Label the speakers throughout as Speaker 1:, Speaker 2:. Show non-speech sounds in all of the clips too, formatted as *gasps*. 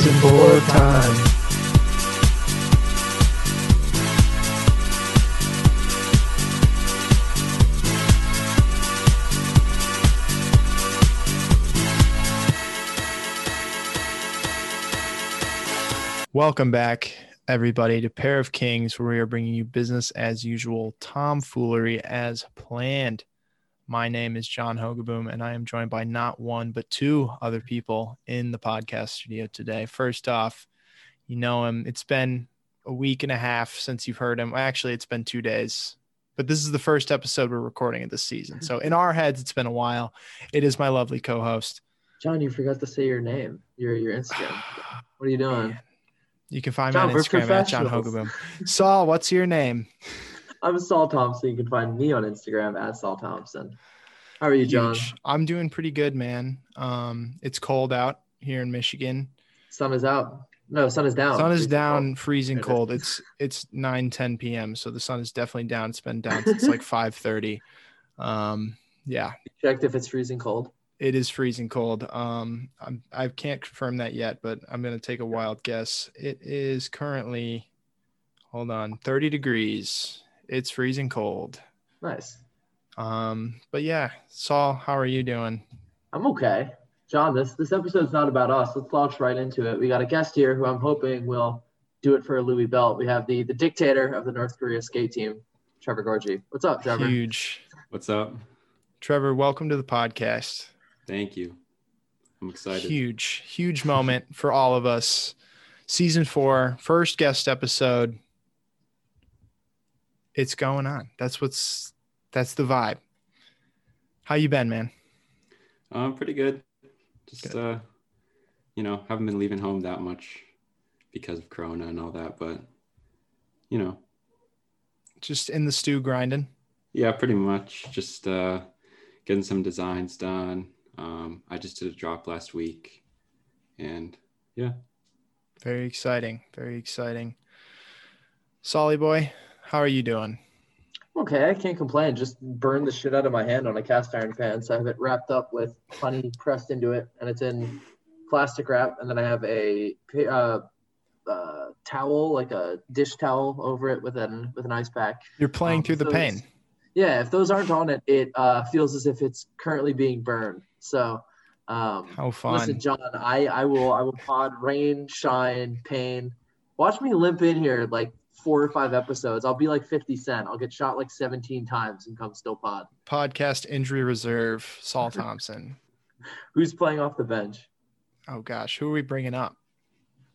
Speaker 1: season four time.
Speaker 2: Welcome back, everybody, to Pair of Kings, where we are bringing you business as usual, tomfoolery as planned. My name is John Hogaboom, and I am joined by not one, but two other people in the podcast studio today. First off, you know him. It's been a week and a half since you've heard him. Actually, it's been two days, but this is the first episode we're recording of this season. So in our heads, it's been a while. It is my lovely co host.
Speaker 3: John, you forgot to say your name, your your Instagram. *sighs* What are you doing?
Speaker 2: You can find
Speaker 3: John,
Speaker 2: me on Instagram at John. Hogaboom. Saul, what's your name?
Speaker 3: I'm Saul Thompson. You can find me on Instagram at Saul Thompson. How are you, John?
Speaker 2: I'm doing pretty good, man. Um, it's cold out here in Michigan.
Speaker 3: Sun is out. No, sun is down.
Speaker 2: sun is
Speaker 3: Freezing
Speaker 2: down,
Speaker 3: cold.
Speaker 2: freezing
Speaker 3: it
Speaker 2: cold. It's it's 9 10 p.m. So the sun is definitely down. It's been down since like *laughs* 5 30. Um, yeah,
Speaker 3: Checked if it's freezing cold.
Speaker 2: it is freezing cold. Um, I'm, I can't confirm that yet, but I'm gonna take a wild guess. It is currently, hold on, 30 degrees. It's freezing cold.
Speaker 3: Nice.
Speaker 2: Um, but yeah, Saul, how are you doing?
Speaker 3: I'm okay. John, this this episode's not about us. Let's launch right into it. We got a guest here who I'm hoping will do it for a Louis Belt. We have the the dictator of the North Korea skate team, Trevor Gorgie. What's up, Trevor?
Speaker 2: Huge.
Speaker 4: What's up?
Speaker 2: Trevor, welcome to the podcast.
Speaker 4: Thank you. I'm excited.
Speaker 2: Huge, huge moment for all of us. Season four, first guest episode. It's going on. That's what's that's the vibe. How you been, man?
Speaker 4: Um, pretty good. Just
Speaker 2: Good.
Speaker 4: uh, you know, haven't been leaving home that much because of Corona and all that, but you know,
Speaker 2: Just in the stew grinding.
Speaker 4: yeah, pretty much. Just uh, getting some designs done. Um, I just did a drop last week, and yeah,
Speaker 2: Very exciting. Very exciting. Solly boy, how are you doing?
Speaker 3: Okay, I can't complain. Just burned the shit out of my hand on a cast iron pan. So I have it wrapped up with honey pressed into it, and it's in plastic wrap. And then I have a uh, uh, towel, like a dish towel, over it with an with an ice pack.
Speaker 2: You're playing
Speaker 3: Um,
Speaker 2: through the pain.
Speaker 3: Yeah, if those aren't on it, it uh, feels as if it's currently being burned. So, um,
Speaker 2: How fun.
Speaker 3: listen, John, I I will I will pod rain, shine, pain. Watch me limp in here like four or five episodes. I'll be like 50 Cent. I'll get shot like 17 times and come still pod.
Speaker 2: Podcast injury reserve, Saul *laughs* Thompson.
Speaker 3: Who's playing off the bench?
Speaker 2: Oh gosh, who are we bringing up?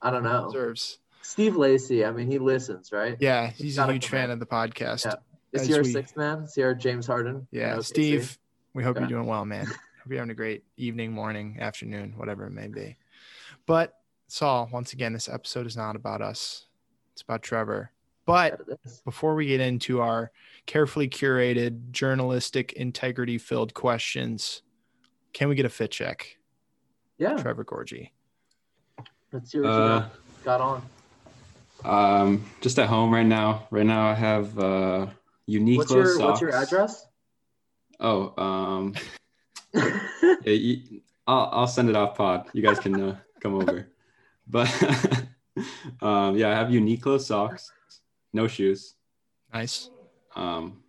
Speaker 3: I don't know.
Speaker 2: Reserves.
Speaker 3: Steve Lacey. I mean, he listens, right?
Speaker 2: Yeah, he's a huge fan of the podcast.
Speaker 3: Yeah. Is he our
Speaker 2: we-
Speaker 3: sixth man? Is he our James Harden?
Speaker 2: Yeah, Steve, we hope
Speaker 3: Yeah.
Speaker 2: you're doing well, man. *laughs* hope you're having a great evening, morning, afternoon, whatever it may be. But Saul, once again, this episode is not about us. It's about Trevor. But
Speaker 3: There it is.
Speaker 2: before we get into our carefully curated, journalistic, integrity filled questions, can we get a fit check?
Speaker 3: Yeah,
Speaker 2: Trevor Gorgie.
Speaker 3: let's see what you
Speaker 4: uh,
Speaker 3: got. got on.
Speaker 4: um, just at home right now. Right now, I have uh, Uniqlo
Speaker 3: What's your
Speaker 4: socks.
Speaker 3: What's your address?
Speaker 4: Oh, um, *laughs* yeah, you, I'll, I'll send it off pod. You guys can uh, come over. But *laughs* um, yeah, I have Uniqlo socks, no shoes.
Speaker 2: Nice.
Speaker 4: Um,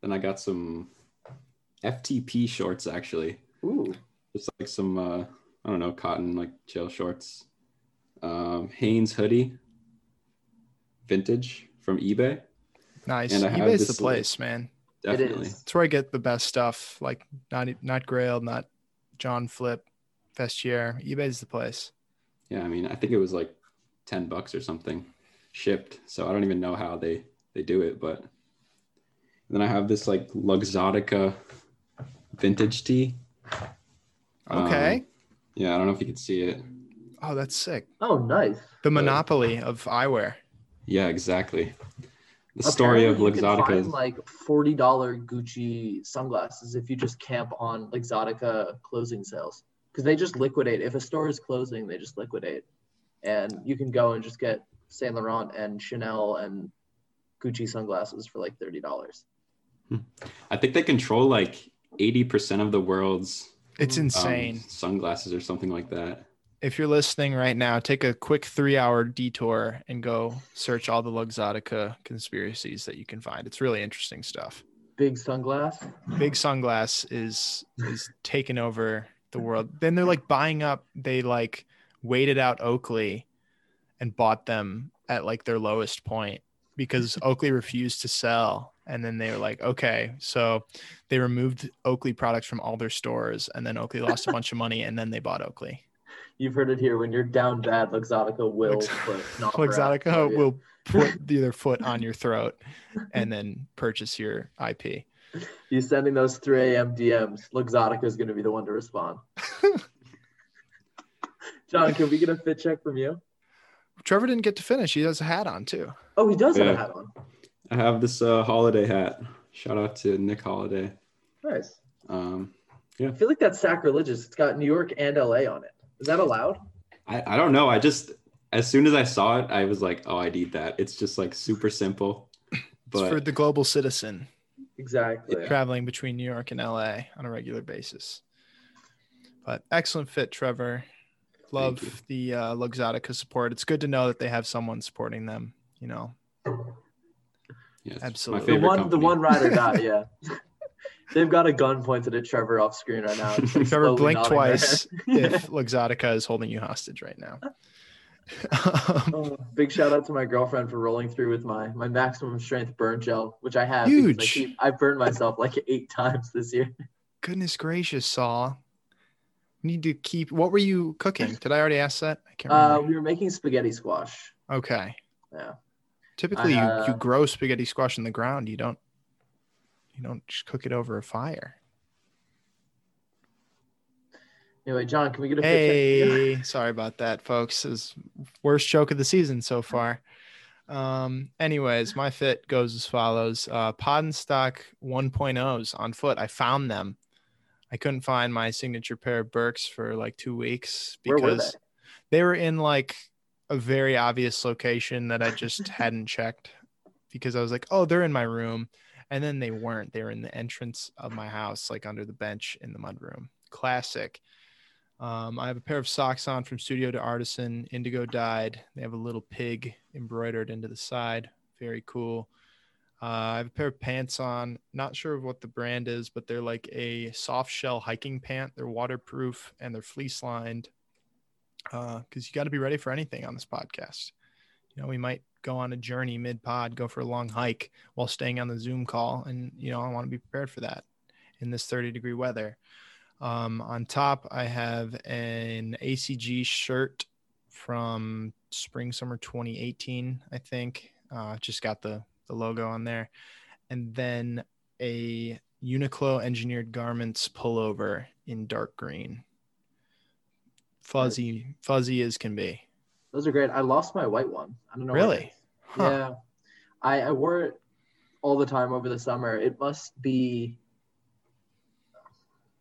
Speaker 4: then I got some FTP shorts actually,
Speaker 3: Ooh,
Speaker 4: just like some uh, I don't know cotton like chill shorts. Um, Hanes hoodie, vintage from eBay.
Speaker 2: Nice.
Speaker 4: And I have
Speaker 2: eBay's the
Speaker 4: this,
Speaker 2: place, man.
Speaker 4: Definitely.
Speaker 3: is.
Speaker 2: That's where I get the best stuff. Like not not Grail, not John Flip, Vestiaire. eBay's the place.
Speaker 4: Yeah, I mean, I think it was like 10 bucks or something shipped. So I don't even know how they they do it, but then I have this like Luxottica vintage tee.
Speaker 2: Okay.
Speaker 4: Um, yeah, I don't know if you can see it.
Speaker 2: oh, that's sick.
Speaker 3: oh, nice.
Speaker 2: The monopoly of eyewear.
Speaker 4: Yeah, exactly. The story of
Speaker 3: Apparently you can
Speaker 4: Luxottica is
Speaker 3: like forty dollar Gucci sunglasses if you just camp on Luxottica closing sales because they just liquidate. If a store is closing, they just liquidate, and you can go and just get Saint Laurent and Chanel and Gucci sunglasses for like thirty dollars.
Speaker 4: I think they control like 80% of the world's
Speaker 2: It's
Speaker 4: um,
Speaker 2: insane.
Speaker 4: sunglasses or something like that.
Speaker 2: if you're listening right now, take a quick three hour detour and go search all the Luxottica conspiracies that you can find. It's really interesting stuff.
Speaker 3: Big sunglass.
Speaker 2: Big Sunglass is is taking over the world. Then they're like buying up. They like waited out Oakley and bought them at like their lowest point because *laughs* Oakley refused to sell. And then they were like, okay, so they removed Oakley products from all their stores, and then Oakley lost a *laughs* bunch of money, and then they bought Oakley.
Speaker 3: You've heard it here. When you're down bad, Luxottica will
Speaker 2: Lux-
Speaker 3: put *laughs* knock her out
Speaker 2: Luxottica will put their foot on your throat and then purchase your IP.
Speaker 3: You sending those 3 a.m. DMs, Luxottica is going to be the one to respond. John, can we get a fit check from you?
Speaker 2: Trevor didn't get to finish. He has a hat on too.
Speaker 3: Oh, he does have a hat on.
Speaker 4: I have this uh, holiday hat. Shout out to Nick Holiday.
Speaker 3: Nice.
Speaker 4: Um, yeah.
Speaker 3: I feel like that's sacrilegious. It's got New York and LA on it. Is that allowed?
Speaker 4: I, I don't know. I just as soon as I saw it, I was like, oh, I need that. It's just like super simple.
Speaker 2: It's
Speaker 4: But
Speaker 2: for the global citizen
Speaker 3: Exactly.
Speaker 2: traveling between New York and LA on a regular basis. But excellent fit, Trevor. Love the uh, Luxottica support. It's good to know that they have someone supporting them. You know,
Speaker 4: yes,
Speaker 2: Absolutely.
Speaker 3: The
Speaker 4: favorite
Speaker 3: one, the
Speaker 4: company.
Speaker 3: one ride or die. *laughs* Yeah. They've got a gun pointed at Trevor off screen right now. Just, like,
Speaker 2: Trevor,
Speaker 3: slowly
Speaker 2: blink twice *laughs* if Luxottica is holding you hostage right now. *laughs*
Speaker 3: Oh, big shout out to my girlfriend for rolling through with my my maximum strength burn gel, which I have. because I
Speaker 2: Huge.
Speaker 3: keep- I've burned myself like eight times this year.
Speaker 2: Goodness gracious, Saul. Need to keep. What were you cooking? Did I already ask that? I can't
Speaker 3: Uh,
Speaker 2: remember.
Speaker 3: we were making spaghetti squash.
Speaker 2: okay.
Speaker 3: Yeah.
Speaker 2: Typically, you,
Speaker 3: uh,
Speaker 2: you grow spaghetti squash in the ground. You don't. You don't just cook it over a fire.
Speaker 3: Anyway, John, can we get a?
Speaker 2: Hey, *laughs* sorry about that, folks. This is worst joke of the season so far. Um, anyways, my fit goes as follows: uh, Pod and Stock 1.0s on foot. I found them. I couldn't find my signature pair of Birks for like two weeks
Speaker 3: Where were
Speaker 2: because they were in like a very obvious location that I just *laughs* hadn't checked because I was like, oh, they're in my room. And then they weren't. They were in the entrance of my house, like under the bench in the mudroom. Classic. Um, I have a pair of socks on from Studio D'Artisan, indigo dyed. They have a little pig embroidered into the side. Very cool. Uh, I have a pair of pants on. Not sure of what the brand is, but they're like a soft shell hiking pant. They're waterproof and they're fleece lined. Because you got to be ready for anything on this podcast. You know, we might go on a journey mid pod, go for a long hike while staying on the Zoom call, and you know, I want to be prepared for that in this 30 degree weather. Um, on top, I have an ACG shirt from spring summer 2018, I think. Uh, just got the the logo on there, and then a Uniqlo engineered garments pullover in dark green. Fuzzy, fuzzy as can be.
Speaker 3: Those are great. I lost my white one. I don't know.
Speaker 2: Really? Huh.
Speaker 3: Yeah. I, I wore it all the time over the summer. It must be.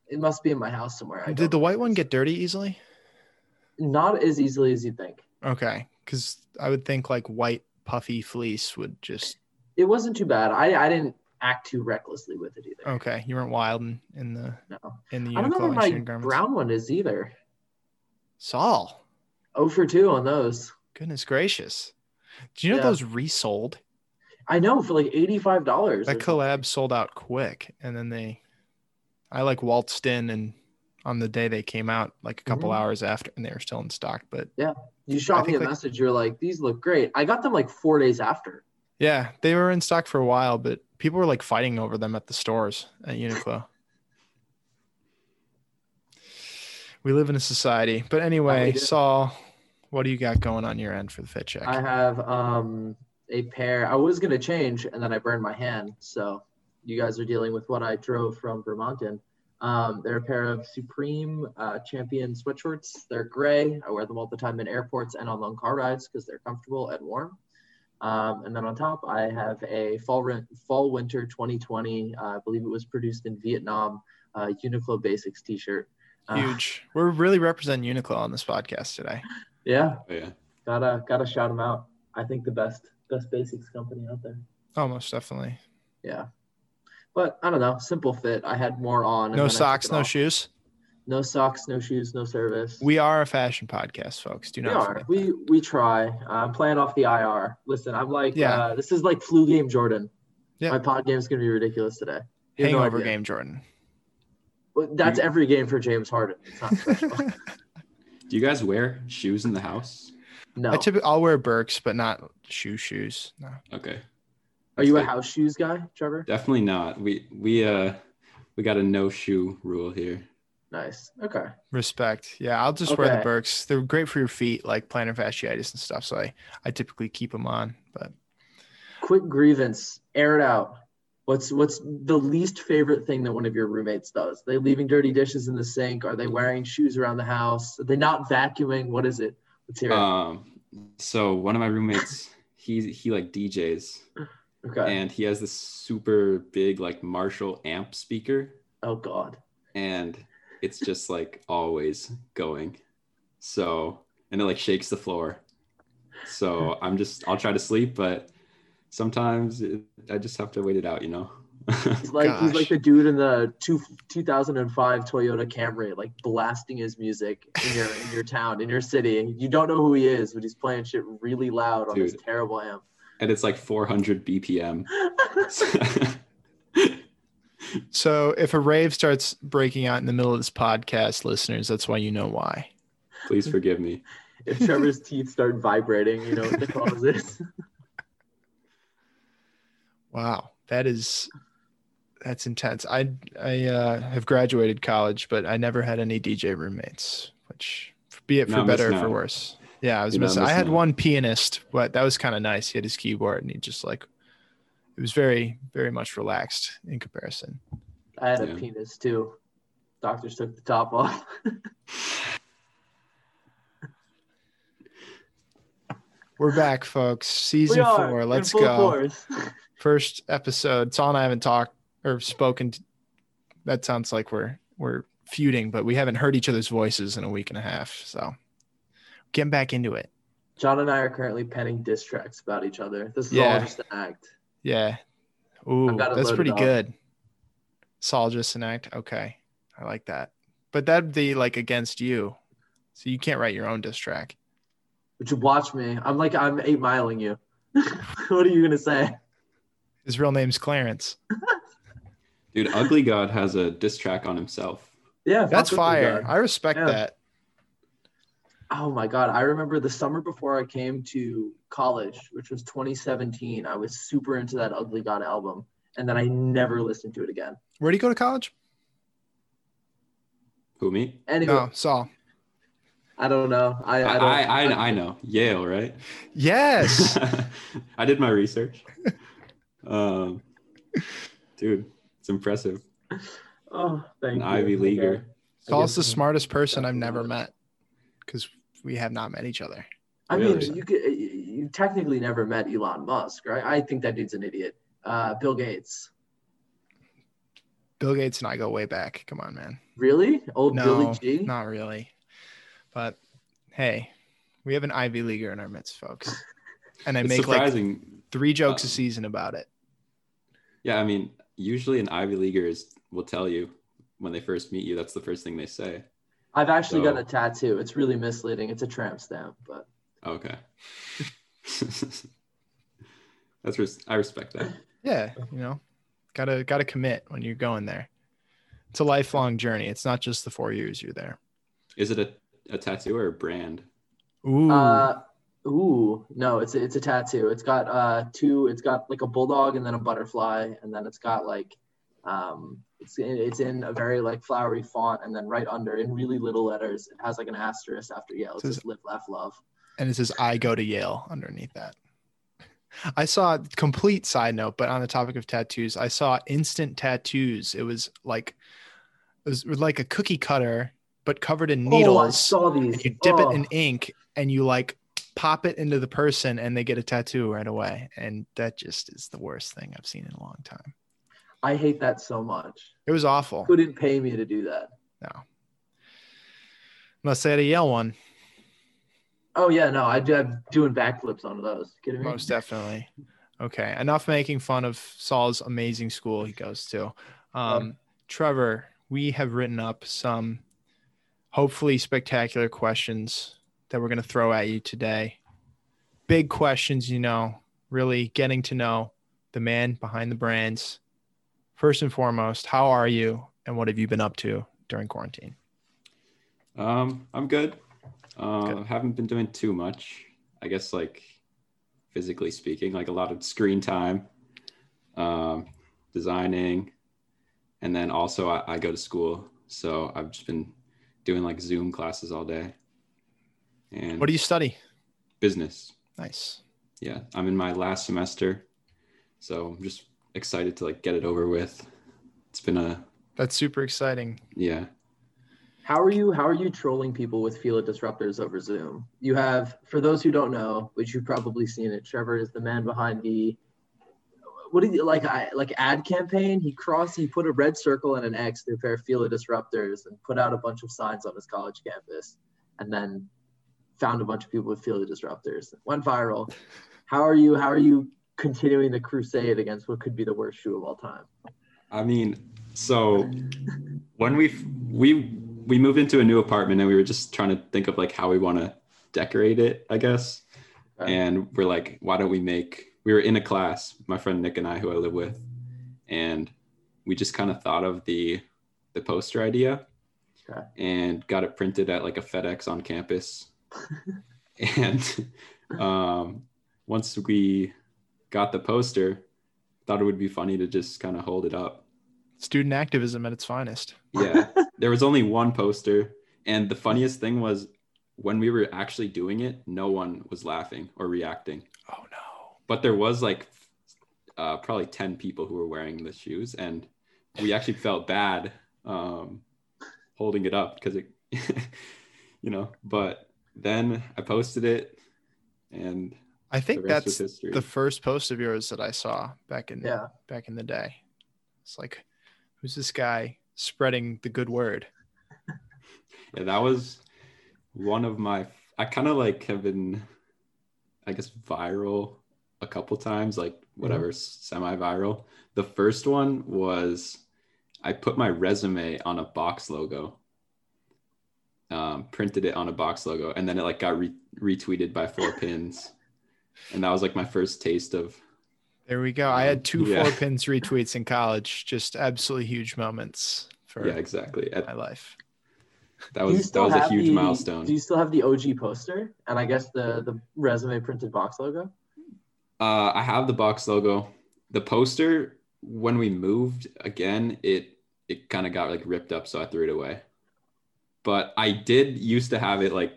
Speaker 3: It must be in my house somewhere. I
Speaker 2: Did the white one get dirty easily?
Speaker 3: Not as easily as you think.
Speaker 2: Okay, because I would think like white puffy fleece would just
Speaker 3: It wasn't too bad. I, I didn't act too recklessly with it either.
Speaker 2: okay. You weren't wild in, in the
Speaker 3: No.
Speaker 2: in the
Speaker 3: I don't know where my
Speaker 2: garments.
Speaker 3: brown one is either.
Speaker 2: Saul,
Speaker 3: Oh for two on those.
Speaker 2: goodness gracious! Do you know
Speaker 3: Yeah.
Speaker 2: those resold?
Speaker 3: I know for like eighty five dollars.
Speaker 2: That collab sold out quick, and then they, I like waltzed in and on the day they came out, like a couple
Speaker 3: Mhm.
Speaker 2: hours after, and they were still in stock. But yeah,
Speaker 3: You
Speaker 2: I
Speaker 3: shot me a
Speaker 2: like-
Speaker 3: message. You're like, these look great. I got them like four days after.
Speaker 2: Yeah, they were in stock for a while, but people were like fighting over them at the stores at Uniqlo. we live in a society, but anyway. Saul, what do you got going on your end for the fit check?
Speaker 3: I have um a pair. I was gonna change, and then I burned my hand. So you guys are dealing with what I drove from Vermont in. Um, they're a pair of Supreme uh, Champion sweatshorts. They're gray. I wear them all the time in airports and on long car rides because they're comfortable and warm. Um, and then on top, I have a fall rent, fall winter 2020. Uh, I believe it was produced in Vietnam. Uh, Uniqlo Basics T-shirt. Uh,
Speaker 2: Huge. We're really representing Uniqlo on this podcast today.
Speaker 3: yeah,
Speaker 4: Oh, yeah.
Speaker 3: gotta gotta shout them out. I think the best best basics company out there.
Speaker 2: Oh, most definitely.
Speaker 3: Yeah. But I don't know, simple fit. I had more on.
Speaker 2: No
Speaker 3: then I took
Speaker 2: socks, no
Speaker 3: off.
Speaker 2: shoes.
Speaker 3: No socks, no shoes, no service.
Speaker 2: We are a fashion podcast, folks. Do
Speaker 3: We
Speaker 2: not
Speaker 3: are. We we try. Uh, I'm playing off the IR. Listen, I'm like,
Speaker 2: Yeah.
Speaker 3: uh, this is like flu game Jordan.
Speaker 2: Yeah.
Speaker 3: My pod game is gonna be ridiculous today. You have no
Speaker 2: Hangover game, Jordan.
Speaker 3: Well, That's every game for James Harden. It's not. *laughs*
Speaker 4: Do you guys wear shoes in the house?
Speaker 3: no.
Speaker 2: I typically I'll wear Birks, but not shoe shoes. No.
Speaker 4: Okay.
Speaker 3: Are you a house shoes guy, Trevor?
Speaker 4: Definitely not. We we uh we got a no shoe rule here.
Speaker 3: Nice. Okay.
Speaker 2: Respect. Yeah, I'll just wear the
Speaker 3: Okay.
Speaker 2: Birks. They're great for your feet, like plantar fasciitis and stuff. So I, I typically keep them on. But
Speaker 3: Quick grievance. Air it out. What's what's the least favorite thing that one of your roommates does? they leaving dirty dishes in the sink? Are they wearing shoes around the house? Are they not vacuuming? What is it? Let's hear it.
Speaker 4: Um so one of my roommates, *laughs* he he like DJs
Speaker 3: okay.
Speaker 4: and he has this super big like Marshall amp speaker
Speaker 3: oh God.
Speaker 4: and it's just like always going. So and it like shakes the floor. So I'm just I'll try to sleep, but sometimes it, I just have to wait it out, you know.
Speaker 3: He's *laughs* like he's like the dude in the two, 2005 Toyota Camry, like blasting his music in your in your town, in your city. You don't know who he is, but he's playing shit really loud on his terrible amp.
Speaker 4: and it's like 400 BPM. *laughs* *laughs*
Speaker 2: so if a rave starts breaking out in the middle of this podcast, listeners, that's why you know why.
Speaker 4: Please forgive me.
Speaker 3: if Trevor's *laughs* teeth start vibrating, you know what the cause is. *laughs*
Speaker 2: Wow, that is that's intense. I I uh, have graduated college, but I never had any DJ roommates, which be it for
Speaker 4: No,
Speaker 2: better or for worse. Yeah, I was
Speaker 4: You're
Speaker 2: missing. I had
Speaker 4: out.
Speaker 2: one pianist, but that was kind of nice. He had his keyboard, and he just like it was very very much relaxed in comparison.
Speaker 3: I had a
Speaker 4: Yeah.
Speaker 3: penis too. Doctors took the top off. *laughs*
Speaker 2: We're back, folks. Season
Speaker 3: are
Speaker 2: four. Let's go.
Speaker 3: force. *laughs*
Speaker 2: First episode. Saul and I haven't talked or spoken. t- that sounds like we're we're feuding, but we haven't heard each other's voices in a week and a half. So getting back into it.
Speaker 3: John and I are currently penning diss tracks about each other. This is
Speaker 2: Yeah.
Speaker 3: all just an act.
Speaker 2: Yeah. Ooh,
Speaker 3: I've got it
Speaker 2: that's pretty good. Saul just an act. Okay. I like that. But that'd be like against you. So you can't write your own diss track.
Speaker 3: Would you watch me? I'm like I'm eight miling you. *laughs* what are you gonna say?
Speaker 2: His real name's Clarence.
Speaker 4: Dude, Ugly God has a diss track on himself.
Speaker 3: Yeah,
Speaker 2: That's
Speaker 3: fuck with me,
Speaker 2: fire.
Speaker 3: God.
Speaker 2: I respect
Speaker 3: Yeah.
Speaker 2: that.
Speaker 3: Oh my god, I remember the summer before I came to college, which was 2017. I was super into that Ugly God album, and then I never listened to it again.
Speaker 2: Where do you go to college?
Speaker 4: Who me?
Speaker 3: Anyway,
Speaker 2: No, Saul.
Speaker 3: I don't know. I
Speaker 4: I
Speaker 3: I,
Speaker 4: I,
Speaker 3: don't,
Speaker 4: I, I know. Yale, right?
Speaker 2: Yes. *laughs*
Speaker 4: I did my research. Um, dude, it's impressive.
Speaker 3: Oh, thank
Speaker 4: An
Speaker 3: you.
Speaker 4: Ivy leaguer.
Speaker 3: I
Speaker 2: Saul's the smartest person I've never met because we have not met each other.
Speaker 3: I
Speaker 4: Really?
Speaker 3: mean, you could you technically never met Elon Musk, right? I think that dude's an idiot. Uh, Bill Gates.
Speaker 2: Bill Gates and I go way back. Come on, man.
Speaker 3: Really? Old
Speaker 2: No,
Speaker 3: Billy G?
Speaker 2: not really. But hey, we have an Ivy leaguer in our midst, folks. *laughs* And I
Speaker 4: It's
Speaker 2: make like three jokes a
Speaker 4: um,
Speaker 2: season about it.
Speaker 4: yeah, I mean, usually an Ivy leaguer is will tell you when they first meet you. That's the first thing they say.
Speaker 3: I've actually got a tattoo. It's really misleading. It's a tramp stamp, but
Speaker 4: Okay. *laughs* That's res- I respect that.
Speaker 2: Yeah, you know, gotta gotta commit when you're going there. It's a lifelong journey. It's not just the four years you're there.
Speaker 4: Is it a, a tattoo or a brand?
Speaker 2: Ooh,
Speaker 3: uh ooh, no, it's a, it's a tattoo. It's got uh two it's got like a bulldog and then a butterfly and then it's got like um it's in, it's in a very like flowery font and then right under in really little letters it has like an asterisk after Yale. It
Speaker 2: Says-
Speaker 3: says live laugh love.
Speaker 2: and it says I go to Yale underneath that. I saw complete side note, but on the topic of tattoos, I saw instant tattoos. It was like it was like a cookie cutter, but covered in
Speaker 3: Oh, I
Speaker 2: needles.
Speaker 3: saw these.
Speaker 2: and you dip
Speaker 3: Oh.
Speaker 2: it in ink and you like pop it into the person and they get a tattoo right away. And that just is the worst thing I've seen in a long time.
Speaker 3: I hate that so much.
Speaker 2: It was awful.
Speaker 3: Couldn't pay me to do that.
Speaker 2: No. Unless they had a Yale one,
Speaker 3: Oh yeah, no, I, do, I'm doing backflips on those. Kidding me?
Speaker 2: most definitely. Okay. Enough making fun of Saul's amazing school he goes to. Um, Trevor, we have written up some hopefully spectacular questions that we're going to throw at you today. Big questions, you know, really getting to know the man behind the brands. First and foremost, how are you and what have you been up to during quarantine?
Speaker 4: Um, I'm good. Uh,
Speaker 2: Good.
Speaker 4: Haven't been doing too much. I guess like physically speaking, like a lot of screen time, um, designing, and then also I, I go to school, so I've just been doing like Zoom classes all day. And
Speaker 2: What do you study?
Speaker 4: business?
Speaker 2: Nice.
Speaker 4: Yeah, I'm in my last semester, so I'm just excited to like get it over with. It's been a
Speaker 2: That's super exciting.
Speaker 4: yeah.
Speaker 3: How are you? How are you trolling people with Fila disruptors over Zoom? You have, for those who don't know, which you've probably seen it. Trevor is the man behind the. What did you like? I like ad campaign. He crossed. He put a red circle and an X through a pair of Fila disruptors and put out a bunch of signs on his college campus, and then found a bunch of people with Fila disruptors. Went viral. How are you? How are you continuing the crusade against what could be the worst shoe of all time?
Speaker 4: I mean, so when we we we moved into a new apartment and we were just trying to think of like how we want to decorate it, I guess.
Speaker 3: Okay.
Speaker 4: And we're like, why don't we make? We were in a class, my friend Nick and I, who I live with, and we just kind of thought of the the poster idea
Speaker 3: Okay.
Speaker 4: and got it printed at like a FedEx on campus. *laughs* and um, once we got the poster, thought it would be funny to just kind of hold it up
Speaker 2: Student activism at its finest.
Speaker 4: yeah *laughs* there was only one poster and the funniest thing was when we were actually doing it no one was laughing or reacting
Speaker 2: Oh no.
Speaker 4: but there was like uh, probably 10 people who were wearing the shoes and we actually *laughs* felt bad um, holding it up because it *laughs* you know but then i posted it and
Speaker 2: I think
Speaker 4: rest
Speaker 2: that's the first post of yours that I saw back in
Speaker 3: Yeah.
Speaker 2: back in the day. It's like, who's this guy spreading the good word? *laughs*
Speaker 4: yeah that was one of my i kind of like have been i guess viral a couple times like whatever semi-viral the first one was i put my resume on a box logo um, printed it on a box logo and then it like got re- retweeted by four *laughs* pins and that was like my first taste of
Speaker 2: There we go. I had two
Speaker 4: Yeah.
Speaker 2: four pins retweets in college. Just absolutely huge moments for
Speaker 4: yeah exactly At-
Speaker 2: my life.
Speaker 4: that was that was a huge
Speaker 3: the-
Speaker 4: milestone
Speaker 3: Do you still have the OG poster and I guess the the resume printed box logo?
Speaker 4: Uh, I have the box logo. The poster, when we moved again, it it kind of got like ripped up, so I threw it away. But I did used to have it like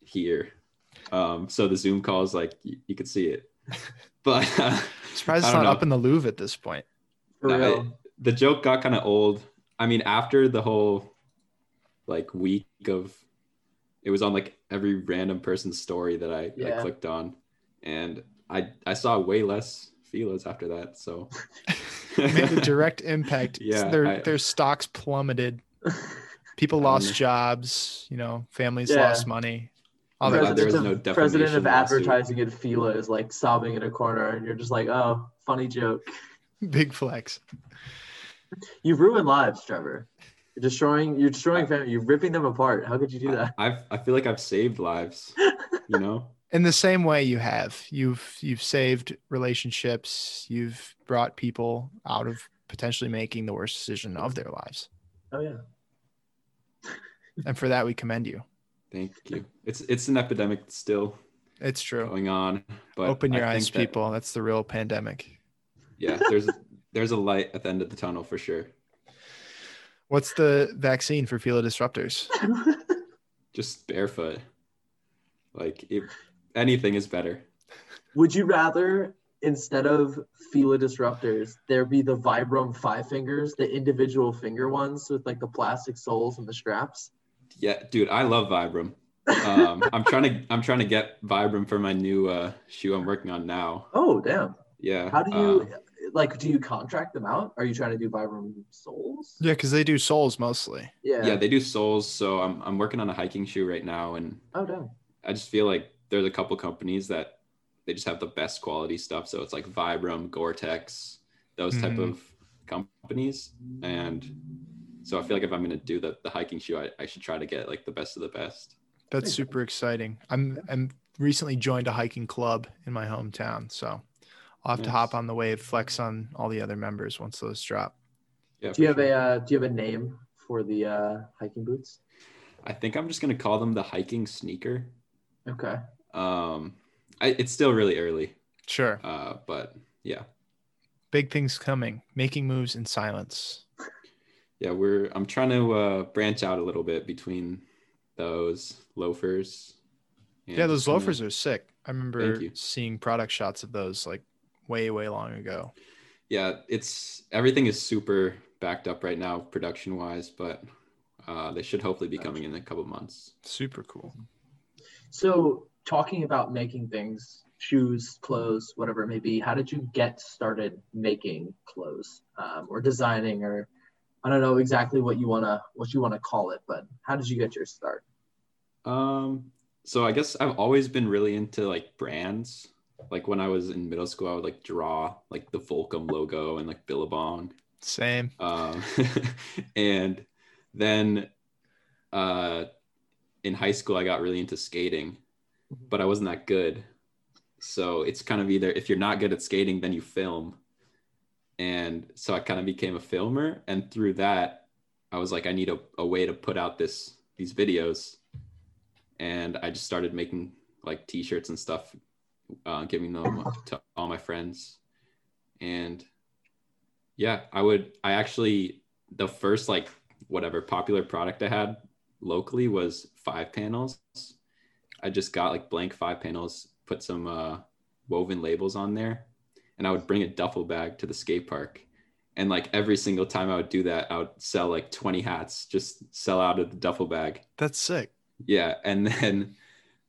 Speaker 4: here, um, so the Zoom calls like you, you could see it. *laughs* But uh, *laughs*
Speaker 2: Surprised it's
Speaker 4: don't know.
Speaker 2: up in the Louvre at this point.
Speaker 3: For
Speaker 4: No,
Speaker 3: real.
Speaker 4: it- the joke got kind of old. I mean, after the whole like week of, it was on like every random person's story that I, I
Speaker 3: Yeah.
Speaker 4: clicked on, and I I saw way less Filas after that. So *laughs*
Speaker 2: Made a direct impact.
Speaker 4: Yeah,
Speaker 2: their
Speaker 4: I-
Speaker 2: their stocks plummeted. People
Speaker 4: Um,
Speaker 2: lost jobs. You know, families
Speaker 3: Yeah.
Speaker 2: lost money. All
Speaker 4: There-
Speaker 2: that.
Speaker 4: there was
Speaker 3: President
Speaker 4: no
Speaker 3: of, president of
Speaker 4: lawsuit.
Speaker 3: advertising at Fila is like sobbing in a corner, and you're just like, oh, funny joke. *laughs*
Speaker 2: Big flex.
Speaker 3: You've ruined lives, Trevor. You're destroying. You're destroying family. You're ripping them apart. How could you do that?
Speaker 4: I've I feel like I've saved lives. You know, *laughs*
Speaker 2: In the same way you have, you've you've saved relationships. You've brought people out of potentially making the worst decision of their lives,
Speaker 3: Oh yeah.
Speaker 2: and for that we commend you.
Speaker 4: Thank you. It's it's an epidemic still
Speaker 2: It's true.
Speaker 4: going on, but
Speaker 2: Open your
Speaker 4: I
Speaker 2: eyes,
Speaker 4: that-
Speaker 2: people. That's the real pandemic.
Speaker 4: Yeah, there's *laughs* there's a light at the end of the tunnel for sure.
Speaker 2: What's the vaccine for Fila disruptors? *laughs*
Speaker 4: Just barefoot, like if anything is better.
Speaker 3: Would you rather instead of Fila disruptors, there be the Vibram five fingers, the individual finger ones with like the plastic soles and the straps?
Speaker 4: Yeah, dude, I love Vibram. Um, *laughs* I'm trying to I'm trying to get Vibram for my new uh, shoe I'm working on now.
Speaker 3: oh damn.
Speaker 4: Yeah.
Speaker 3: How do you
Speaker 4: uh,
Speaker 3: like? Do you contract them out? Are you trying to do Vibram soles?
Speaker 2: Yeah, because they do soles mostly.
Speaker 3: Yeah.
Speaker 4: yeah, they do soles. So I'm I'm working on a hiking shoe right now, and
Speaker 3: Oh damn.
Speaker 4: I just feel like there's a couple companies that they just have the best quality stuff. So it's like Vibram, Gore-Tex, those type
Speaker 2: Mhm.
Speaker 4: of companies, and So I feel like if I'm gonna do the, the hiking shoe, I, I should try to get like the best of the best.
Speaker 2: That's super exciting. I'm I'm recently joined a hiking club in my hometown, so I'll have to hop on the wave, flex on all the other members once those drop.
Speaker 4: Yeah.
Speaker 3: Do you have
Speaker 4: sure.
Speaker 3: a uh, Do you have a name for the uh, hiking boots?
Speaker 4: I think I'm just gonna call them the hiking sneaker.
Speaker 3: Okay.
Speaker 4: Um, I, it's still really early,
Speaker 2: Sure.
Speaker 4: uh, but yeah,
Speaker 2: Big things coming. Making moves in silence.
Speaker 4: Yeah, we're I'm trying to uh, branch out a little bit between those loafers.
Speaker 2: Yeah,
Speaker 4: just
Speaker 2: those
Speaker 4: kinda-
Speaker 2: loafers are sick. I remember seeing product shots of those like way, way long ago.
Speaker 4: Yeah, it's everything is super backed up right now, production wise, but uh, they should hopefully be coming in a couple months.
Speaker 2: Super cool.
Speaker 3: So, talking about making things, shoes, clothes, whatever it may be, how did you get started making clothes um, or designing, or I don't know exactly what you wanna what you wanna call it, but how did you get your start?
Speaker 4: Um, so I guess I've always been really into like brands. Like when I was in middle school, I would like draw like the Volcom logo and like Billabong.
Speaker 2: Same.
Speaker 4: Um, *laughs* and then uh, in high school, I got really into skating, but I wasn't that good. So it's kind of either if you're not good at skating, then you film. And so I kind of became a filmer. And through that, I was like, I need a, a way to put out this these videos. And I just started making like t-shirts and stuff, uh, giving them to all my friends. And yeah, I would. I actually the first like whatever popular product I had locally was five panels. I just got like blank five panels, put some uh, woven labels on there, and I would bring a duffel bag to the skate park. And like every single time I would do that, I would sell like 20 hats, just sell out of the duffel bag.
Speaker 2: That's sick.
Speaker 4: Yeah. And then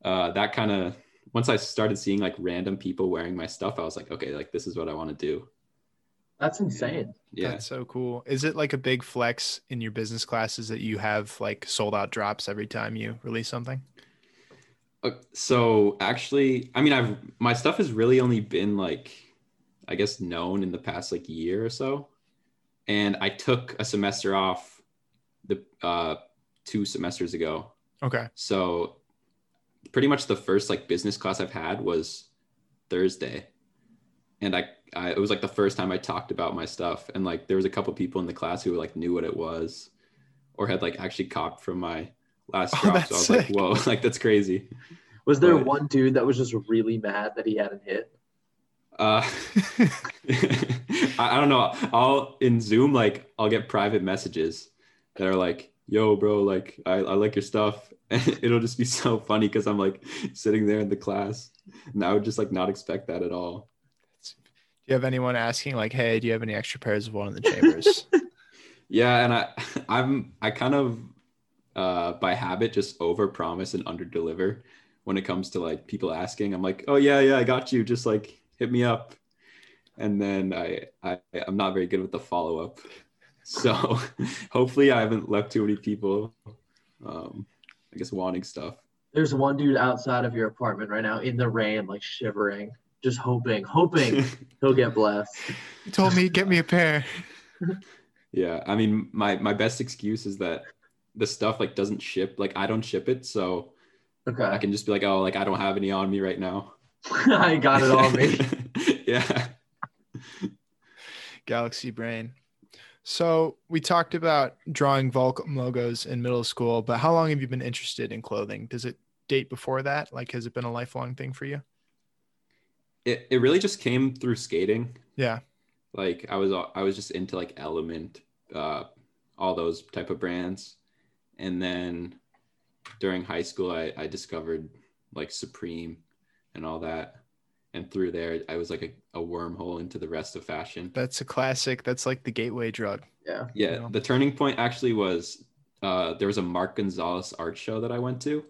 Speaker 4: uh, that kind of, once I started seeing like random people wearing my stuff, I was like, okay, like this is what I want to do.
Speaker 3: That's insane.
Speaker 4: Yeah.
Speaker 2: That's so cool. Is it like a big flex in your business classes that you have like sold out drops every time you release something?
Speaker 4: Uh, so actually, I mean, I've my stuff has really only been like, I guess, known in the past like year or so, and I took a semester off the uh, two semesters ago.
Speaker 2: Okay.
Speaker 4: So pretty much the first like business class I've had was Thursday, and I, I it was like the first time I talked about my stuff, and like there was a couple people in the class who like knew what it was, or had like actually copped from my last
Speaker 2: Oh,
Speaker 4: drop.
Speaker 2: that's
Speaker 4: so I was
Speaker 2: sick.
Speaker 4: like, whoa, *laughs* like that's crazy.
Speaker 3: Was there
Speaker 4: But-
Speaker 3: one dude that was just really mad that he hadn't hit?
Speaker 4: Uh, *laughs* I, I don't know. I'll in Zoom, like I'll get private messages that are like, "Yo, bro, like I, I like your stuff." *laughs* And it'll just be so funny because I'm like sitting there in the class, and I would just like not expect that at all.
Speaker 2: Do you have anyone asking like, "Hey, do you have any extra pairs of one in the chambers?" *laughs*
Speaker 4: Yeah, and I, I'm I kind of uh, by habit just over promise and under deliver when it comes to like people asking. I'm like, "Oh yeah, yeah, I got you. Just like hit me up." And then I, I I'm not very good with the follow up. *laughs* So *laughs* hopefully I haven't left too many people um I guess wanting stuff.
Speaker 3: There's one dude outside of your apartment right now in the rain, like shivering, just hoping, hoping *laughs* he'll get blessed.
Speaker 2: you told me get me a pair.
Speaker 4: yeah, I mean my my best excuse is that the stuff like doesn't ship, like I don't ship it, so
Speaker 3: okay, I
Speaker 4: can just be like, "Oh, like I don't have any on me right now." *laughs*
Speaker 3: I got it all, me. *laughs*
Speaker 4: yeah.
Speaker 2: Galaxy Brain. So we talked about drawing Volcom logos in middle school, but how long have you been interested in clothing? Does it date before that? Like, has it been a lifelong thing for you?
Speaker 4: It it really just came through skating.
Speaker 2: Yeah.
Speaker 4: Like I was I was just into like Element, uh, all those type of brands, and then during high school I I discovered like Supreme and all that, and through there I was like a, a wormhole into the rest of fashion.
Speaker 2: That's a classic. That's like the gateway drug.
Speaker 3: Yeah.
Speaker 4: Yeah,
Speaker 2: know?
Speaker 4: the turning point actually was uh, there was a Mark Gonzalez art show that I went to,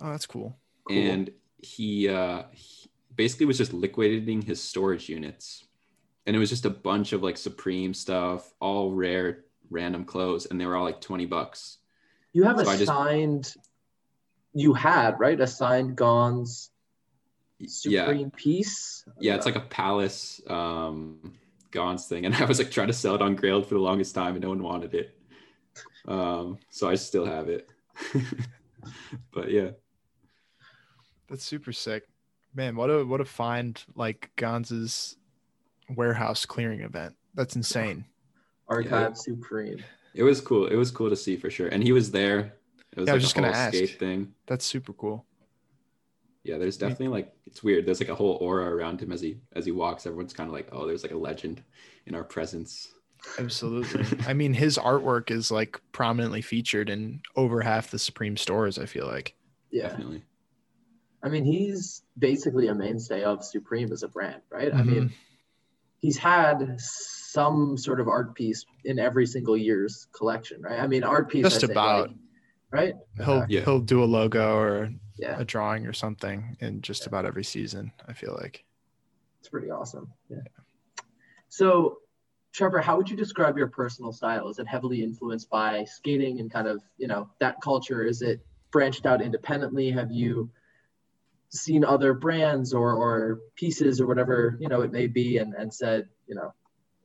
Speaker 2: Oh, that's cool.
Speaker 3: Cool.
Speaker 4: and he, uh, he basically was just liquidating his storage units, and it was just a bunch of like Supreme stuff, all rare, random clothes, and they were all like twenty bucks.
Speaker 3: You have
Speaker 4: So I
Speaker 3: a
Speaker 4: just-
Speaker 3: signed, you had, right? A signed Gonz
Speaker 4: Yeah,
Speaker 3: Supreme piece?
Speaker 4: yeah, it's like a palace um, Gonz thing, *laughs* and I was like trying to sell it on Grailed for the longest time, and no one wanted it. Um, so I still have it. *laughs* but yeah,
Speaker 2: That's super sick. Man, what a what a find like Gonz's warehouse clearing event. That's insane. *sighs*
Speaker 3: Archive Supreme.
Speaker 4: it was cool. It was cool to see for sure. And he was there. It was
Speaker 2: Yeah, I
Speaker 4: like
Speaker 2: was
Speaker 4: a
Speaker 2: just gonna
Speaker 4: whole
Speaker 2: ask.
Speaker 4: skate thing.
Speaker 2: That's super cool.
Speaker 4: Yeah, there's definitely like it's weird. There's like a whole aura around him as he as he walks. Everyone's kind of like, oh, there's like a legend in our presence.
Speaker 2: Absolutely. *laughs* I mean, his artwork is like prominently featured in over half the Supreme stores, I feel like.
Speaker 3: Yeah.
Speaker 4: Definitely.
Speaker 3: I mean, he's basically a mainstay of Supreme as a brand, right? I
Speaker 2: Mhm.
Speaker 3: mean, he's had some sort of art piece in every single year's collection, right? I mean, art piece.
Speaker 2: Just
Speaker 3: I say,
Speaker 2: about.
Speaker 3: like, right?
Speaker 2: He'll
Speaker 3: Okay.
Speaker 4: Yeah.
Speaker 2: he'll do a logo or
Speaker 3: Yeah,
Speaker 2: a drawing or something in just about every season, I feel like.
Speaker 3: it's pretty awesome. Yeah. So, Trevor, how would you describe your personal style? Is it heavily influenced by skating and kind of, you know, that culture? Is it branched out independently? Have you seen other brands or, or pieces or whatever, you know, it may be and, and said, you know,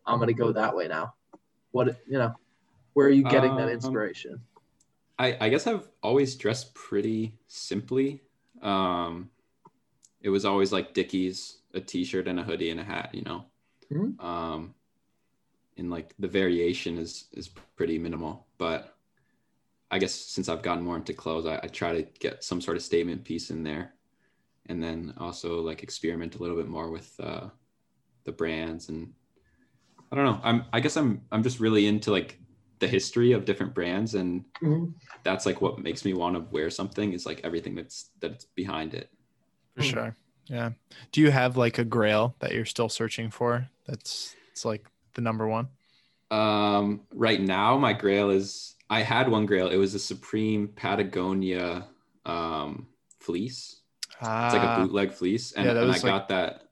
Speaker 3: I'm going to go that way now? What, you know, where are you getting that
Speaker 4: Um,
Speaker 3: inspiration?
Speaker 4: I, I guess I've always dressed pretty simply. Um, it was always like Dickies, a t-shirt and a hoodie and a hat, you know.
Speaker 3: Mhm.
Speaker 4: Um, and like the variation is is pretty minimal, but I guess since I've gotten more into clothes, I, I try to get some sort of statement piece in there, and then also like experiment a little bit more with uh, the brands and I don't know. I'm I guess I'm I'm just really into like the history of different brands and
Speaker 3: Mhm.
Speaker 4: that's like what makes me want to wear something is like everything that's that's behind it.
Speaker 2: For
Speaker 3: Hmm.
Speaker 2: sure. Yeah. Do you have like a grail that you're still searching for? That's it's like the number one.
Speaker 4: Um, right now, my grail is I had one grail. It was a Supreme Patagonia um, fleece.
Speaker 2: Ah,
Speaker 4: It's like a bootleg fleece, and,
Speaker 2: yeah,
Speaker 4: and I
Speaker 2: like-
Speaker 4: got that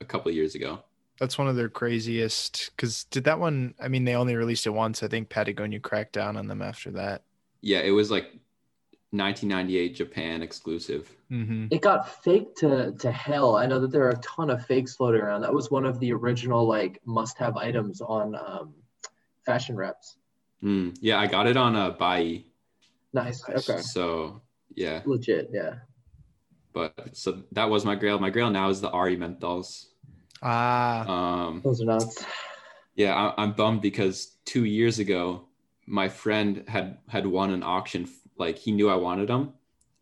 Speaker 4: a couple of years ago.
Speaker 2: That's one of their craziest. Because did that one? I mean, they only released it once. I think Patagonia cracked down on them after that.
Speaker 4: Yeah, it was like 1998 Japan exclusive.
Speaker 2: hmm
Speaker 3: It got faked to, to hell. I know that there are a ton of fakes floating around. That was one of the original like must-have items on um, fashion reps.
Speaker 4: Mm, yeah, I got it on a buy.
Speaker 3: Nice.
Speaker 2: Nice.
Speaker 3: Okay.
Speaker 4: So yeah,
Speaker 3: Legit. Yeah.
Speaker 4: but so that was my grail. My grail now is the Ari menthols.
Speaker 2: Ah,
Speaker 4: Um,
Speaker 3: Those are nuts.
Speaker 4: Yeah, I, I'm bummed because two years ago, my friend had had won an auction. Like he knew I wanted them,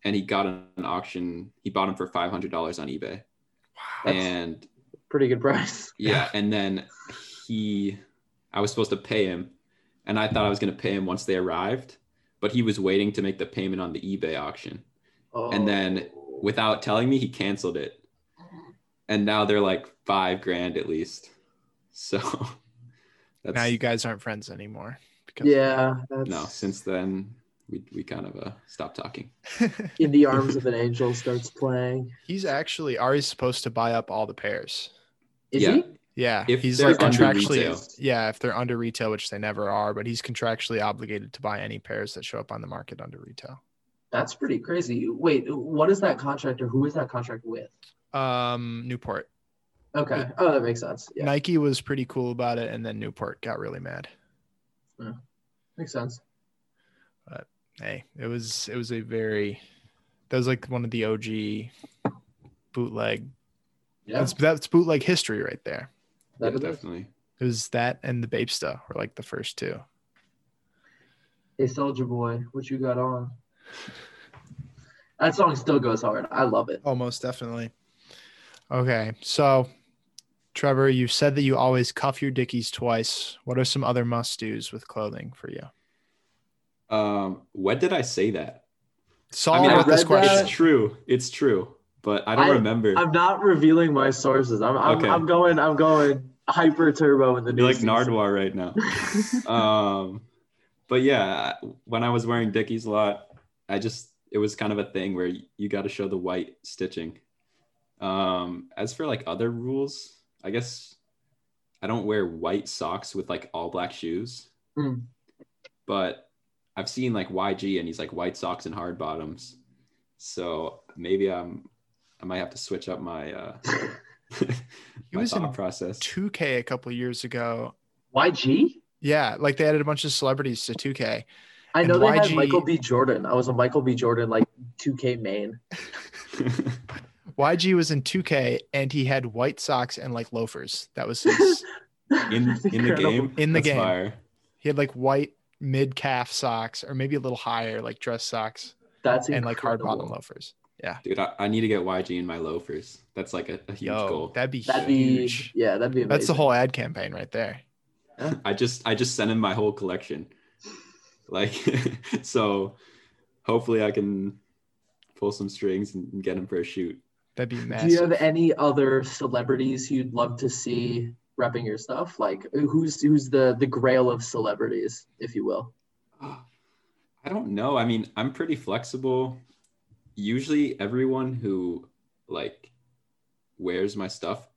Speaker 4: and he got an auction. He bought them for five hundred dollars on eBay,
Speaker 3: That's
Speaker 4: and
Speaker 3: pretty good price. *laughs*
Speaker 4: yeah, and then he, I was supposed to pay him, and I thought I was gonna pay him once they arrived, but he was waiting to make the payment on the eBay auction,
Speaker 3: Oh.
Speaker 4: and then without telling me, he canceled it, and now they're like five grand at least. So *laughs* that's
Speaker 2: now you guys aren't friends anymore. Because
Speaker 3: yeah, that's
Speaker 4: no since then we, we kind of uh stopped talking *laughs*
Speaker 3: in the arms of an angel starts playing.
Speaker 2: he's actually Ari's supposed to buy up all the pairs.
Speaker 3: Is
Speaker 4: Yeah.
Speaker 3: he?
Speaker 2: Yeah,
Speaker 4: If
Speaker 2: he's
Speaker 4: they're
Speaker 2: like
Speaker 3: under
Speaker 2: contractually.
Speaker 4: retail.
Speaker 2: Yeah, if they're under retail, which they never are, but he's contractually obligated to buy any pairs that show up on the market under retail.
Speaker 3: That's pretty crazy. Wait, what is that contract or who is that contract with?
Speaker 2: Um, Newport.
Speaker 3: Okay. Oh, that makes sense. Yeah,
Speaker 2: Nike was pretty cool about it, and then Newport got really mad. Yeah.
Speaker 3: makes sense.
Speaker 2: But hey, it was it was a very that was like one of the OG bootleg.
Speaker 3: Yeah,
Speaker 2: That's that's bootleg history right there.
Speaker 3: that it is.
Speaker 4: definitely
Speaker 2: It was that and the Bapesta were like the first two.
Speaker 3: Hey, Soldier Boy, what you got on? That song still goes hard. I love it.
Speaker 2: Oh, most definitely. Okay, so Trevor, you said that you always cuff your dickies twice. What are some other must dos with clothing for you?
Speaker 4: um when did i say that
Speaker 2: Saul
Speaker 4: i mean
Speaker 2: with
Speaker 3: I
Speaker 2: this question.
Speaker 3: that.
Speaker 4: it's true it's true but i don't
Speaker 3: I-
Speaker 4: remember
Speaker 3: I'm not revealing my sources. I'm I'm,
Speaker 4: Okay.
Speaker 3: I'm going I'm going hyper turbo in the
Speaker 4: you're
Speaker 3: new
Speaker 4: like
Speaker 3: season.
Speaker 4: Nardwuar right now *laughs* um but yeah when i was wearing dickies a lot i just it was kind of a thing where you got to show the white stitching um as for like other rules i guess i don't wear white socks with like all black shoes
Speaker 3: Hmm.
Speaker 4: but i've seen like yg and he's like white socks and hard bottoms so maybe i'm i might have to switch up my uh *laughs* *laughs* my
Speaker 2: was in
Speaker 4: thought process
Speaker 2: 2K a couple years ago.
Speaker 3: YG?
Speaker 2: Yeah, like they added a bunch of celebrities to 2K,
Speaker 3: I
Speaker 2: And
Speaker 3: know they had Michael B. Jordan. I was a Michael B. Jordan like 2K main. *laughs*
Speaker 2: YG was in 2K and he had white socks and like loafers. That was his. *laughs*
Speaker 4: in
Speaker 3: That's
Speaker 4: in the game.
Speaker 2: In the
Speaker 4: That's
Speaker 2: game.
Speaker 4: fire.
Speaker 2: he had like white mid calf socks or maybe a little higher, like dress socks
Speaker 3: That's
Speaker 2: and like hard bottom loafers.
Speaker 4: Yeah, Dude, I, I need to get YG in my loafers. That's like a, a huge
Speaker 2: Yo,
Speaker 4: goal.
Speaker 2: that'd be
Speaker 3: That'd be
Speaker 2: huge.
Speaker 3: yeah, that'd be amazing.
Speaker 2: That's the whole ad campaign right there. *laughs*
Speaker 4: I just I just sent him my whole collection. Like *laughs* so hopefully I can pull some strings and get him for a shoot.
Speaker 2: That'd be
Speaker 3: Do you have any other celebrities you'd love to see repping your stuff? Like who's who's the the grail of celebrities, if you will?
Speaker 4: I don't know. I mean, I'm pretty flexible. Usually everyone who like wears my stuff,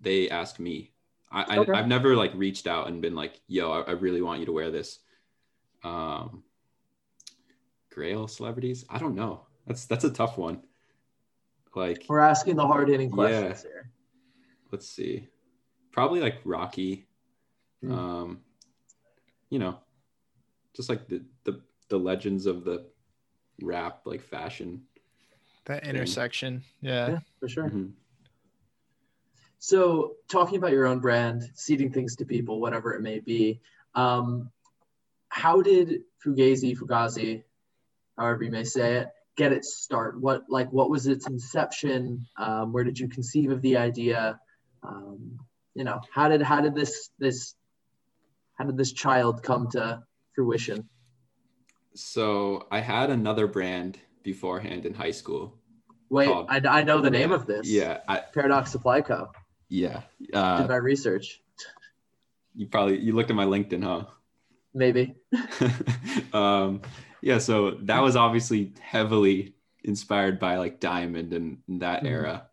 Speaker 4: they ask me. I,
Speaker 3: Okay.
Speaker 4: I I've never like reached out and been like, yo, I, I really want you to wear this. Um Grail celebrities? I don't know. That's that's a tough one. Like
Speaker 3: We're asking the hard hitting questions here.
Speaker 4: let's see. Probably like Rocky.
Speaker 3: Hmm.
Speaker 4: Um you know, just like the the the legends of the rap like fashion.
Speaker 2: that intersection. Yeah.
Speaker 3: Yeah, for sure.
Speaker 4: Mhm.
Speaker 3: So, talking about your own brand, seeding things to people, whatever it may be, um, how did Fugazi, Fugazi, however you may say it, get its start? What like what was its inception? Um, where did you conceive of the idea? Um, you know, how did how did this this how did this child come to fruition?
Speaker 4: So I had another brand beforehand in high school.
Speaker 3: Wait,
Speaker 4: Called-
Speaker 3: I, I know the name of this.
Speaker 4: Yeah, I
Speaker 3: Paradox Supply Co.
Speaker 4: yeah.
Speaker 3: Did
Speaker 4: Uh,
Speaker 3: my research.
Speaker 4: you probably you looked at my LinkedIn, huh?
Speaker 3: Maybe. *laughs*
Speaker 4: um, yeah, so that was obviously heavily inspired by like Diamond and, that
Speaker 3: Mhm.
Speaker 4: era.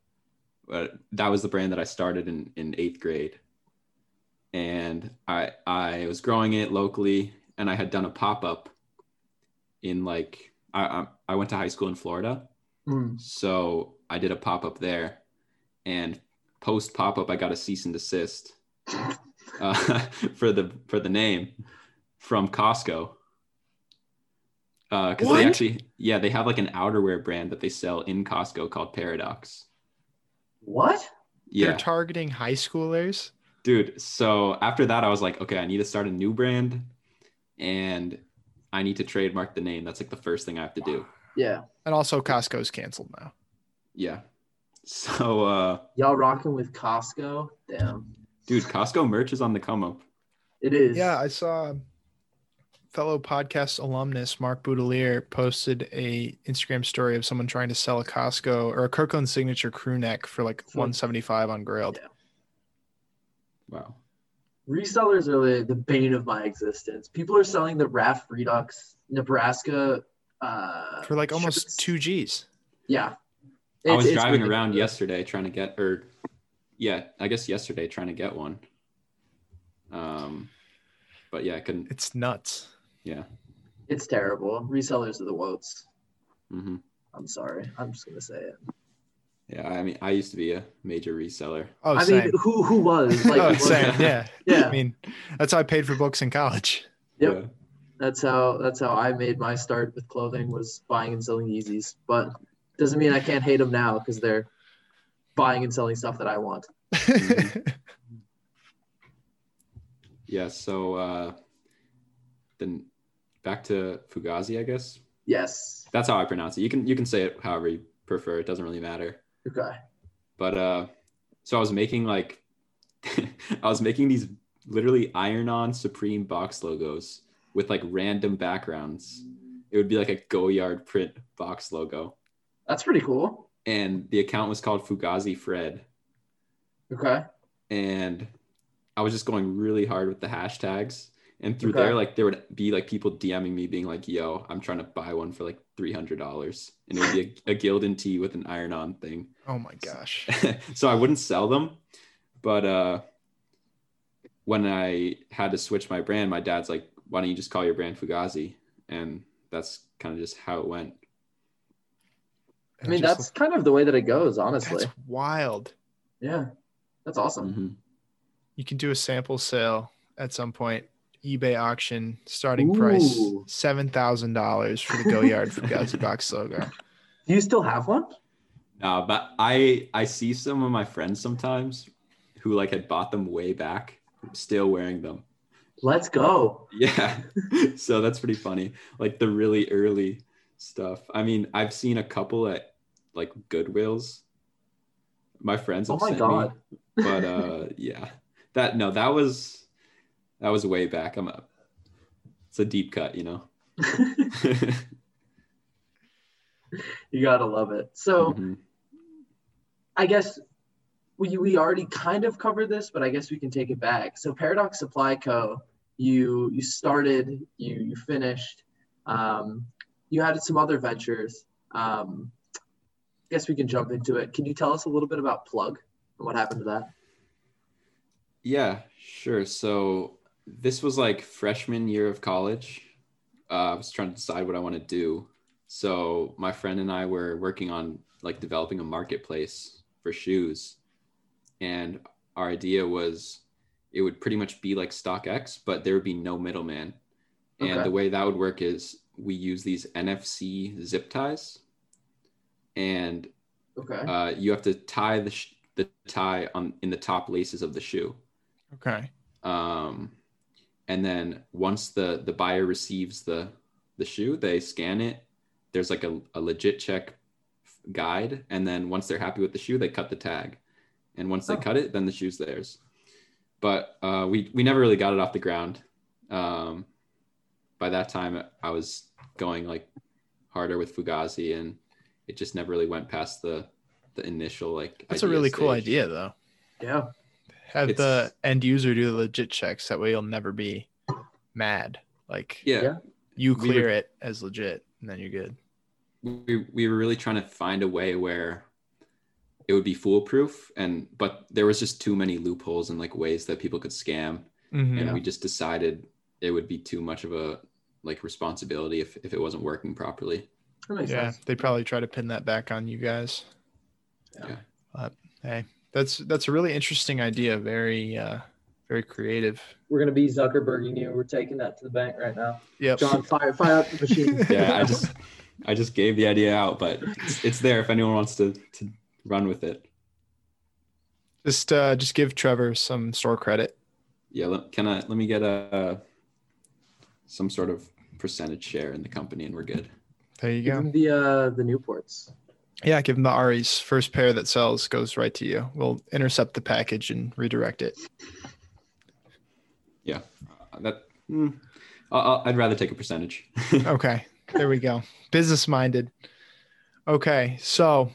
Speaker 4: But that was the brand that I started in, in eighth grade. And I I was growing it locally and I had done a pop-up in like I I, I went to high school in Florida.
Speaker 3: Mm.
Speaker 4: So I did a pop-up there and post pop-up I got a cease and desist *laughs* uh, *laughs* for the for the name from Costco. Because
Speaker 2: What?
Speaker 4: they actually, yeah, they have like an outerwear brand that they sell in Costco called Paradox.
Speaker 3: What?
Speaker 4: Yeah,
Speaker 2: They're targeting high schoolers.
Speaker 4: dude. So after that, I was like, okay, I need to start a new brand, and I need to trademark the name. That's like the first thing I have to do.
Speaker 3: Yeah.
Speaker 2: And also Costco's canceled now.
Speaker 4: Yeah. *laughs* So, uh,
Speaker 3: Y'all rocking with Costco? Damn.
Speaker 4: dude, Costco merch is on the come up.
Speaker 3: It is.
Speaker 2: Yeah, I saw fellow podcast alumnus Mark Boudelier posted a Instagram story of someone trying to sell a Costco or a Kirkland signature crew neck for like
Speaker 3: Hmm.
Speaker 2: 175 on Grailed.
Speaker 3: Yeah.
Speaker 4: Wow.
Speaker 3: Resellers are the, the bane of my existence. People are selling the RAF Redux Nebraska uh,
Speaker 2: For like almost
Speaker 3: shirts.
Speaker 2: two G's.
Speaker 3: Yeah.
Speaker 4: I was
Speaker 3: It's- it's
Speaker 4: driving around
Speaker 3: ridiculous.
Speaker 4: yesterday trying to get, or yeah, I guess yesterday trying to get one. Um, but yeah, I couldn't.
Speaker 2: It's nuts.
Speaker 4: Yeah.
Speaker 3: It's terrible. Resellers are the woats.
Speaker 4: hmm
Speaker 3: I'm sorry. I'm just gonna say it.
Speaker 4: Yeah. I mean, I used to be a major reseller.
Speaker 2: Oh,
Speaker 3: I
Speaker 2: same.
Speaker 3: mean, who who was like?
Speaker 2: oh,
Speaker 3: who was-
Speaker 2: same. Yeah.
Speaker 3: Yeah.
Speaker 2: I mean, that's how I paid for books in college.
Speaker 3: Yep.
Speaker 4: Yeah.
Speaker 3: That's how that's how I made my start with clothing was buying and selling Yeezys. But doesn't mean I can't hate them now because they're buying and selling stuff that I want. *laughs*
Speaker 4: Yeah. So uh, then back to Fugazi, I guess.
Speaker 3: Yes.
Speaker 4: That's how I pronounce it. You can you can say it however you prefer. It doesn't really matter.
Speaker 3: Okay.
Speaker 4: But uh, so I was making like, *laughs* I was making these literally iron-on Supreme box logos with like random backgrounds. It would be like a Goyard print box logo,
Speaker 3: That's pretty cool.
Speaker 4: and the account was called Fugazi Fred.
Speaker 3: Okay.
Speaker 4: and I was just going really hard with the hashtags. And through
Speaker 3: Okay.
Speaker 4: there, like there would be like people DMing me being like, "Yo, I'm trying to buy one for like three hundred dollars," and it would be a, a Gildan tee with an iron-on thing.
Speaker 2: oh my gosh. *laughs*
Speaker 4: so I wouldn't sell them, but uh, when I had to switch my brand, my dad's like, "Why don't you just call your brand Fugazi?" And that's kind of just how it went.
Speaker 3: I mean,
Speaker 2: Just-
Speaker 3: that's kind of the way that it goes, honestly.
Speaker 2: that's wild.
Speaker 3: Yeah. That's awesome.
Speaker 4: Mhm.
Speaker 2: You can do a sample sale at some point eBay auction, starting price seven thousand dollars for the Goyard Fugazi box *laughs* logo.
Speaker 3: Do you still have one?
Speaker 4: No, but I I see some of my friends sometimes who like had bought them way back, still wearing them.
Speaker 3: Let's go. *laughs*
Speaker 4: Yeah. so that's pretty funny. Like the really early stuff. I mean, I've seen a couple at like Goodwills. My friends
Speaker 3: Oh
Speaker 4: have
Speaker 3: my
Speaker 4: sent
Speaker 3: god.
Speaker 4: me, but uh *laughs* yeah. That no, that was that was way back. I'm a it's a deep cut, you know. *laughs*
Speaker 3: you gotta love it. So
Speaker 4: Mhm.
Speaker 3: I guess we we already kind of covered this, but I guess we can take it back. So Paradox Supply Co. You you started, you you finished. Um, you had some other ventures. Um, I guess we can jump into it. Can you tell us a little bit about Plug and what happened to that?
Speaker 4: Yeah, sure. So this was like freshman year of college. Uh, I was trying to decide what I want to do. So my friend and I were working on like developing a marketplace for shoes, and our idea was it would pretty much be like StockX, but there would be no middleman. And
Speaker 3: Okay.
Speaker 4: the way that would work is we use these NFC zip ties, and
Speaker 3: Okay.
Speaker 4: uh, you have to tie the sh- the tie on in the top laces of the shoe
Speaker 2: Okay.
Speaker 4: um, and then once the the buyer receives the the shoe they scan it there's like a, a legit check guide and then once they're happy with the shoe they cut the tag and once they
Speaker 3: Oh.
Speaker 4: cut it then the shoe's theirs but uh, we we never really got it off the ground um, by that time i was going like harder with fugazi and it just never really went past the the initial like
Speaker 2: That's a
Speaker 4: idea
Speaker 2: really cool idea, though.
Speaker 3: yeah.
Speaker 2: Have
Speaker 4: It's-
Speaker 2: the end user do the legit checks. That way, you'll never be mad. Like
Speaker 4: yeah
Speaker 3: Yeah.
Speaker 2: you
Speaker 4: We
Speaker 2: clear it as legit, and then you're good.
Speaker 4: we, we were really trying to find a way where it would be foolproof and but there was just too many loopholes and like ways that people could scam
Speaker 2: Mhm.
Speaker 4: and we just decided it would be too much of a like responsibility if, if it wasn't working properly
Speaker 2: Yeah,
Speaker 3: sense.
Speaker 2: they probably try to pin that back on you guys.
Speaker 3: Yeah.
Speaker 2: But hey, that's that's a really interesting idea. Very uh very creative.
Speaker 3: We're gonna be Zuckerberging you. We're taking that to the bank right now.
Speaker 2: Yeah,
Speaker 3: John, fire fire up the machine. *laughs*
Speaker 4: yeah i just i just gave the idea out but it's, it's there if anyone wants to to run with it
Speaker 2: Just uh just give Trevor some store credit.
Speaker 4: yeah let, can i let me get a some sort of percentage share in the company and we're good
Speaker 2: There you go.
Speaker 3: him the uh the Newports.
Speaker 2: Yeah, give him the Aries. First pair that sells goes right to you. We'll intercept the package and redirect it.
Speaker 4: yeah uh, that mm, i'd rather take a percentage *laughs*
Speaker 2: Okay. There we go. Business minded. Okay. So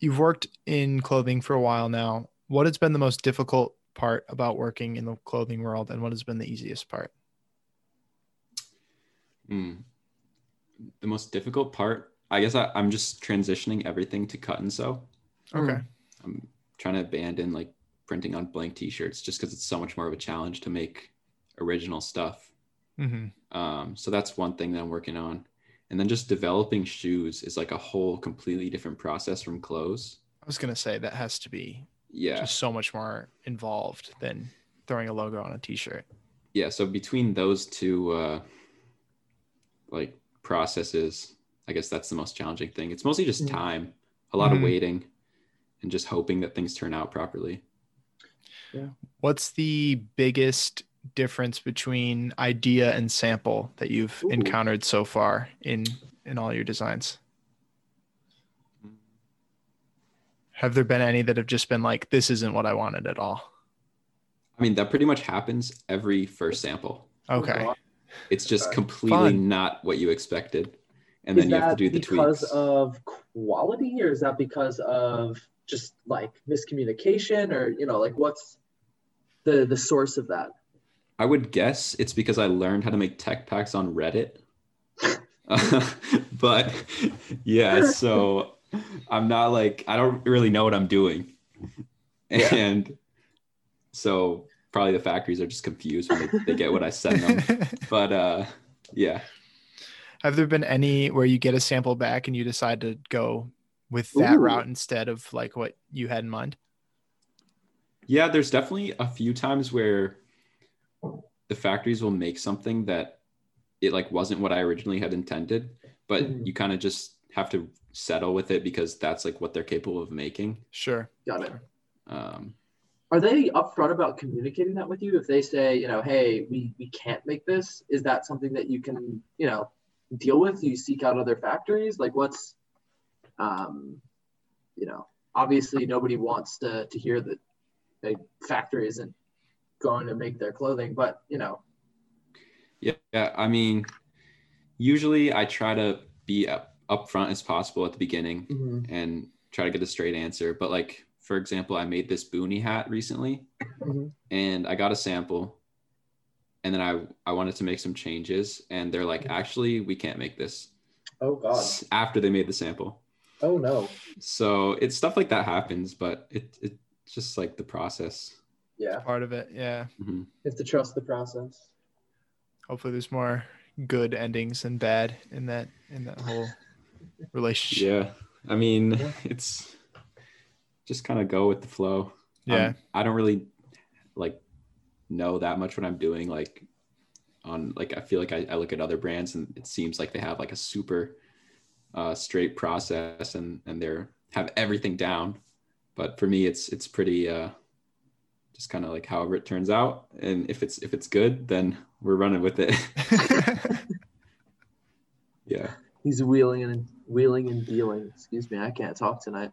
Speaker 2: you've worked in clothing for a while now. What has been the most difficult part about working in the clothing world and what has been the easiest part?
Speaker 4: Hmm. The most difficult part, I guess I, I'm just transitioning everything to cut and sew.
Speaker 2: Okay.
Speaker 4: I'm trying to abandon like printing on blank t-shirts just because it's so much more of a challenge to make original stuff.
Speaker 2: hmm
Speaker 4: Um, so that's one thing that I'm working on. And then just developing shoes is like a whole completely different process from clothes.
Speaker 2: I was going to say that has to be
Speaker 4: Yeah.
Speaker 2: just so much more involved than throwing a logo on a t shirt.
Speaker 4: yeah. So between those two, uh, like processes, I guess that's the most challenging thing. It's mostly just
Speaker 3: Mhm.
Speaker 4: time, a lot of
Speaker 2: Mhm.
Speaker 4: waiting, and just hoping that things turn out properly. Yeah.
Speaker 2: What's the biggest difference between idea and sample that you've
Speaker 3: Ooh.
Speaker 2: encountered so far in in all your designs? Have there been any that have just been like, this isn't what I wanted at all?
Speaker 4: I mean, that pretty much happens every first sample.
Speaker 2: Okay.
Speaker 4: It's just completely
Speaker 2: Fun.
Speaker 4: not what you expected, and
Speaker 3: is
Speaker 4: then you have to
Speaker 3: that
Speaker 4: do the
Speaker 3: because
Speaker 4: tweaks.
Speaker 3: of quality, or is that because of just like miscommunication, or you know, like what's the the source of that?
Speaker 4: I would guess it's because I learned how to make tech packs on Reddit. *laughs* but yeah, so I'm not like I don't really know what I'm doing.
Speaker 3: Yeah.
Speaker 4: And so probably the factories are just confused when they, they get what I send them. *laughs* But uh yeah.
Speaker 2: Have there been any where you get a sample back and you decide to go with that
Speaker 3: Ooh.
Speaker 2: route instead of like what you had in mind?
Speaker 4: Yeah, there's definitely a few times where the factories will make something that it like wasn't what I originally had intended, but
Speaker 3: Mhm.
Speaker 4: you kind of just have to settle with it because that's like what they're capable of making.
Speaker 2: Sure.
Speaker 3: Got it.
Speaker 4: Um,
Speaker 3: Are they upfront about communicating that with you? If they say, you know, hey, we, we can't make this, is that something that you can, you know, deal with? Do you seek out other factories? Like what's um you know, obviously nobody wants to to hear that a factory isn't going to make their clothing, but you know,
Speaker 4: yeah, yeah, I mean, usually I try to be up upfront as possible at the beginning and try to get a straight answer. But like, for example, I made this boonie hat recently
Speaker 3: Mhm.
Speaker 4: and I got a sample and then I, I wanted to make some changes and they're like, actually, we can't make this
Speaker 3: oh god.
Speaker 4: after they made the sample.
Speaker 3: Oh no.
Speaker 4: So it's stuff like that happens, but it, it's just like the process.
Speaker 3: Yeah.
Speaker 2: Part of it. Yeah.
Speaker 4: Mhm.
Speaker 3: You have to trust the process.
Speaker 2: Hopefully there's more good endings than bad in that in that whole relationship.
Speaker 4: Yeah. I mean,
Speaker 3: Yeah.
Speaker 4: it's just kind of go with the flow.
Speaker 2: Yeah.
Speaker 4: Um, I don't really like know that much what I'm doing. Like on like I feel like I, I look at other brands and it seems like they have like a super uh, straight process and and they're have everything down. But for me, it's it's pretty uh, just kind of like however it turns out. And if it's if it's good, then we're running with it. *laughs* *laughs* yeah.
Speaker 3: He's wheeling and wheeling and dealing. Excuse me, I can't talk tonight.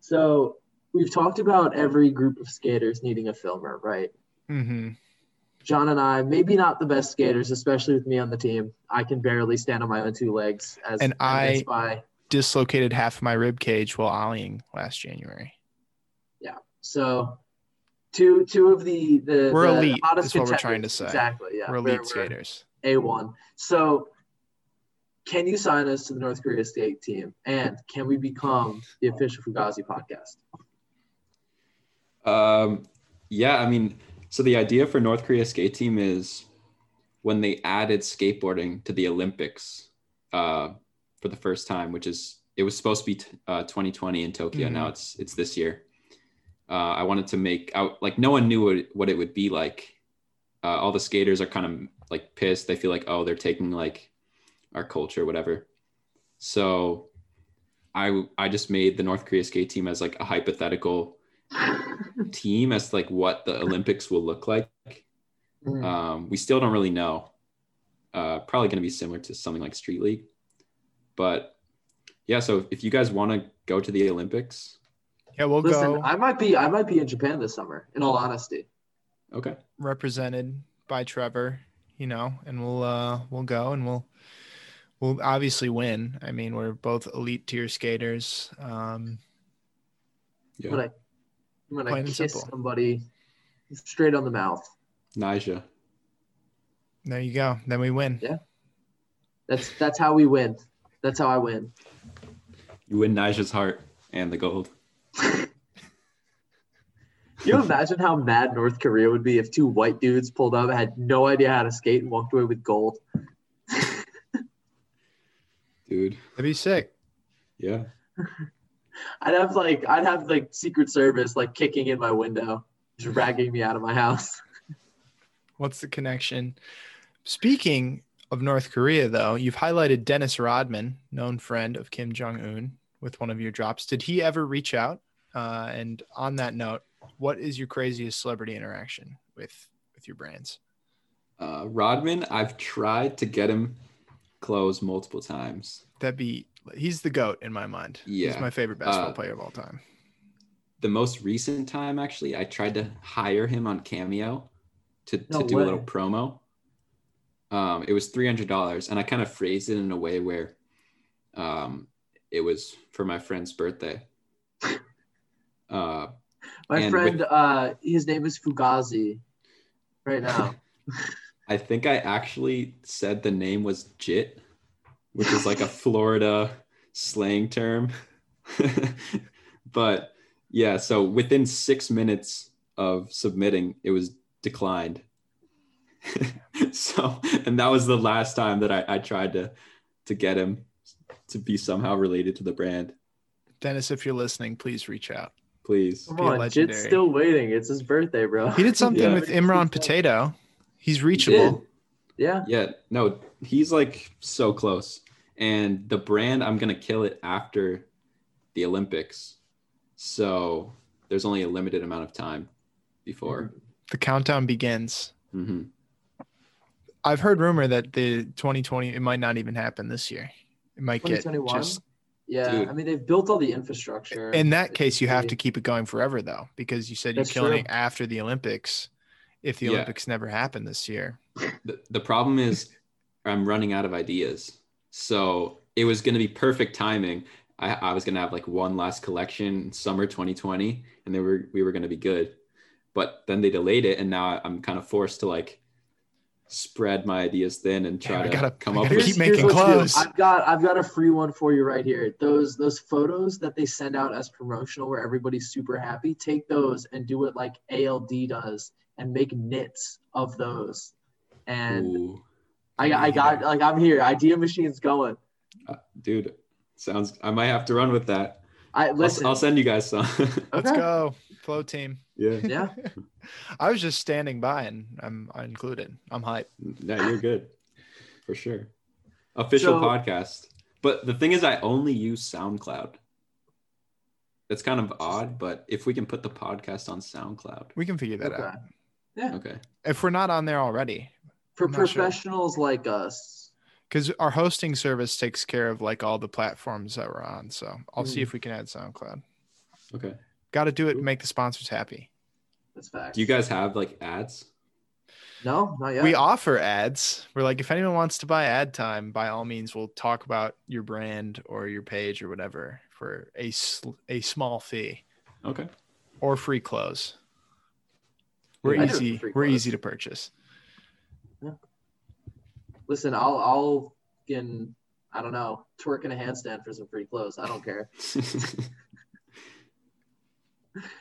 Speaker 3: So we've talked about every group of skaters needing a filmer, right?
Speaker 2: Hmm
Speaker 3: John and I, maybe not the best skaters, especially with me on the team. I can barely stand on my own two legs, as
Speaker 2: And I-
Speaker 3: by
Speaker 2: Dislocated half of my rib cage while ollieing last January. Yeah.
Speaker 3: So two two of the the
Speaker 2: We're
Speaker 3: the
Speaker 2: elite,
Speaker 3: hottest
Speaker 2: is what we're trying to say.
Speaker 3: Exactly, yeah.
Speaker 2: We're elite skaters.
Speaker 3: A one. So can you sign us to the North Korea skate team, and can we become the official Fugazi podcast?
Speaker 4: Um, yeah, I mean, so the idea for North Korea skate team is when they added skateboarding to the Olympics uh, for the first time, which is it was supposed to be t- uh, 2020 in Tokyo.
Speaker 2: Mhm.
Speaker 4: Now it's it's this year. Uh, I wanted to make out like no one knew what, what it would be like. Uh, all the skaters are kind of like pissed. They feel like oh they're taking like our culture, whatever. So I I just made the North Korea skate team as like a hypothetical *laughs* team as like what the Olympics will look like.
Speaker 3: Mm.
Speaker 4: Um, we still don't really know. Uh, probably going to be similar to something like Street League, but yeah. So if you guys want to go to the Olympics,
Speaker 2: Yeah, we'll
Speaker 3: Listen,
Speaker 2: go
Speaker 3: I might be I might be in Japan this summer. In all honesty,
Speaker 4: okay,
Speaker 2: represented by Trevor, you know, and we'll uh we'll go and we'll we'll obviously win. I mean, we're both elite tier skaters. Um
Speaker 4: yeah,
Speaker 3: I'm gonna I'm gonna
Speaker 2: Plain
Speaker 3: kiss somebody straight on the mouth.
Speaker 4: Nyjah.
Speaker 2: there you go. Then we win.
Speaker 3: Yeah. That's that's how we win. That's how I win.
Speaker 4: You win Nyjah's heart and the gold.
Speaker 3: Can *laughs* you imagine how mad North Korea would be if two white dudes pulled up, had no idea how to skate, and walked away with gold? *laughs*
Speaker 4: Dude,
Speaker 2: That'd be sick.
Speaker 4: yeah. *laughs*
Speaker 3: I'd have like I'd have like Secret Service like kicking in my window, dragging me out of my house. *laughs*
Speaker 2: What's the connection? Speaking of North Korea, though, you've highlighted Dennis Rodman, known friend of Kim Jong Un, with one of your drops. Did he ever reach out? Uh, and on that note, what is your craziest celebrity interaction with with your brands?
Speaker 4: Uh, Rodman, I've tried to get him close multiple times.
Speaker 2: That'd be he's the goat in my mind. he's
Speaker 4: Yeah.
Speaker 2: my favorite basketball
Speaker 4: Uh,
Speaker 2: player of all time.
Speaker 4: The most recent time, actually, I tried to hire him on Cameo to, to
Speaker 3: No
Speaker 4: do a little promo. Um, it was three hundred dollars, and I kind of phrased it in a way where, um, it was for my friend's birthday. *laughs* Uh,
Speaker 3: My friend,
Speaker 4: with-
Speaker 3: uh, his name is Fugazi. Right now, *laughs*
Speaker 4: I think I actually said the name was Jit, which is like a Florida slang term. *laughs* but yeah, so within six minutes of submitting, it was declined. *laughs* so, and that was the last time that I, I tried to to get him to be somehow related to the brand.
Speaker 2: Dennis, if you're listening, please reach out.
Speaker 4: Please.
Speaker 3: come on, Jit's still waiting. It's his birthday, bro.
Speaker 2: He did something
Speaker 4: Yeah.
Speaker 2: with Imran Potato. He's reachable.
Speaker 3: Yeah.
Speaker 4: Yeah, no, he's like so close. And the brand, I'm gonna kill it after the Olympics. So there's only a limited amount of time before.
Speaker 2: The countdown begins.
Speaker 4: hmm
Speaker 2: I've heard rumor that the 2020 it might not even happen this year. It might get just.
Speaker 3: Yeah.
Speaker 4: Dude.
Speaker 3: I mean, they've built all the infrastructure.
Speaker 2: In that case, you have to keep it going forever though, because you said you're killing
Speaker 3: true.
Speaker 2: it after the Olympics. If the
Speaker 4: Yeah.
Speaker 2: Olympics never happen this year,
Speaker 4: The, the problem is I'm running out of ideas. So it was gonna be perfect timing. I, I was gonna have like one last collection summer 2020, and they were we were gonna be good. But then they delayed it, and now I'm kind of forced to like spread my ideas thin and try
Speaker 2: Damn,
Speaker 4: to
Speaker 2: gotta-
Speaker 4: come up
Speaker 2: gotta
Speaker 4: with
Speaker 2: keep making
Speaker 3: what
Speaker 2: clothes.
Speaker 3: I've got I've got a free one for you right here. Those those photos that they send out as promotional where everybody's super happy, take those and do it like ALD does and make knits of those. And
Speaker 4: Ooh.
Speaker 3: I I got like I'm here. Idea machine's going.
Speaker 4: Uh, dude sounds i might have to run with that
Speaker 3: I
Speaker 4: I'll,
Speaker 3: listen.
Speaker 4: I'll send you guys some *laughs*
Speaker 2: let's
Speaker 3: Okay.
Speaker 2: go, flow team.
Speaker 4: yeah
Speaker 3: Yeah. *laughs*
Speaker 2: I was just standing by and I'm I included. I'm hyped.
Speaker 4: yeah you're good for sure official
Speaker 3: So-
Speaker 4: podcast but the thing is i only use soundcloud that's kind of odd but if we can put the podcast on soundcloud
Speaker 2: We can figure that
Speaker 3: Okay.
Speaker 2: out. Yeah.
Speaker 4: Okay
Speaker 2: If we're not on there already,
Speaker 3: For
Speaker 2: I'm not sure.
Speaker 3: professionals like us.
Speaker 2: because our hosting service takes care of like all the platforms that we're on. So I'll see
Speaker 3: Mhm.
Speaker 2: if we can add SoundCloud.
Speaker 4: okay
Speaker 2: Got to do it to make the sponsors happy.
Speaker 3: That's facts.
Speaker 4: do you guys have like ads
Speaker 3: No, not yet.
Speaker 2: We offer ads. We're like, if anyone wants to buy ad time, by all means, we'll talk about your brand or your page or whatever for a sl- a small fee
Speaker 4: okay
Speaker 2: or free clothes. We're
Speaker 3: I do it for
Speaker 2: easy. We're
Speaker 3: clothes.
Speaker 2: easy to purchase.
Speaker 3: Listen, I'll I'll can I don't know, twerk in a handstand for some free clothes. I don't care. *laughs*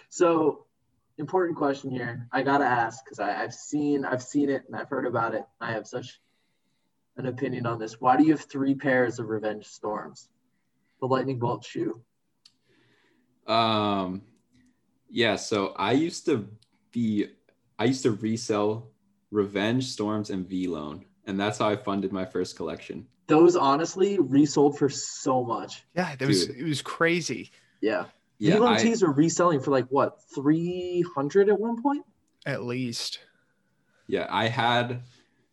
Speaker 3: So, important question here. I gotta ask because I've seen I've seen it and I've heard about it. I have such an opinion on this. Why do you have three pairs of Revenge Storms? The Lightning Bolt shoe.
Speaker 4: um yeah so i used to be i used to resell revenge storms and vlone and that's how i funded my first collection
Speaker 3: Those honestly resold for so much.
Speaker 2: Yeah, that was
Speaker 4: Dude.
Speaker 2: It was crazy.
Speaker 3: Yeah.
Speaker 4: yeah
Speaker 3: Elon
Speaker 4: I,
Speaker 3: tees were reselling for like what, 300 at one point?
Speaker 2: At least.
Speaker 4: Yeah, I had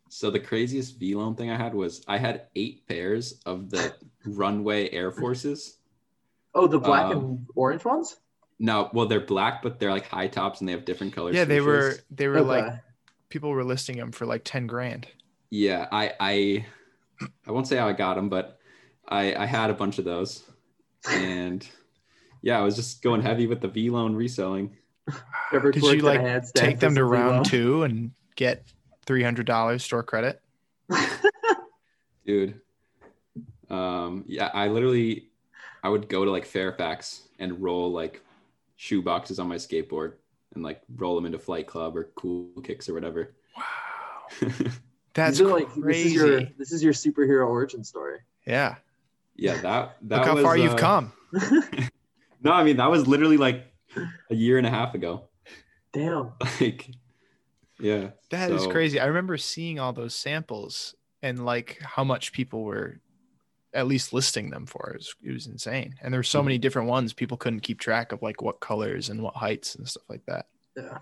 Speaker 4: so the craziest Vlone thing I had was I had eight pairs of the runway Air Forces.
Speaker 3: Oh, the black
Speaker 4: Um,
Speaker 3: and orange ones?
Speaker 4: No, well they're black, but they're like high tops and they have different colors.
Speaker 2: yeah, they were they were like people were listing them for like ten grand.
Speaker 4: Yeah, I I I won't say how I got them, but I I had a bunch of those, and yeah, I was just going heavy with the Vlone reselling.
Speaker 3: Ever *sighs*
Speaker 2: Did you like take them to
Speaker 3: some free
Speaker 2: round two and get three hundred dollars store credit? *laughs*
Speaker 4: dude. Um, yeah, I literally, I would go to like Fairfax and roll like shoe boxes on my skateboard and like roll them into Flight Club or Cool Kicks or whatever.
Speaker 2: Wow, *laughs* that's
Speaker 3: These are like this is your this is your superhero origin story.
Speaker 2: yeah,
Speaker 4: yeah, that that
Speaker 2: look how
Speaker 4: was,
Speaker 2: far you've
Speaker 4: uh,
Speaker 2: come. *laughs*
Speaker 4: No, I mean that was literally like a year and a half ago.
Speaker 3: Damn. *laughs*
Speaker 4: Like, yeah,
Speaker 2: That is
Speaker 4: so-
Speaker 2: crazy. I remember seeing all those samples and like how much people were at least listing them for. It was, it was insane. And there were so many different ones people couldn't keep track of like what colors and what heights and stuff like that.
Speaker 3: Yeah.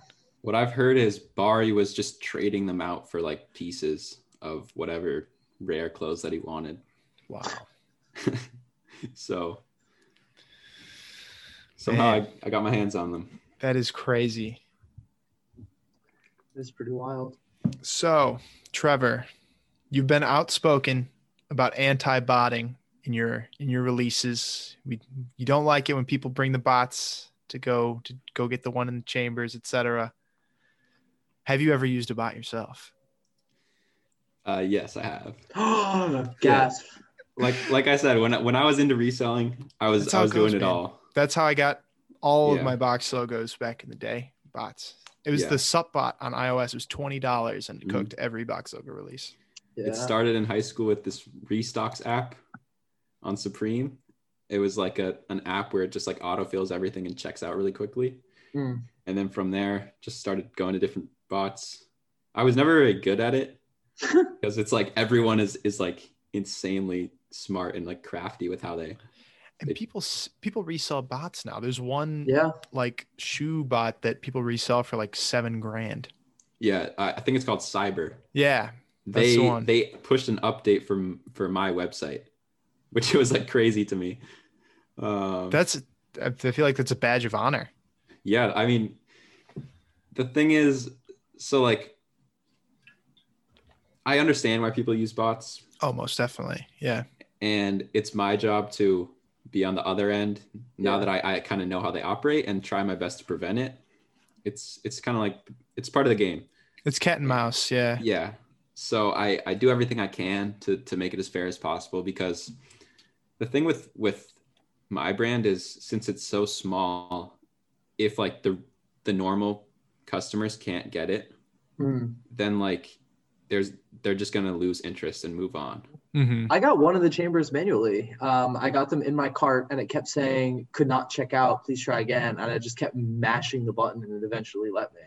Speaker 4: What I've heard is Bari was just trading them out for like pieces of whatever rare clothes that he wanted.
Speaker 2: Wow. *laughs*
Speaker 4: so somehow I, I got my hands on them.
Speaker 2: That is crazy.
Speaker 3: It's pretty wild.
Speaker 2: So, Trevor, you've been outspoken about anti-botting in your in your releases. We you don't like it when people bring the bots to go to go get the one in the chambers, etc. Have you ever used a bot yourself?
Speaker 4: Uh, yes, I have. *gasps*
Speaker 3: Oh, gasp.
Speaker 4: Like like I said, when I, when I was into reselling, I was
Speaker 2: That's how
Speaker 4: I
Speaker 2: it
Speaker 4: was doing
Speaker 2: goes,
Speaker 4: it
Speaker 2: man.
Speaker 4: all.
Speaker 2: That's how I got all of my box logos back in the day. Bots. It was
Speaker 4: Yeah.
Speaker 2: the sup bot on iOS. It was twenty dollars and it
Speaker 4: Mhm.
Speaker 2: cooked every box logo release.
Speaker 3: Yeah.
Speaker 4: It started in high school with this restocks app on Supreme. It was like a an app where it just like autofills everything and checks out really quickly.
Speaker 3: Mm.
Speaker 4: And then from there, just started going to different bots. I was never very good at it *laughs* because it's like everyone is is like insanely smart and like crafty with how they
Speaker 2: And people people resell bots now. There's one
Speaker 3: Yeah.
Speaker 2: like shoe bot that people resell for like seven grand.
Speaker 4: yeah I, I think it's called cyber
Speaker 2: Yeah, That's
Speaker 4: they
Speaker 2: the one.
Speaker 4: they pushed an update from for my website *laughs* which it was like crazy to me um
Speaker 2: that's I feel like that's a badge of honor.
Speaker 4: yeah i mean the thing is so like i understand why people use bots
Speaker 2: Oh, most definitely. Yeah.
Speaker 4: and it's my job to be on the other end now
Speaker 3: Yeah.
Speaker 4: that i, I kind of know how they operate and try my best to prevent it it's it's kind of like it's part of the game
Speaker 2: It's cat and mouse. Yeah.
Speaker 4: yeah so i i do everything i can to to make it as fair as possible because the thing with with my brand is since it's so small if like the the normal customers can't get it
Speaker 3: Hmm.
Speaker 4: then like there's they're just gonna lose interest and move on
Speaker 2: hmm
Speaker 3: I got one of the chambers manually. Um, I got them in my cart and it kept saying could not check out. Please try again. And I just kept mashing the button and it eventually let me.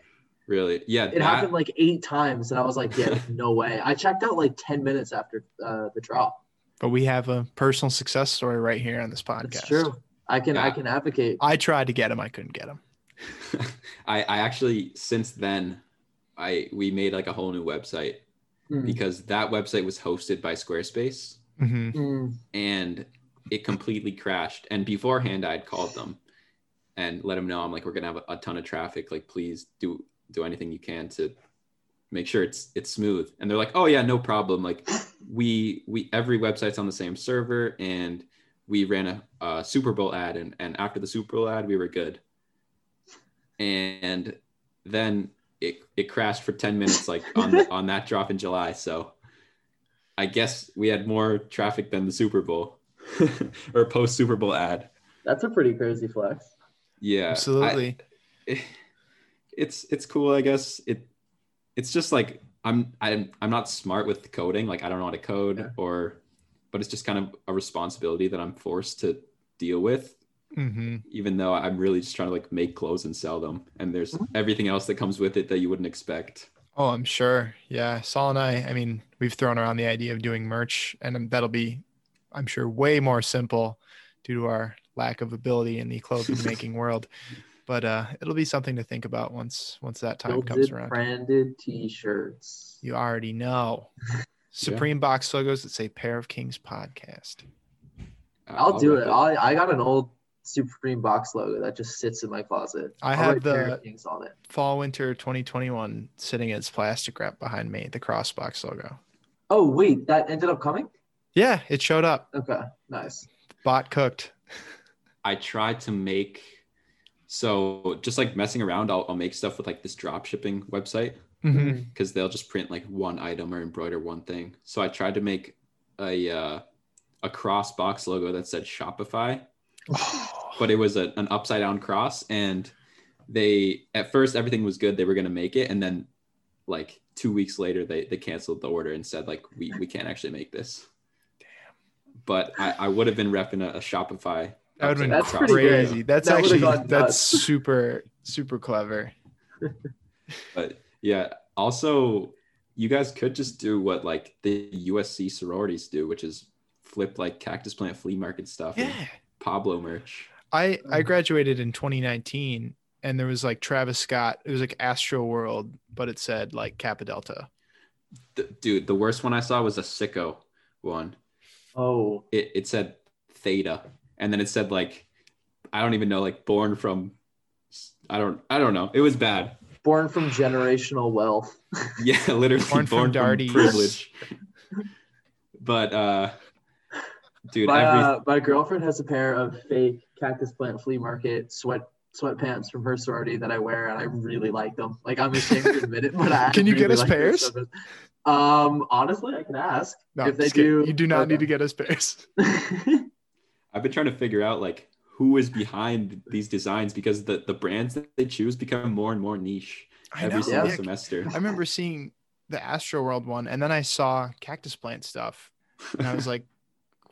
Speaker 4: really yeah
Speaker 3: It
Speaker 4: that-
Speaker 3: happened like eight times and I was like, yeah, no *laughs* way. I checked out like 10 minutes after uh, the drop.
Speaker 2: But we have a personal success story right here on this podcast.
Speaker 3: That's true. I can I can advocate.
Speaker 2: I tried to get him. I couldn't get him. *laughs*
Speaker 4: I, I actually since then I we made like a whole new website
Speaker 3: Hmm.
Speaker 4: because that website was hosted by Squarespace
Speaker 2: hmm
Speaker 3: Hmm.
Speaker 4: and it completely crashed. And beforehand I'd called them and let them know I'm like we're gonna have a, a ton of traffic. Like please do do anything you can to make sure it's it's smooth. And they're like, oh yeah, no problem. Like we we every website's on the same server and we ran a, a Super Bowl ad and, and after the Super Bowl ad we were good. And then it, it crashed for 10 minutes like on the, *laughs* on that drop in July. So I guess we had more traffic than the Super Bowl *laughs* or post Super Bowl ad.
Speaker 3: That's a pretty crazy flex.
Speaker 4: Yeah. I-
Speaker 2: Absolutely. *laughs*
Speaker 4: it's it's cool i guess it it's just like i'm i'm i'm not smart with coding like i don't know how to code
Speaker 3: Yeah.
Speaker 4: or but it's just kind of a responsibility that i'm forced to deal with
Speaker 2: hmm
Speaker 4: even though i'm really just trying to like make clothes and sell them and there's
Speaker 3: Mhm.
Speaker 4: everything else that comes with it that you wouldn't expect
Speaker 2: Oh, I'm sure. Yeah. Saul and I, I mean, we've thrown around the idea of doing merch, and that'll be, I'm sure, way more simple due to our lack of ability in the clothing *laughs* making world. But uh, it'll be something to think about once once that time comes
Speaker 3: Gildan
Speaker 2: around.
Speaker 3: branded t-shirts.
Speaker 2: You already know. *laughs* Supreme box logos that say "Pair of Kings" podcast.
Speaker 4: Uh,
Speaker 3: I'll do
Speaker 4: rep
Speaker 3: it. I I got an old Supreme box logo that just sits in my closet.
Speaker 2: I
Speaker 3: I'll
Speaker 2: have the-
Speaker 3: of Kings on it.
Speaker 2: Fall winter 2021 sitting as plastic wrap behind me, the cross box logo.
Speaker 3: Oh wait, that ended up coming.
Speaker 2: Yeah, it showed up.
Speaker 3: Okay, nice.
Speaker 2: Bot cooked. *laughs*
Speaker 4: I tried to make so just like messing around I'll, I'll make stuff with like this drop shipping website
Speaker 2: Mhm.
Speaker 4: because they'll just print like one item or embroider one thing. So I tried to make a uh, a cross box logo that said Shopify, *sighs* but it was a, an upside down cross. And they at first everything was good; they were gonna make it, and then like two weeks later they they canceled the order and said like we we can't actually make this. Damn. But I, I would have been repping a, a Shopify.
Speaker 2: that would have been
Speaker 3: That's
Speaker 4: cross
Speaker 3: pretty good.
Speaker 4: logo.
Speaker 2: crazy. That's
Speaker 3: That
Speaker 2: actually that's
Speaker 3: nuts. *laughs*
Speaker 2: super super clever. *laughs*
Speaker 4: But yeah, also you guys could just do what like the USC sororities do, which is flip like cactus plant flea market stuff and
Speaker 2: Yeah.
Speaker 4: Pablo merch.
Speaker 2: I I
Speaker 3: Mm.
Speaker 2: graduated in 2019 and there was like Travis Scott. It was like Astro World, but it said like Kappa Delta.
Speaker 4: The, dude, the worst one I saw was a sicko one.
Speaker 3: Oh,
Speaker 4: It it said theta, and then it said like I don't even know, like born from I don't I don't know. It was bad.
Speaker 3: born from generational wealth. *laughs*
Speaker 4: Yeah, literally
Speaker 2: Born
Speaker 4: born,
Speaker 2: from
Speaker 4: from,
Speaker 2: Darties.
Speaker 4: privilege. but uh dude,
Speaker 3: my,
Speaker 4: every
Speaker 3: uh, my girlfriend has a pair of fake cactus plant flea market sweat sweatpants from her sorority that I wear, and I really like them. Like I'm ashamed to admit it, but I *laughs*
Speaker 2: Can you get us
Speaker 3: like
Speaker 2: pairs?
Speaker 3: Um, honestly, I can ask
Speaker 2: No,
Speaker 3: if they
Speaker 2: just kidding.
Speaker 3: do.
Speaker 2: You do not need to get us pairs. *laughs*
Speaker 4: I've been trying to figure out like who is behind these designs because the the brands that they choose become more and more niche
Speaker 2: I
Speaker 4: every
Speaker 2: know.
Speaker 4: single
Speaker 2: yeah.
Speaker 4: semester.
Speaker 2: I remember seeing the Astro World one, and then I saw cactus plant stuff, and I was like,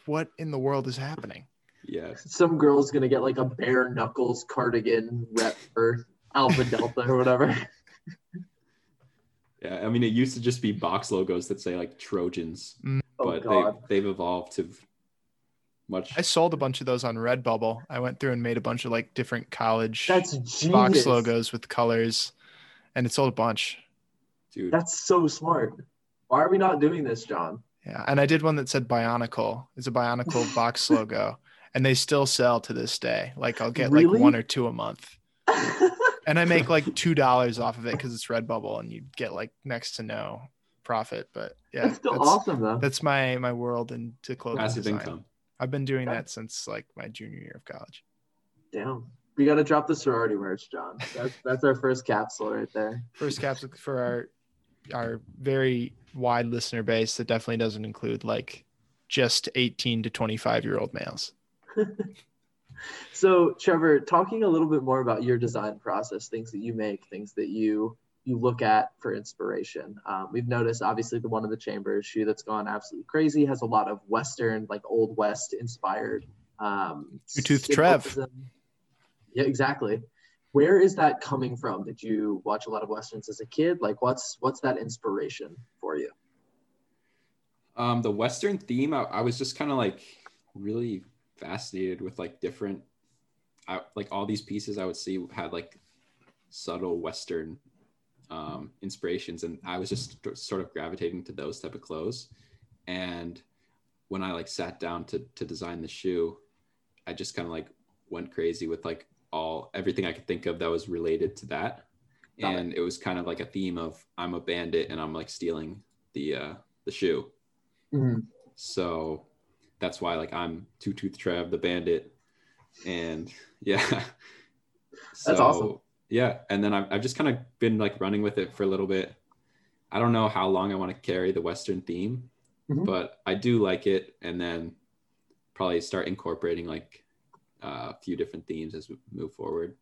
Speaker 2: "What in the world is happening?"
Speaker 4: Yeah.
Speaker 3: Some girl's gonna get like a bare knuckles cardigan rep for Alpha Delta or whatever.
Speaker 4: Yeah. *laughs* Yeah, I mean, it used to just be box logos that say like Trojans, mm.
Speaker 3: Oh
Speaker 4: but
Speaker 3: god.
Speaker 4: they they've evolved to much.
Speaker 2: I sold a bunch of those on Redbubble. I went through and made a bunch of like different college
Speaker 3: That's genius.
Speaker 2: box logos with colors, and it sold a bunch.
Speaker 4: Dude,
Speaker 3: That's so smart. Why are we not doing this, John?
Speaker 2: Yeah, and I did one that said Bionicle. It's a Bionicle *laughs* box logo, and they still sell to this day. Like I'll get
Speaker 3: Really?
Speaker 2: like one or two a month, *laughs* and I make like two dollars off of it because it's Redbubble, and you get like next to no profit. But yeah,
Speaker 3: That's still awesome though.
Speaker 2: That's my my world into clothing
Speaker 4: passive
Speaker 2: design.
Speaker 4: income.
Speaker 2: I've been doing
Speaker 3: Yeah.
Speaker 2: that since like my junior year of college.
Speaker 3: Damn. We gotta drop the sorority merch, John. That's that's our first capsule right there.
Speaker 2: First capsule for our our very wide listener base that definitely doesn't include like just 18 to 25 year old males. *laughs*
Speaker 3: So, Trevor, talking a little bit more about your design process, things that you make, things that you you look at for inspiration. Um, we've noticed, obviously, the one in the chamber shoe that's gone absolutely crazy has a lot of Western, like old West inspired. Um,
Speaker 2: Two-Tooth Trev.
Speaker 3: Yeah, exactly. Where is that coming from? Did you watch a lot of westerns as a kid? Like, what's what's that inspiration for you?
Speaker 4: Um, the Western theme, I, I was just kind of like really fascinated with like different, I, like all these pieces I would see had like subtle Western um, inspirations, and I was just sort of gravitating to those type of clothes. And when I like sat down to to design the shoe, I just kind of like went crazy with like all everything I could think of that was related to that. And it was kind of like a theme of I'm a bandit and I'm like stealing the uh the shoe.
Speaker 3: Mhm.
Speaker 4: So that's why like I'm Two Tooth Trev, the bandit. And *laughs* yeah.
Speaker 3: That's awesome.
Speaker 4: Yeah. And then I've, I've just kind of been like running with it for a little bit. I don't know how long I want to carry the Western theme,
Speaker 3: Mhm.
Speaker 4: but I do like it. And then probably start incorporating like a few different themes as we move forward.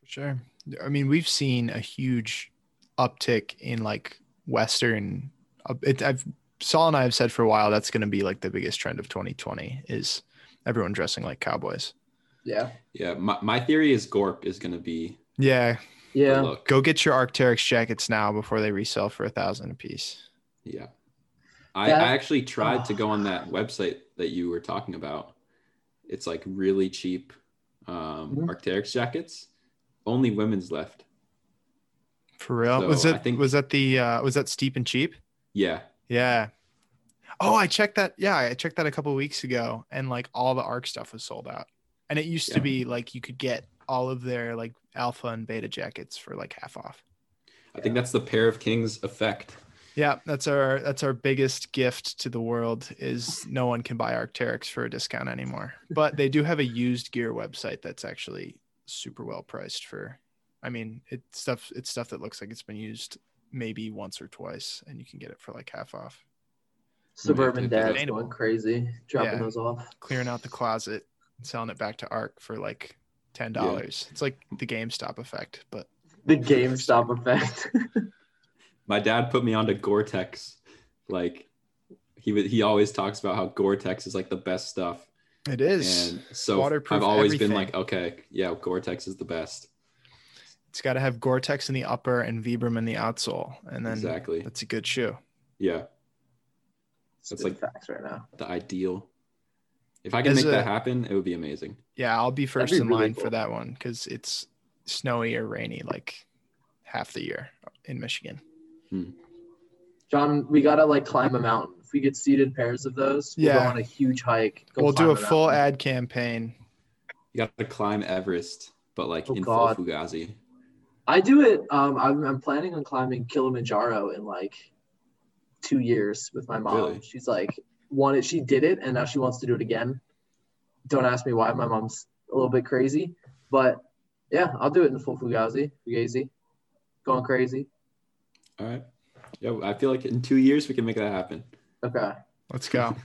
Speaker 2: For sure. I mean, we've seen a huge uptick in like Western. uh, It, I've Saul and I have said for a while that's going to be like the biggest trend of 2020 is everyone dressing like cowboys.
Speaker 3: Yeah.
Speaker 4: Yeah. My, my theory is Gorp is going to be
Speaker 2: Yeah,
Speaker 3: Yeah.
Speaker 4: look.
Speaker 2: go get your Arcteryx jackets now before they resell for a thousand a piece.
Speaker 4: Yeah. I,
Speaker 3: That-
Speaker 4: I actually tried to go on that website that you were talking about. It's like really cheap um,
Speaker 3: Mhm.
Speaker 4: Arcteryx jackets. Only women's left.
Speaker 2: For real?
Speaker 4: So,
Speaker 2: was it
Speaker 4: think-
Speaker 2: was that the uh was that steep and cheap?
Speaker 4: Yeah.
Speaker 2: Yeah. Oh, I checked that. Yeah, I checked that a couple weeks ago, and like all the ARC stuff was sold out. And it used to be like you could get all of their like alpha and beta jackets for like half off.
Speaker 4: I think that's the pair of kings effect.
Speaker 2: Yeah, that's our that's our biggest gift to the world is no one can buy Arcteryx for a discount anymore. But they do have a used gear website that's actually super well priced for I mean, it's stuff it's stuff that looks like it's been used maybe once or twice and you can get it for like half off.
Speaker 3: Suburban
Speaker 4: Yeah,
Speaker 3: dads
Speaker 2: sustainable.
Speaker 3: going crazy, dropping
Speaker 2: Yeah.
Speaker 3: those off.
Speaker 2: Clearing out the closet and selling it back to Arc for like ten dollars. It's like the GameStop effect, but
Speaker 3: The GameStop effect. *laughs*
Speaker 4: My dad put me onto Gore-Tex. Like he he always talks about how Gore-Tex is like the best stuff.
Speaker 2: it is.
Speaker 4: And so
Speaker 2: Waterproof
Speaker 4: I've always
Speaker 2: everything.
Speaker 4: been like, okay, yeah, Gore-Tex is the best.
Speaker 2: It's got to have Gore-Tex in the upper and Vibram in the outsole, and then
Speaker 4: Exactly.
Speaker 2: that's a good shoe.
Speaker 4: Yeah.
Speaker 3: That's
Speaker 4: That's
Speaker 3: like
Speaker 4: like-
Speaker 3: facts right now.
Speaker 4: The ideal. If I can
Speaker 2: As
Speaker 4: make
Speaker 2: a-
Speaker 4: that happen, it would be amazing.
Speaker 2: Yeah, I'll be first
Speaker 3: be
Speaker 2: in
Speaker 3: really
Speaker 2: line for that one because it's snowy or rainy like half the year in Michigan.
Speaker 3: John, we gotta like climb a mountain. If we get seated pairs of those, we'll go
Speaker 2: Yeah.
Speaker 3: on a huge hike. go
Speaker 2: we'll do
Speaker 3: climb
Speaker 2: a full
Speaker 3: mountain.
Speaker 2: ad campaign.
Speaker 4: You got to climb Everest, but like
Speaker 3: Oh,
Speaker 4: in
Speaker 3: God.
Speaker 4: full Fugazi.
Speaker 3: I do it. Um, I'm, I'm planning on climbing Kilimanjaro in like two years with my mom.
Speaker 4: Really?
Speaker 3: She's like wanted. She did it, and now she wants to do it again. Don't ask me why. My mom's a little bit crazy, but yeah, I'll do it in full Fugazi. Fugazi, going crazy.
Speaker 4: All right. Yeah, I feel like in two years we can make that happen.
Speaker 3: Okay.
Speaker 2: Let's go.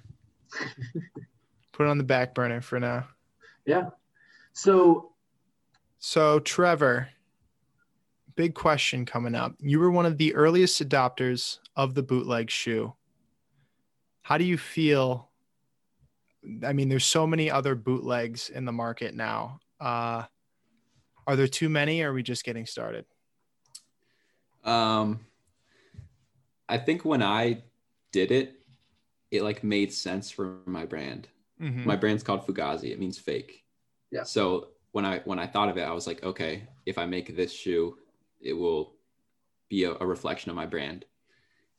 Speaker 2: *laughs* Put it on the back burner for now.
Speaker 3: Yeah. So
Speaker 2: So, Trevor, big question coming up. You were one of the earliest adopters of the bootleg shoe. How do you feel? I mean, there's so many other bootlegs in the market now. Uh, are there too many, or are we just getting started?
Speaker 4: Um, I think when I did it, it like made sense for my brand.
Speaker 2: Mhm.
Speaker 4: My brand's called Fugazi. It means fake.
Speaker 3: Yeah.
Speaker 4: So when I when I thought of it, I was like, okay, if I make this shoe, it will be a, a reflection of my brand.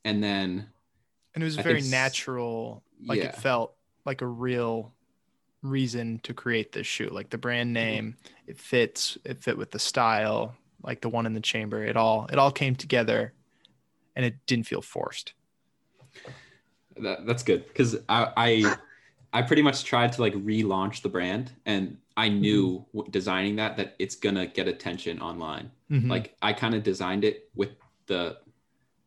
Speaker 4: And then
Speaker 2: and it was
Speaker 4: I
Speaker 2: very
Speaker 4: think
Speaker 2: natural. Like
Speaker 4: yeah.
Speaker 2: it felt like a real reason to create this shoe. Like the brand name, it fits. It fit with the style. Like the one in the chamber. It all it all came together, and it didn't feel forced.
Speaker 4: that, that's good because I, I I pretty much tried to like relaunch the brand, and I knew w designing that that it's gonna get attention online.
Speaker 2: Mhm.
Speaker 4: Like I kind of designed it with the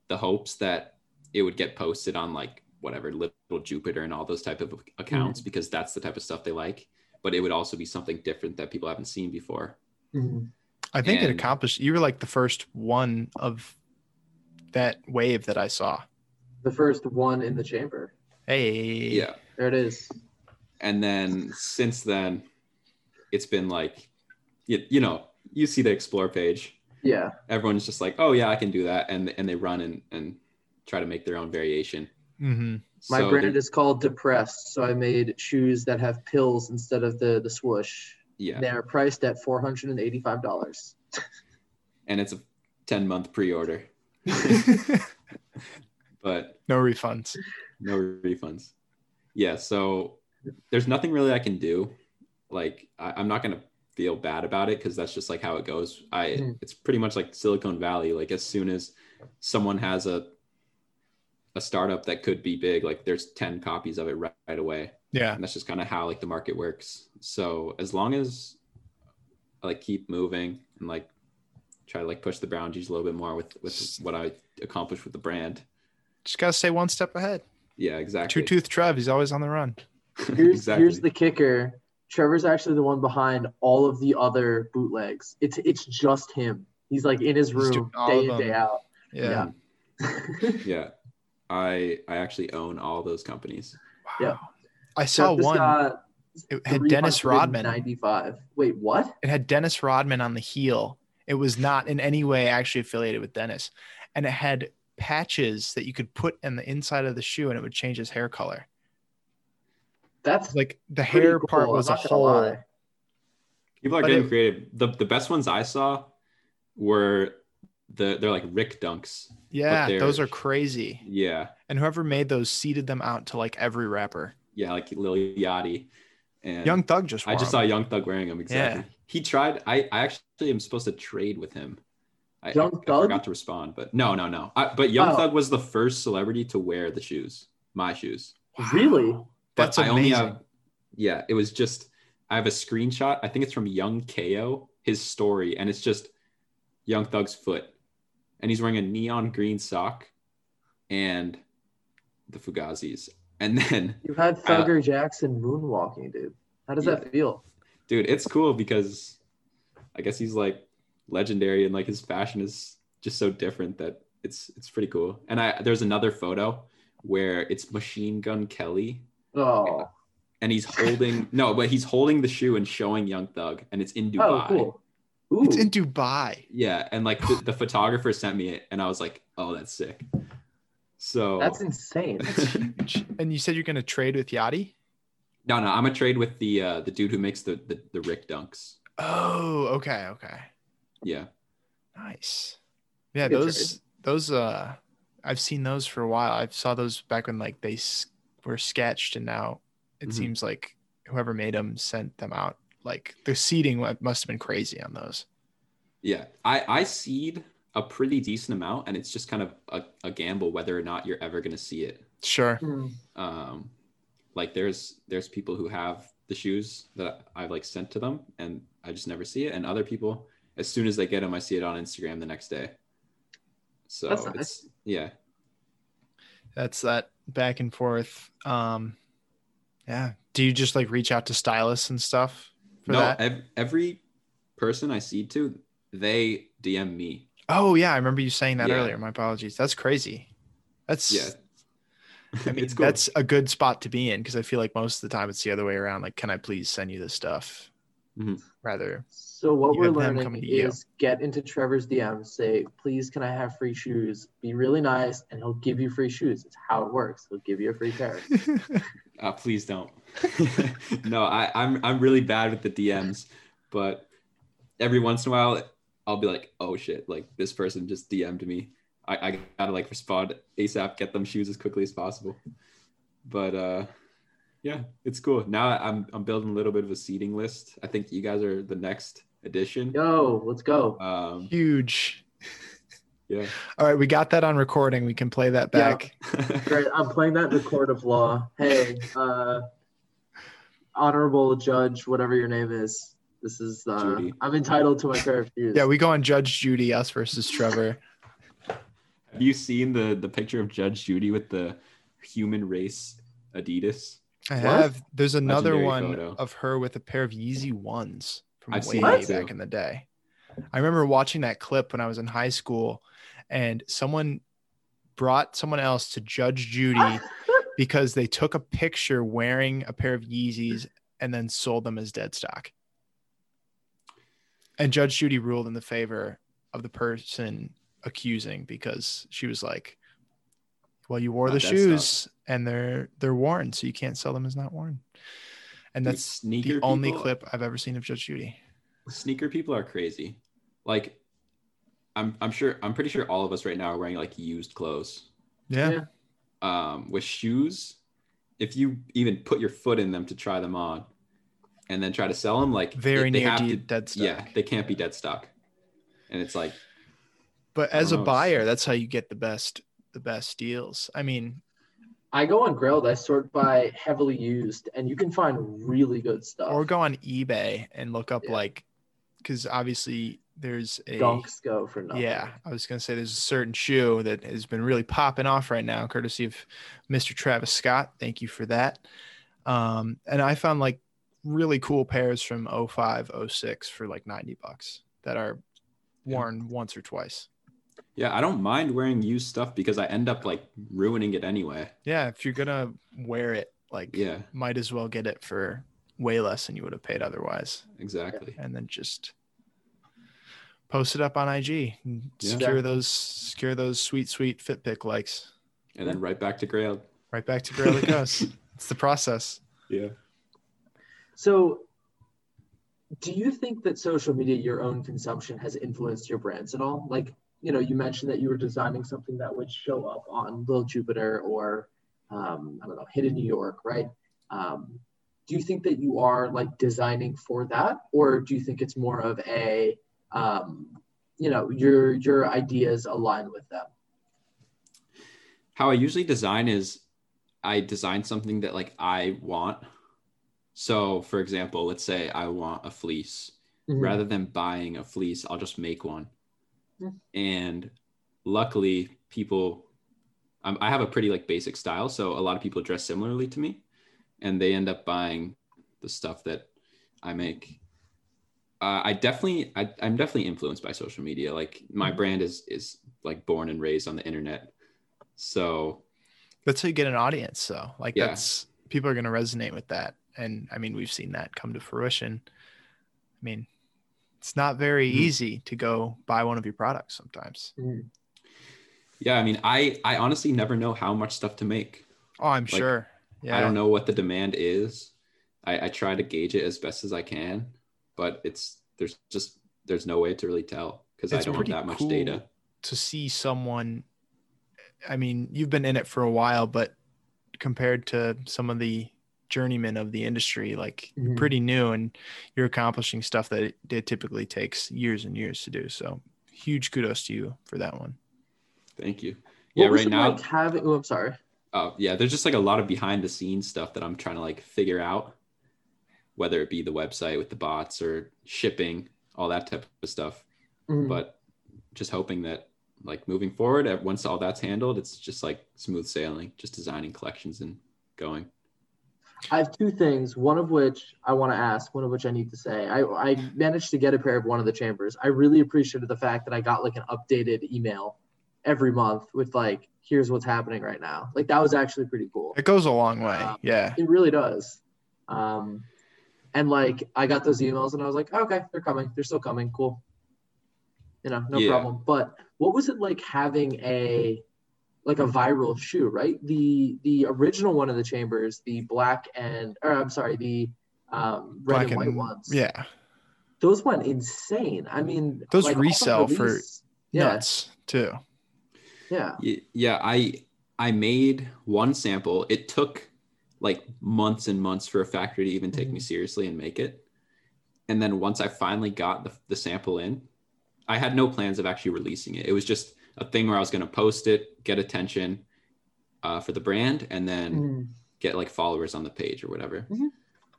Speaker 4: the hopes that it would get posted on like whatever little Jupiter and all those type of accounts because that's the type of stuff they like. But it would also be something different that people haven't seen before.
Speaker 3: Mhm.
Speaker 2: I think it accomplished. You were like the first one of that wave that I saw.
Speaker 3: The first one in the chamber.
Speaker 2: Hey,
Speaker 4: Yeah.
Speaker 3: There it is.
Speaker 4: And then since then, it's been like, you, you know, you see the explore page.
Speaker 3: Yeah.
Speaker 4: Everyone's just like, oh yeah, I can do that, and and they run and and try to make their own variation.
Speaker 2: hmm
Speaker 3: My
Speaker 4: So
Speaker 3: brand is called Depressed, so I made shoes that have pills instead of the the swoosh.
Speaker 4: yeah,
Speaker 3: They're priced at four hundred and eighty five dollars.
Speaker 4: and it's a ten month pre order, *laughs* but
Speaker 2: no refunds.
Speaker 4: no refunds. Yeah, so there's nothing really I can do. Like I, I'm not gonna feel bad about it because that's just like how it goes. I
Speaker 3: Mhm.
Speaker 4: it's pretty much like Silicon Valley. Like as soon as someone has a a startup that could be big, like there's 10 copies of it right, right away.
Speaker 2: Yeah.
Speaker 4: And that's just kind of how like the market works. So as long as I like keep moving and like try to like push the boundaries a little bit more with with what I accomplished with the brand.
Speaker 2: Just gotta stay one step ahead.
Speaker 4: Yeah, exactly.
Speaker 2: Two Tooth Trev, he's always on the run. *laughs*
Speaker 3: Here's
Speaker 4: exactly.
Speaker 3: here's the kicker. Trevor's actually the one behind all of the other bootlegs. It's it's just him. He's like in his room day
Speaker 2: of
Speaker 3: in day out.
Speaker 2: Yeah.
Speaker 3: Yeah. *laughs*
Speaker 4: yeah. I I actually own all those companies.
Speaker 2: Wow.
Speaker 3: Yeah.
Speaker 2: I saw
Speaker 3: Trevor's
Speaker 2: one.
Speaker 3: got
Speaker 2: It had Dennis Rodman.
Speaker 3: 395. Wait, what?
Speaker 2: It had Dennis Rodman on the heel. It was not in any way actually affiliated with Dennis. And it had patches that you could put in the inside of the shoe and it would change his hair color.
Speaker 3: That's
Speaker 2: Like the
Speaker 3: pretty
Speaker 2: hair part was a
Speaker 3: I'm not gonna
Speaker 2: whole.
Speaker 3: lie.
Speaker 4: People are
Speaker 2: But
Speaker 4: getting
Speaker 2: it-
Speaker 4: creative. The the best ones I saw were the they're like Rick Dunks.
Speaker 2: Yeah, those are crazy.
Speaker 4: Yeah.
Speaker 2: And whoever made those seeded them out to like every rapper.
Speaker 4: Yeah, like Lil Yachty. And
Speaker 2: Young Thug just
Speaker 4: I
Speaker 2: wore
Speaker 4: just saw Young Thug wearing them exactly.
Speaker 2: Yeah.
Speaker 4: He tried. I, I actually am supposed to trade with him. I,
Speaker 3: Young
Speaker 4: I, I forgot to respond, but no, no, no. I, but Young
Speaker 3: Oh.
Speaker 4: Thug was the first celebrity to wear the shoes, my shoes.
Speaker 3: Really?
Speaker 4: But
Speaker 2: That's
Speaker 4: I only
Speaker 2: amazing.
Speaker 4: have, yeah, it was just. I have a screenshot. I think it's from Young Ko, his story, and it's just Young Thug's foot, and he's wearing a neon green sock, and the Fugazis, and then
Speaker 3: You had
Speaker 4: I- uh,
Speaker 3: Thugger Jackson moonwalking, dude. How does
Speaker 4: Yeah.
Speaker 3: that feel?
Speaker 4: Dude it's cool because i guess he's like legendary and like his fashion is just so different that it's it's pretty cool and i there's another photo where it's machine gun kelly
Speaker 3: Oh,
Speaker 4: and he's holding *laughs* no but he's holding the shoe and showing young thug and it's in oh, dubai
Speaker 3: oh, cool. Ooh,
Speaker 2: It's in Dubai.
Speaker 4: yeah and like the, the photographer sent me it and i was like oh that's sick so
Speaker 3: that's insane.
Speaker 2: That's *laughs* huge. *laughs* And you said you're gonna trade with Yachty?
Speaker 4: No no i'm a trade with the uh the dude who makes the the, the rick dunks
Speaker 2: Oh, okay, okay.
Speaker 4: yeah
Speaker 2: Nice. Yeah,
Speaker 3: Good
Speaker 2: those those uh I've seen those for a while. I saw those back when like they were sketched and now it
Speaker 4: Mhm.
Speaker 2: seems like whoever made them sent them out. Like the seeding must have been crazy on those.
Speaker 4: Yeah, I I seed a pretty decent amount, and it's just kind of a, a gamble whether or not you're ever going to see it.
Speaker 2: Sure.
Speaker 3: Hmm.
Speaker 4: Um, like there's there's people who have the shoes that I've like sent to them, and I just never see it, and other people, as soon as they get them, I see it on Instagram the next day. So
Speaker 3: nice.
Speaker 4: it's yeah,
Speaker 2: That's that back and forth. Um yeah. Do you just like reach out to stylists and stuff for
Speaker 4: no,
Speaker 2: that?
Speaker 4: ev- every person I see to, they DM me.
Speaker 2: oh yeah, I remember you saying that
Speaker 4: Yeah.
Speaker 2: earlier. My apologies. That's crazy. That's
Speaker 4: Yeah,
Speaker 2: I *laughs* mean,
Speaker 4: it's cool.
Speaker 2: that's a good spot to be in because I feel like most of the time it's the other way around. Like, can I please send you this stuff? rather.
Speaker 3: So what we're learning
Speaker 2: coming you.
Speaker 3: is get into Trevor's DMs, say, please can I have free shoes? Be really nice and he'll give you free shoes. It's how it works. He'll give you a free pair. *laughs*
Speaker 4: Uh, please don't. *laughs* no, I, I'm I'm really bad with the DMs, but every once in a while I'll be like, oh shit, like this person just DM'd me. I, I gotta like respond ASAP, get them shoes as quickly as possible. But uh yeah, it's cool. Now I'm I'm building a little bit of a seeding list. I think you guys are the next edition.
Speaker 3: Yo, let's go.
Speaker 4: Um
Speaker 2: Huge. *laughs*
Speaker 4: yeah.
Speaker 2: All right, we got that on recording. We can play that
Speaker 3: Yeah.
Speaker 2: back. *laughs*
Speaker 3: Great. I'm playing that in the court of law. Hey, uh, honorable judge, whatever your name is. This is uh,
Speaker 4: Judy.
Speaker 3: I'm entitled to my pair of shoes.
Speaker 2: Yeah, we go on Judge Judy, us versus Trevor.
Speaker 4: Have you seen the the picture of Judge Judy with the human race Adidas?
Speaker 2: I
Speaker 3: What?
Speaker 2: have. There's another
Speaker 4: Legendary
Speaker 2: one
Speaker 4: photo.
Speaker 2: of her with a pair of Yeezy ones from
Speaker 4: I've
Speaker 2: way
Speaker 3: that
Speaker 2: back in the day. I remember watching that clip when I was in high school, and someone brought someone else to Judge Judy *laughs* because they took a picture wearing a pair of Yeezys and then sold them as dead stock. And Judge Judy ruled in the favor of the person accusing because she was like, "Well, you wore
Speaker 4: Not
Speaker 2: the
Speaker 4: dead
Speaker 2: shoes and they're they're worn, so you can't sell them as not worn." And that's
Speaker 4: sneaker
Speaker 2: the only
Speaker 4: people-
Speaker 2: clip I've ever seen of Judge Judy.
Speaker 4: sneaker people are crazy. Like, I'm I'm sure I'm pretty sure all of us right now are wearing like used clothes.
Speaker 2: Yeah.
Speaker 3: Yeah.
Speaker 4: Um, with shoes, if you even put your foot in them to try them on, and then try to sell them, like
Speaker 2: Very
Speaker 4: they
Speaker 2: near
Speaker 4: have
Speaker 2: de-
Speaker 4: to-
Speaker 2: dead stock.
Speaker 4: Yeah, they can't be dead stock. And it's like,
Speaker 2: But as a
Speaker 4: don't know, it's-
Speaker 2: buyer, that's how you get the best the best deals. I mean,
Speaker 3: I go on Grailed. I sort by heavily used, and you can find really good stuff.
Speaker 2: or go on eBay and look up
Speaker 3: Yeah.
Speaker 2: like because obviously there's a
Speaker 3: Dunks go for nothing.
Speaker 2: yeah i was going to say there's a certain shoe that has been really popping off right now courtesy of mr travis scott thank you for that um and i found like really cool pairs from 05 06 for like 90 bucks that are
Speaker 4: Yeah.
Speaker 2: worn once or twice
Speaker 4: yeah, I don't mind wearing used stuff because I end up like ruining it anyway.
Speaker 2: yeah if you're gonna wear it like
Speaker 4: Yeah,
Speaker 2: might as well get it for way less than you would have paid otherwise
Speaker 4: exactly.
Speaker 2: and then just post it up on IG and
Speaker 4: Yeah.
Speaker 2: secure those secure those sweet sweet Fitpic likes.
Speaker 4: And then right back to Grail.
Speaker 2: Right back to Grail it goes. *laughs* it's the process.
Speaker 4: Yeah.
Speaker 3: So, do you think that social media, your own consumption, has influenced your brands at all? Like, you know, you mentioned that you were designing something that would show up on Little Jupiter or, um, I don't know, Hidden New York, right? Um, do you think that you are like designing for that, or do you think it's more of a, um, you know, your your ideas align with them?
Speaker 4: how I usually design is I design something that like I want. So for example, let's say I want a fleece.
Speaker 3: Mhm.
Speaker 4: Rather than buying a fleece, I'll just make one. And luckily people um, I have a pretty like basic style, so a lot of people dress similarly to me and they end up buying the stuff that I make. Uh, I definitely, I, I'm definitely influenced by social media. Like my
Speaker 3: Mhm.
Speaker 4: brand is is like born and raised on the internet, so
Speaker 2: That's how you get an audience. So like
Speaker 4: Yeah.
Speaker 2: that's people are gonna resonate with that. And I mean we've seen that come to fruition. I mean, it's not very
Speaker 4: Mhm.
Speaker 2: easy to go buy one of your products sometimes.
Speaker 3: Mhm.
Speaker 4: Yeah, I mean, I I honestly never know how much stuff to make.
Speaker 2: Oh, I'm
Speaker 4: Like,
Speaker 2: sure. Yeah.
Speaker 4: I don't know what the demand is. I, I try to gauge it as best as I can, but it's there's just there's no way to really tell because I don't have that much
Speaker 2: cool
Speaker 4: data.
Speaker 2: to see someone i mean you've been in it for a while but compared to some of the journeymen of the industry like you're
Speaker 3: Mhm.
Speaker 2: pretty new and you're accomplishing stuff that it, it typically takes years and years to do so huge kudos to you for that one
Speaker 4: Thank you. Yeah,
Speaker 3: was
Speaker 4: right
Speaker 3: it
Speaker 4: now,
Speaker 3: like having? Oh, I'm sorry.
Speaker 4: oh yeah, there's just like a lot of behind the scenes stuff that I'm trying to like figure out, whether it be the website with the bots or shipping, all that type of stuff.
Speaker 3: Mhm.
Speaker 4: But just hoping that like moving forward, once all that's handled, it's just like smooth sailing, just designing collections and going.
Speaker 3: I have two things, one of which I want to ask, one of which I need to say. I, I managed to get a pair of one of the chambers. I really appreciated the fact that I got like an updated email every month with like, here's what's happening right now. Like that was actually pretty cool.
Speaker 2: it goes a long way
Speaker 3: Um,
Speaker 2: yeah
Speaker 3: It really does. Um, And like I got those emails and I was like, okay, they're coming. They're still coming. Cool. You know, no
Speaker 4: Yeah.
Speaker 3: problem. But what was it like having a like a viral shoe, right? The the original one of the chambers, the black and or I'm sorry, the um, red
Speaker 2: Black
Speaker 3: and white
Speaker 2: and-
Speaker 3: ones.
Speaker 2: Yeah.
Speaker 3: Those went insane. I mean,
Speaker 2: Those
Speaker 3: like, off of
Speaker 2: resell for
Speaker 3: yeah,
Speaker 2: Nuts too.
Speaker 3: yeah.
Speaker 4: Yeah, I I made one sample. It took like months and months for a factory to even take me seriously and make it. And then once I finally got the, the sample in, I had no plans of actually releasing it. It was just a thing where I was going to post it, get attention uh, for the brand, and then
Speaker 3: Mm.
Speaker 4: get like followers on the page or whatever.
Speaker 3: Mhm.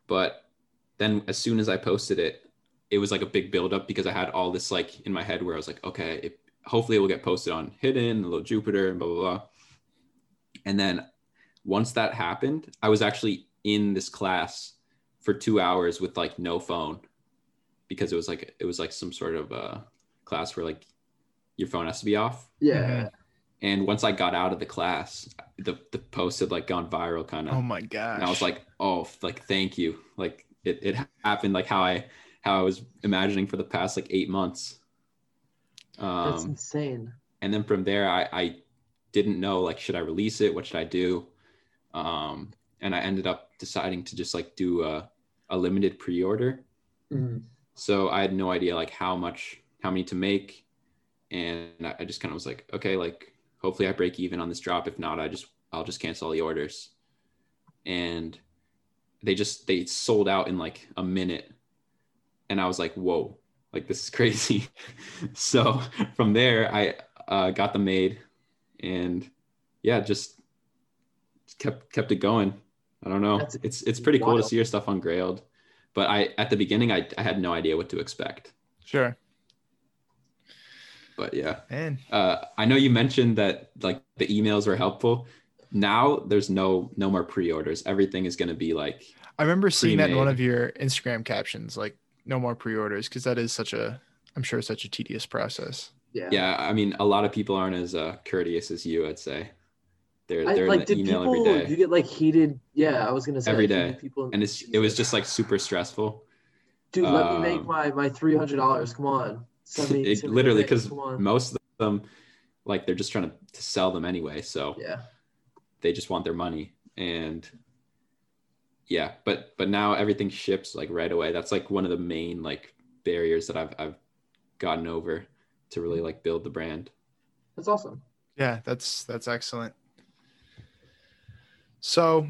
Speaker 4: But then as soon as I posted it, it was like a big buildup because I had all this like in my head where I was like, okay, it, hopefully it will get posted on Hidden, Little Jupiter, and blah blah blah. And then once that happened, I was actually in this class for two hours with like no phone because it was like it was like some sort of uh, class where like your phone has to be off.
Speaker 3: Yeah.
Speaker 4: And once I got out of the class, the the post had like gone viral kind of.
Speaker 2: Oh my gosh.
Speaker 4: and I was like, oh, like thank you. Like it, it happened like how I how I was imagining for the past like eight months.
Speaker 3: That's
Speaker 4: Um,
Speaker 3: insane.
Speaker 4: and then from there, I, I didn't know like should I release it? What should I do? Um, and I ended up deciding to just like do a, a limited pre-order.
Speaker 3: Mhm.
Speaker 4: So I had no idea like how much, how many to make, and I, I just kind of was like, okay, like hopefully I break even on this drop. If not, I just I'll just cancel all the orders. And they just they sold out in like a minute, and I was like, whoa, like this is *laughs* crazy. so from there, I uh, got them made, and yeah, just kept kept it going. I don't know.
Speaker 3: That's
Speaker 4: it's it's pretty cool to see your stuff on Grailed, but I at the beginning I I had no idea what to expect.
Speaker 2: sure.
Speaker 4: But yeah,
Speaker 2: Man.
Speaker 4: uh, I know you mentioned that like the emails were helpful. Now there's no no more pre-orders. Everything is going to be like
Speaker 2: I remember seeing that in one of your Instagram captions, like no more pre-orders, because that is such a I'm sure such a tedious process.
Speaker 3: Yeah.
Speaker 4: yeah. I mean, a lot of people aren't as uh, courteous as you. I'd say they're they're
Speaker 3: like,
Speaker 4: in the
Speaker 3: did
Speaker 4: email
Speaker 3: people?
Speaker 4: every day,
Speaker 3: You get like heated. Yeah, I was gonna say
Speaker 4: Every
Speaker 3: like, heated
Speaker 4: day.
Speaker 3: People,
Speaker 4: and it's it was just like super stressful.
Speaker 3: dude, let me make
Speaker 4: um,
Speaker 3: my my three hundred dollars. Come on, send me. *laughs*
Speaker 4: It,
Speaker 3: send me
Speaker 4: literally, because
Speaker 3: thing, come on.
Speaker 4: most of them, like they're just trying to, to sell them anyway. So
Speaker 3: yeah,
Speaker 4: they just want their money and yeah but but now everything ships like right away that's like one of the main like barriers that i've i've gotten over to really like build the brand
Speaker 3: that's awesome.
Speaker 2: Yeah, that's that's excellent. So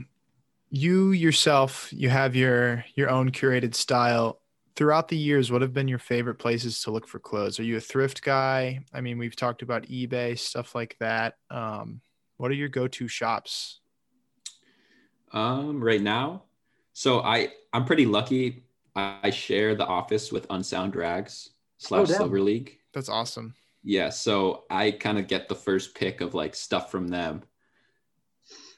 Speaker 2: you yourself, you have your your own curated style. Throughout the years, what have been your favorite places to look for clothes? Are you a thrift guy? I mean, we've talked about eBay, stuff like that. Um, what are your go-to shops?
Speaker 4: um right now so i i'm pretty lucky i, I share the office with unsound rags slash
Speaker 3: damn.
Speaker 4: silver league
Speaker 2: That's awesome.
Speaker 4: yeah so i kind of get the first pick of like stuff from them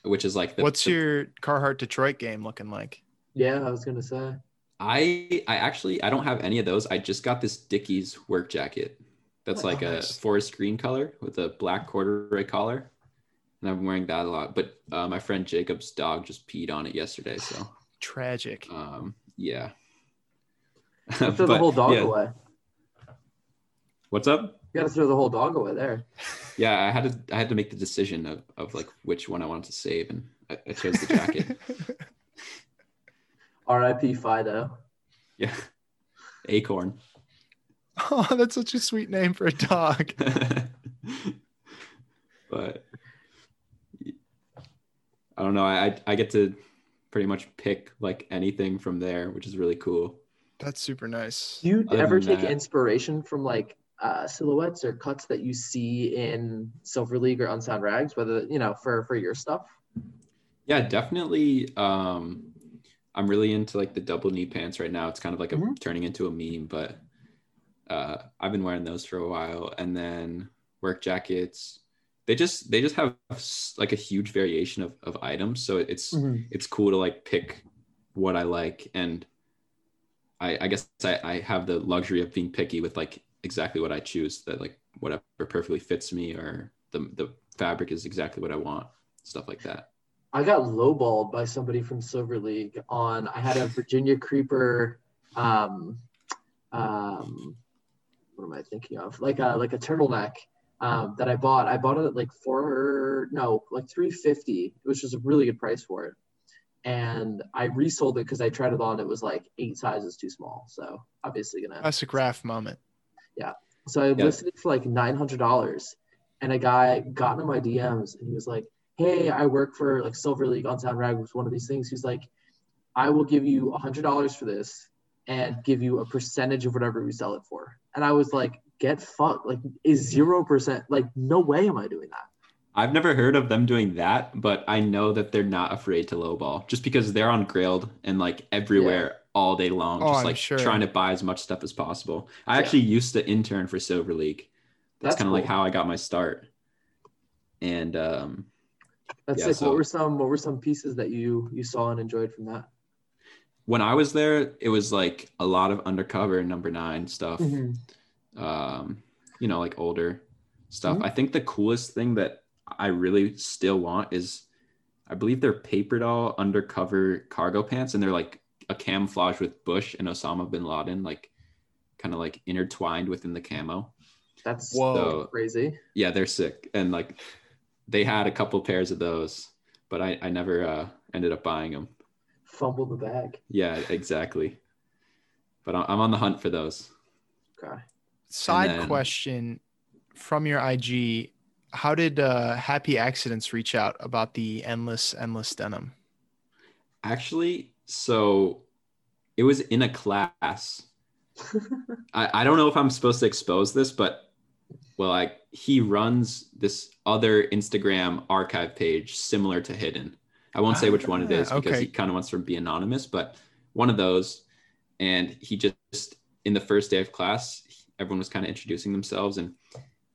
Speaker 4: which is like the,
Speaker 2: What's
Speaker 4: the-
Speaker 2: your Carhartt Detroit game looking like?
Speaker 3: Yeah, I was gonna say.
Speaker 4: I I actually I don't have any of those. I just got this Dickies work jacket. That's
Speaker 3: Oh,
Speaker 4: like a
Speaker 2: nice.
Speaker 4: forest green color with a black corduroy collar, and I'm wearing that a lot. But uh, my friend Jacob's dog just peed on it yesterday, so *sighs*
Speaker 2: Tragic.
Speaker 4: um, yeah. *laughs*
Speaker 3: Throw the whole dog
Speaker 4: yeah.
Speaker 3: away.
Speaker 4: What's up?
Speaker 3: You gotta throw the whole dog away there. *laughs*
Speaker 4: Yeah, I had to I had to make the decision of, of like which one I wanted to save, and I, I chose the jacket. *laughs*
Speaker 3: R.I.P. Fido.
Speaker 4: yeah, Acorn.
Speaker 2: oh, *laughs* that's such a sweet name for a dog. *laughs*
Speaker 4: but I don't know. I I get to pretty much pick like anything from there, which is really cool.
Speaker 2: That's super nice.
Speaker 3: Do you
Speaker 4: Other
Speaker 3: ever take
Speaker 4: that-
Speaker 3: inspiration from like uh, silhouettes or cuts that you see in Silver League or Unsound Rags, whether you know for for your stuff?
Speaker 4: Yeah, definitely. Um, I'm really into like the double knee pants right now. It's kind of like a
Speaker 3: Mhm.
Speaker 4: turning into a meme, but uh, I've been wearing those for a while. And then work jackets. They just they just have like a huge variation of, of items, so it's it's cool to like pick what I like and I, I guess I, I have the luxury of being picky with like exactly what I choose that like whatever perfectly fits me or the the fabric is exactly what I want stuff like that
Speaker 3: I got lowballed by somebody from Silver League on. I had a Virginia Creeper. Um, um, what am I thinking of? Like a like a turtleneck um, that I bought. I bought it at like four, no, like three fifty, which was a really good price for it. And I resold it because I tried it on. It was like eight sizes too small. So obviously gonna.
Speaker 2: That's a graph moment. Yeah.
Speaker 3: So I
Speaker 4: Yeah.
Speaker 3: listed it for like nine hundred dollars, and a guy got into my DMs and he was like, "Hey, I work for like Silver League Unsound Rag was one of these things." He's like, "I will give you a hundred dollars for this and give you a percentage of whatever we sell it for." And I was like, "Get fucked! Like, is zero percent? Like, no way am I doing that."
Speaker 4: I've never heard of them doing that, but I know that they're not afraid to lowball just because they're on Grailed and like everywhere all day long,
Speaker 2: Oh,
Speaker 4: just
Speaker 2: I'm
Speaker 4: like
Speaker 2: sure.
Speaker 4: trying to buy as much stuff as possible. I
Speaker 3: Yeah.
Speaker 4: actually used to intern for Silver League. That's,
Speaker 3: That's
Speaker 4: kind of like how I got my start. And um,
Speaker 3: That's
Speaker 4: Yeah,
Speaker 3: like,
Speaker 4: so-
Speaker 3: what were some what were some pieces that you you saw and enjoyed from that?
Speaker 4: when I was there, it was like a lot of undercover number nine stuff.
Speaker 3: Mm-hmm.
Speaker 4: um, you know, like older stuff.
Speaker 3: Mhm.
Speaker 4: I think the coolest thing that I really still want is I believe they're paper doll undercover cargo pants and they're like a camouflage with Bush and Osama bin Laden, like kind of like intertwined within the camo.
Speaker 3: That's
Speaker 2: Whoa.
Speaker 4: So
Speaker 3: crazy.
Speaker 4: yeah, they're sick. And like they had a couple pairs of those, but I, I never uh, ended up buying them.
Speaker 3: Fumble the bag.
Speaker 4: Yeah, exactly. But I- I'm on the hunt for those.
Speaker 3: Okay.
Speaker 2: Side
Speaker 4: then-
Speaker 2: question from your IG: How did uh, Happy Accidents reach out about the endless endless denim?
Speaker 4: Actually, so it was in a class. *laughs* I, I don't know if I'm supposed to expose this, but well, like he runs this other Instagram archive page similar to Hidden. I won't say which one it is
Speaker 2: Ah,
Speaker 4: because
Speaker 2: okay.
Speaker 4: he kind of wants to be anonymous, but one of those. And he just in the first day of class, everyone was kind of introducing themselves and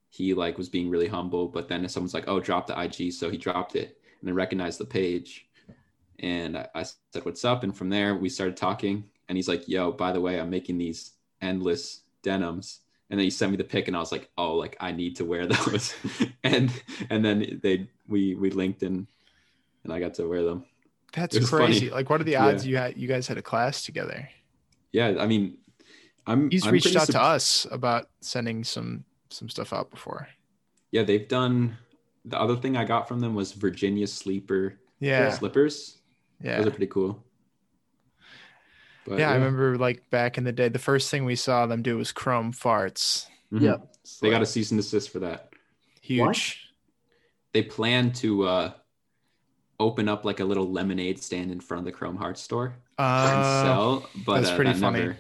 Speaker 4: he like was being really humble, but then someone's like, oh, drop the IG. So he dropped it and I recognized the page. And I, I said, what's up? And from there we started talking and he's like, yo, by the way, I'm making these endless denims. And then he sent me the pic and I was like, oh, like I need to wear *laughs* those. and and then they we we linked and and I got to wear them.
Speaker 2: That's crazy.
Speaker 4: funny.
Speaker 2: Like, what are the
Speaker 4: Yeah.
Speaker 2: odds you had you guys had a class together?
Speaker 4: Yeah, I mean I'm
Speaker 2: He's
Speaker 4: I'm
Speaker 2: reached out to us about sending some some stuff out before.
Speaker 4: Yeah, they've done the other thing I got from them was Virginia sleeper
Speaker 2: Yeah,
Speaker 4: slippers.
Speaker 2: yeah,
Speaker 4: Those are pretty cool. But
Speaker 2: yeah. I remember like back in the day, the first thing we saw them do was chrome farts.
Speaker 4: Mhm.
Speaker 3: Yep.
Speaker 2: It's
Speaker 4: They got a
Speaker 2: like
Speaker 4: cease and desist for that.
Speaker 2: huge.
Speaker 4: They plan to uh open up like a little lemonade stand in front of the Chrome Hearts store
Speaker 2: uh, and
Speaker 4: sell, but
Speaker 2: that's
Speaker 4: uh,
Speaker 2: pretty
Speaker 4: that
Speaker 2: funny.
Speaker 4: never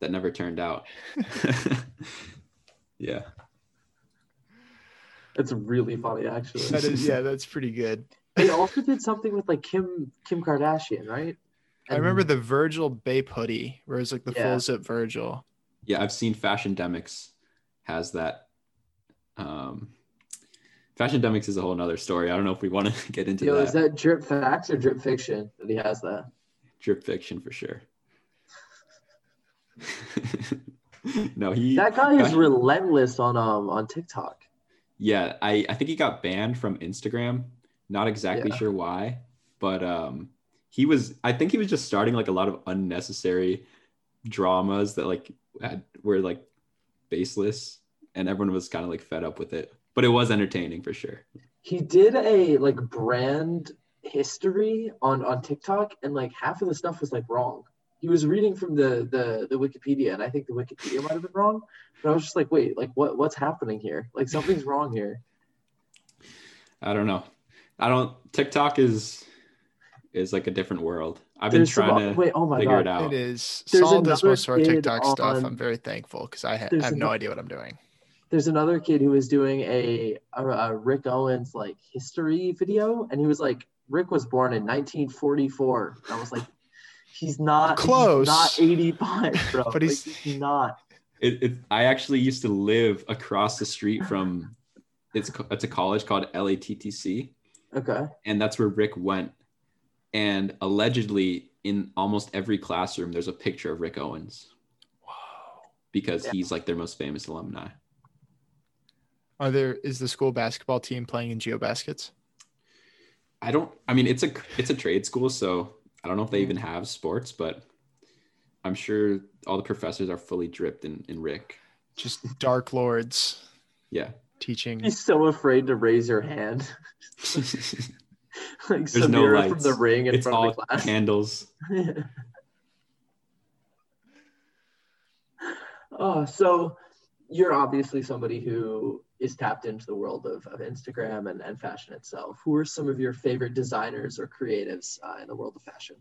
Speaker 4: that never turned out. *laughs* yeah.
Speaker 3: That's really funny, actually.
Speaker 2: that is *laughs* yeah, that's pretty good.
Speaker 3: They also did something with like Kim Kim Kardashian, right?
Speaker 2: I remember the Virgil Bape hoodie, where it's like the
Speaker 3: Yeah.
Speaker 2: full zip Virgil.
Speaker 4: Yeah, I've seen Fashion Demics has that. Um, Fashion Demics is a whole nother story. I don't know if we want to *laughs* get into
Speaker 3: Yo,
Speaker 4: that.
Speaker 3: is that drip facts or drip fiction that he has that?
Speaker 4: Drip fiction for sure. *laughs* no, he.
Speaker 3: That guy is
Speaker 4: Fashion-
Speaker 3: relentless on um on TikTok.
Speaker 4: Yeah, I I think he got banned from Instagram. Not exactly
Speaker 3: Yeah.
Speaker 4: sure why, but um, he was. I think he was just starting like a lot of unnecessary dramas that like had, were like baseless, and everyone was kind of like fed up with it. But it was entertaining for sure.
Speaker 3: He did a like brand history on on TikTok, and like half of the stuff was like wrong. He was reading from the the the Wikipedia, and I think the Wikipedia might have been wrong. But I was just like, wait, like what what's happening here? Like something's wrong here.
Speaker 4: I don't know. I don't. TikTok is is like a different world. I've been
Speaker 3: There's some-
Speaker 4: trying to
Speaker 3: wait, oh my
Speaker 4: figure it out.
Speaker 2: It is.
Speaker 3: There's
Speaker 2: Saul does
Speaker 3: another
Speaker 2: most of our
Speaker 3: kid
Speaker 2: TikTok stuff. I'm very thankful because I, ha- I
Speaker 3: There's
Speaker 2: have no idea what I'm doing.
Speaker 3: there's another kid who was doing a, a, a Rick Owens like history video, and he was like, Rick was born in 1944. I was like, he's not he's
Speaker 2: Close.
Speaker 3: not 85, bro. *laughs*
Speaker 2: But
Speaker 3: Like,
Speaker 2: he's-
Speaker 3: he's not.
Speaker 4: It, it, I actually used to live across the street from it's it's a college called LATTC,
Speaker 3: Okay.
Speaker 4: and that's where Rick went. And allegedly, in almost every classroom, there's a picture of Rick Owens
Speaker 2: Whoa.
Speaker 4: because
Speaker 3: Yeah.
Speaker 4: he's like their most famous alumni.
Speaker 2: Are there is the school basketball team playing in geobaskets?
Speaker 4: I don't. I mean, it's a it's a trade school, so I don't know if they
Speaker 3: Mm.
Speaker 4: even have sports, but I'm sure all the professors are fully dripped in in Rick.
Speaker 2: Just dark lords
Speaker 4: Yeah.
Speaker 2: teaching.
Speaker 3: He's so afraid to raise your hand. *laughs* *laughs* like
Speaker 4: There's no
Speaker 3: Samara from
Speaker 4: lights.
Speaker 3: the ring in
Speaker 4: it's
Speaker 3: front
Speaker 4: all
Speaker 3: of the class.
Speaker 4: candles. *laughs*
Speaker 3: oh, so you're obviously somebody who is tapped into the world of, of Instagram and, and fashion itself. Who are some of your favorite designers or creatives uh, in the world of fashion?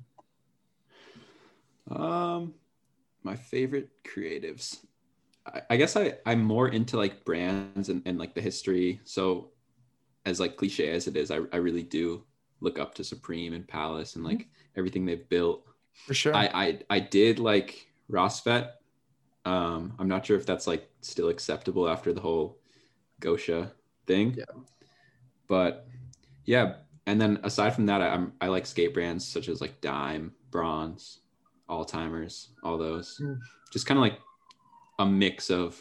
Speaker 4: Um, my favorite creatives. I, I guess I I'm more into like brands and, and like the history. So, as like cliche as it is, I I really do look up to Supreme and Palace and like everything they've built.
Speaker 2: For sure.
Speaker 4: I I I did like Rassvet. Um, I'm not sure if that's like still acceptable after the whole Gosha thing.
Speaker 3: Yeah.
Speaker 4: But yeah, and then aside from that, I, I'm I like skate brands such as like Dime, Bronze, All Timers, all those.
Speaker 3: Mm.
Speaker 4: Just kind of like a mix of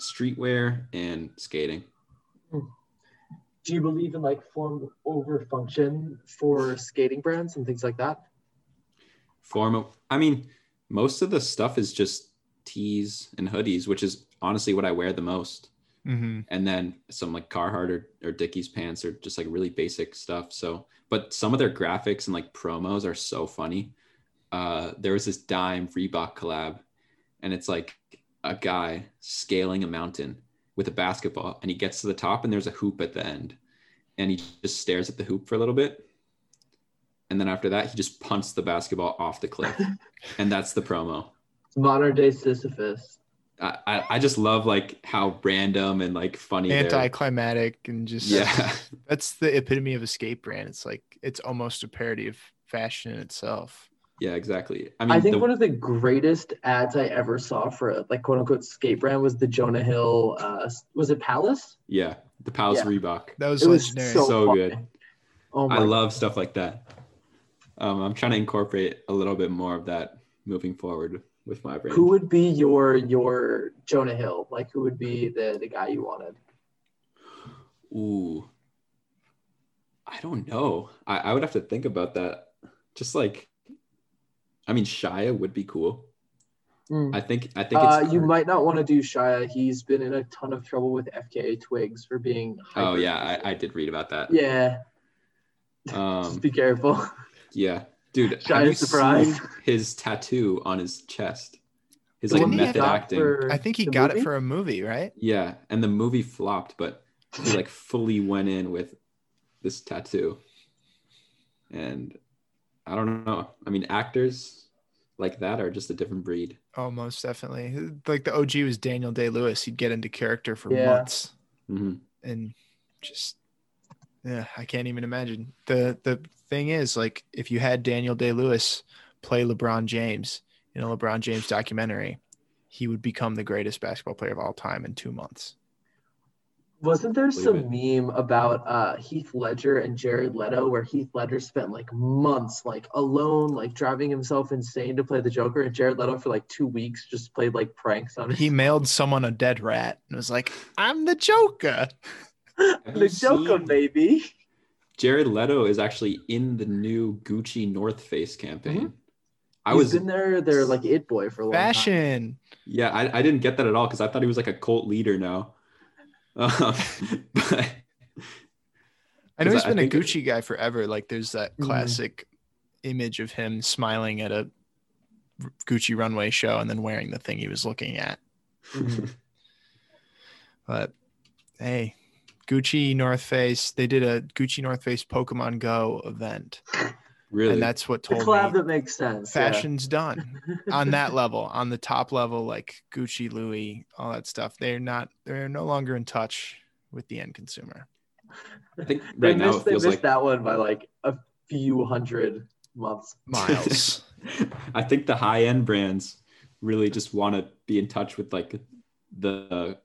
Speaker 4: streetwear and skating.
Speaker 3: Do you believe in like form over function for skating brands and things like that?
Speaker 4: Form of, I mean, most of the stuff is just tees and hoodies, which is honestly what I wear the most.
Speaker 2: hmm
Speaker 4: and then some like Carhartt or, or Dickies pants are just like really basic stuff. So, but some of their graphics and like promos are so funny. Uh, there was this Dime Reebok collab, and it's like a guy scaling a mountain with a basketball, and he gets to the top, and there's a hoop at the end, and he just stares at the hoop for a little bit, and then after that, he just punts the basketball off the cliff, *laughs* and that's the promo.
Speaker 3: Modern day Sisyphus.
Speaker 4: I, I, I just love like how random and like funny. their-
Speaker 2: Anticlimactic and just
Speaker 4: Yeah.
Speaker 2: That's the epitome of escape brand. It's like it's almost a parody of fashion in itself.
Speaker 4: Yeah, exactly. I mean, I,
Speaker 3: think
Speaker 4: the,
Speaker 3: one of the greatest ads I ever saw for a like quote unquote skate brand was the Jonah Hill. Uh, was it Palace?
Speaker 4: yeah, the Palace
Speaker 3: Yeah.
Speaker 4: Reebok.
Speaker 2: That was
Speaker 3: It was
Speaker 2: legendary.
Speaker 3: so,
Speaker 4: So good.
Speaker 3: Oh my!
Speaker 4: I love stuff like that. Um, I'm trying to incorporate a little bit more of that moving forward with my brand.
Speaker 3: Who would be your your Jonah Hill? Like who would be the the guy you wanted?
Speaker 4: Ooh, I don't know. I, I would have to think about that. Just like, I mean, Shia would be cool.
Speaker 3: Hmm.
Speaker 4: I think. I think it's.
Speaker 3: Uh, you might not want to do Shia. He's been in a ton of trouble with FKA Twigs for being.
Speaker 4: Oh yeah, I, I did read about that.
Speaker 3: yeah. *laughs* Just
Speaker 4: Um,
Speaker 3: be careful.
Speaker 4: yeah, dude.
Speaker 3: Shy
Speaker 4: have you
Speaker 3: surprise.
Speaker 4: his tattoo on his chest? His
Speaker 3: The
Speaker 4: like method acting.
Speaker 3: for
Speaker 2: I think he got
Speaker 3: movie?
Speaker 2: it for a movie, right?
Speaker 4: Yeah, and the movie flopped, but he like fully went in with this tattoo. And I don't know. I mean, actors like that are just a different breed.
Speaker 2: Oh, most definitely. Like the OG was Daniel Day Lewis. He'd get into character for
Speaker 3: Yeah.
Speaker 2: months
Speaker 4: hmm
Speaker 2: and just yeah, I can't even imagine. The the thing is, like, if you had Daniel Day Lewis play LeBron James in a LeBron James documentary, he would become the greatest basketball player of all time in two months.
Speaker 3: Wasn't there
Speaker 4: Believe
Speaker 3: some meme about uh, Heath Ledger and Jared Leto where Heath Ledger spent like months like alone, like driving himself insane to play the Joker, and Jared Leto for like two weeks just played like pranks on him.
Speaker 2: He mailed someone a dead rat and was like, "I'm the Joker." *laughs*
Speaker 4: Have
Speaker 3: the Joker,
Speaker 4: seen-
Speaker 3: baby.
Speaker 4: Jared Leto is actually in the new Gucci North Face campaign. I
Speaker 3: He's
Speaker 4: was
Speaker 3: been there, they're like it boy for a long time.
Speaker 2: Fashion.
Speaker 4: yeah, I, I didn't get that at all because I thought he was like a cult leader now. Um, *laughs* but
Speaker 2: I know he's
Speaker 4: I
Speaker 2: been a
Speaker 4: think-
Speaker 2: Gucci guy forever. Like there's that
Speaker 3: Mhm.
Speaker 2: classic image of him smiling at a Gucci runway show and then wearing the thing he was looking at.
Speaker 3: Mhm. *laughs*
Speaker 2: But hey, Gucci North Face, they did a Gucci North Face Pokemon Go event. *laughs*
Speaker 4: really,
Speaker 2: And that's what
Speaker 3: The
Speaker 2: told
Speaker 3: collab
Speaker 2: me
Speaker 3: that makes sense. yeah.
Speaker 2: fashion's done. *laughs* on that level, on the top level, like Gucci, Louis, all that stuff, they're not they're no longer in touch with the end consumer.
Speaker 4: I think
Speaker 3: they
Speaker 4: right now
Speaker 3: missed,
Speaker 4: it
Speaker 3: they missed
Speaker 4: like
Speaker 3: that one by like a few hundred months.
Speaker 2: Miles. *laughs*
Speaker 4: I think the high end brands really just want to be in touch with like the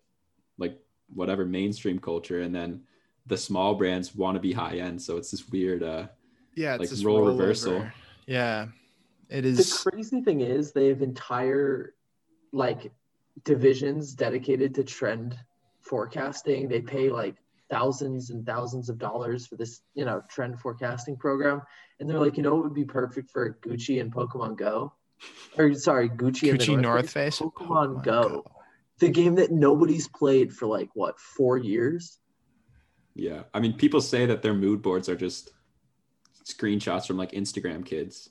Speaker 4: like whatever mainstream culture, and then the small brands want to be high end. So it's this weird. uh
Speaker 2: yeah, it's
Speaker 4: Like
Speaker 2: this
Speaker 4: role
Speaker 2: rollover.
Speaker 4: reversal.
Speaker 2: Yeah. it is.
Speaker 3: The crazy thing is they have entire like divisions dedicated to trend forecasting. They pay like thousands and thousands of dollars for this, you know, trend forecasting program. And they're like, you know, it would be perfect for Gucci and Pokemon Go. Or sorry, Gucci, and the
Speaker 2: Gucci
Speaker 3: North,
Speaker 2: North
Speaker 3: Face.
Speaker 2: Face.
Speaker 3: Pokemon Go. The game that nobody's played for like what, four years?
Speaker 4: Yeah. I mean, people say that their mood boards are just screenshots from like Instagram kids.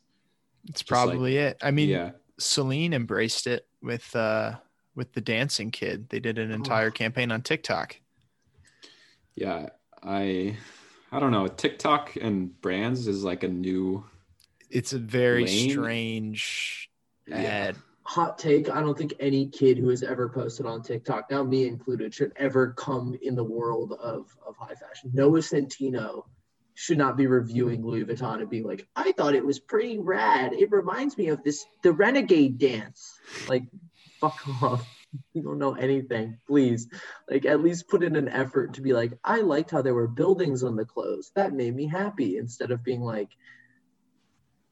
Speaker 2: It's
Speaker 4: Just like-
Speaker 2: probably it. I mean,
Speaker 4: yeah.
Speaker 2: Celine embraced it with uh with the dancing kid. They did an entire campaign on TikTok.
Speaker 4: Yeah. I I don't know. TikTok and brands is like a new
Speaker 2: It's a very
Speaker 4: Lane?
Speaker 2: strange
Speaker 4: yeah.
Speaker 2: ad.
Speaker 3: hot take i don't think any kid who has ever posted on tiktok now me included should ever come in the world of, of high fashion noah centineo should not be reviewing mm-hmm. louis vuitton and be like i thought it was pretty rad it reminds me of this the renegade dance like fuck *laughs* off you don't know anything please like at least put in an effort to be like i liked how there were buildings on the clothes that made me happy instead of being like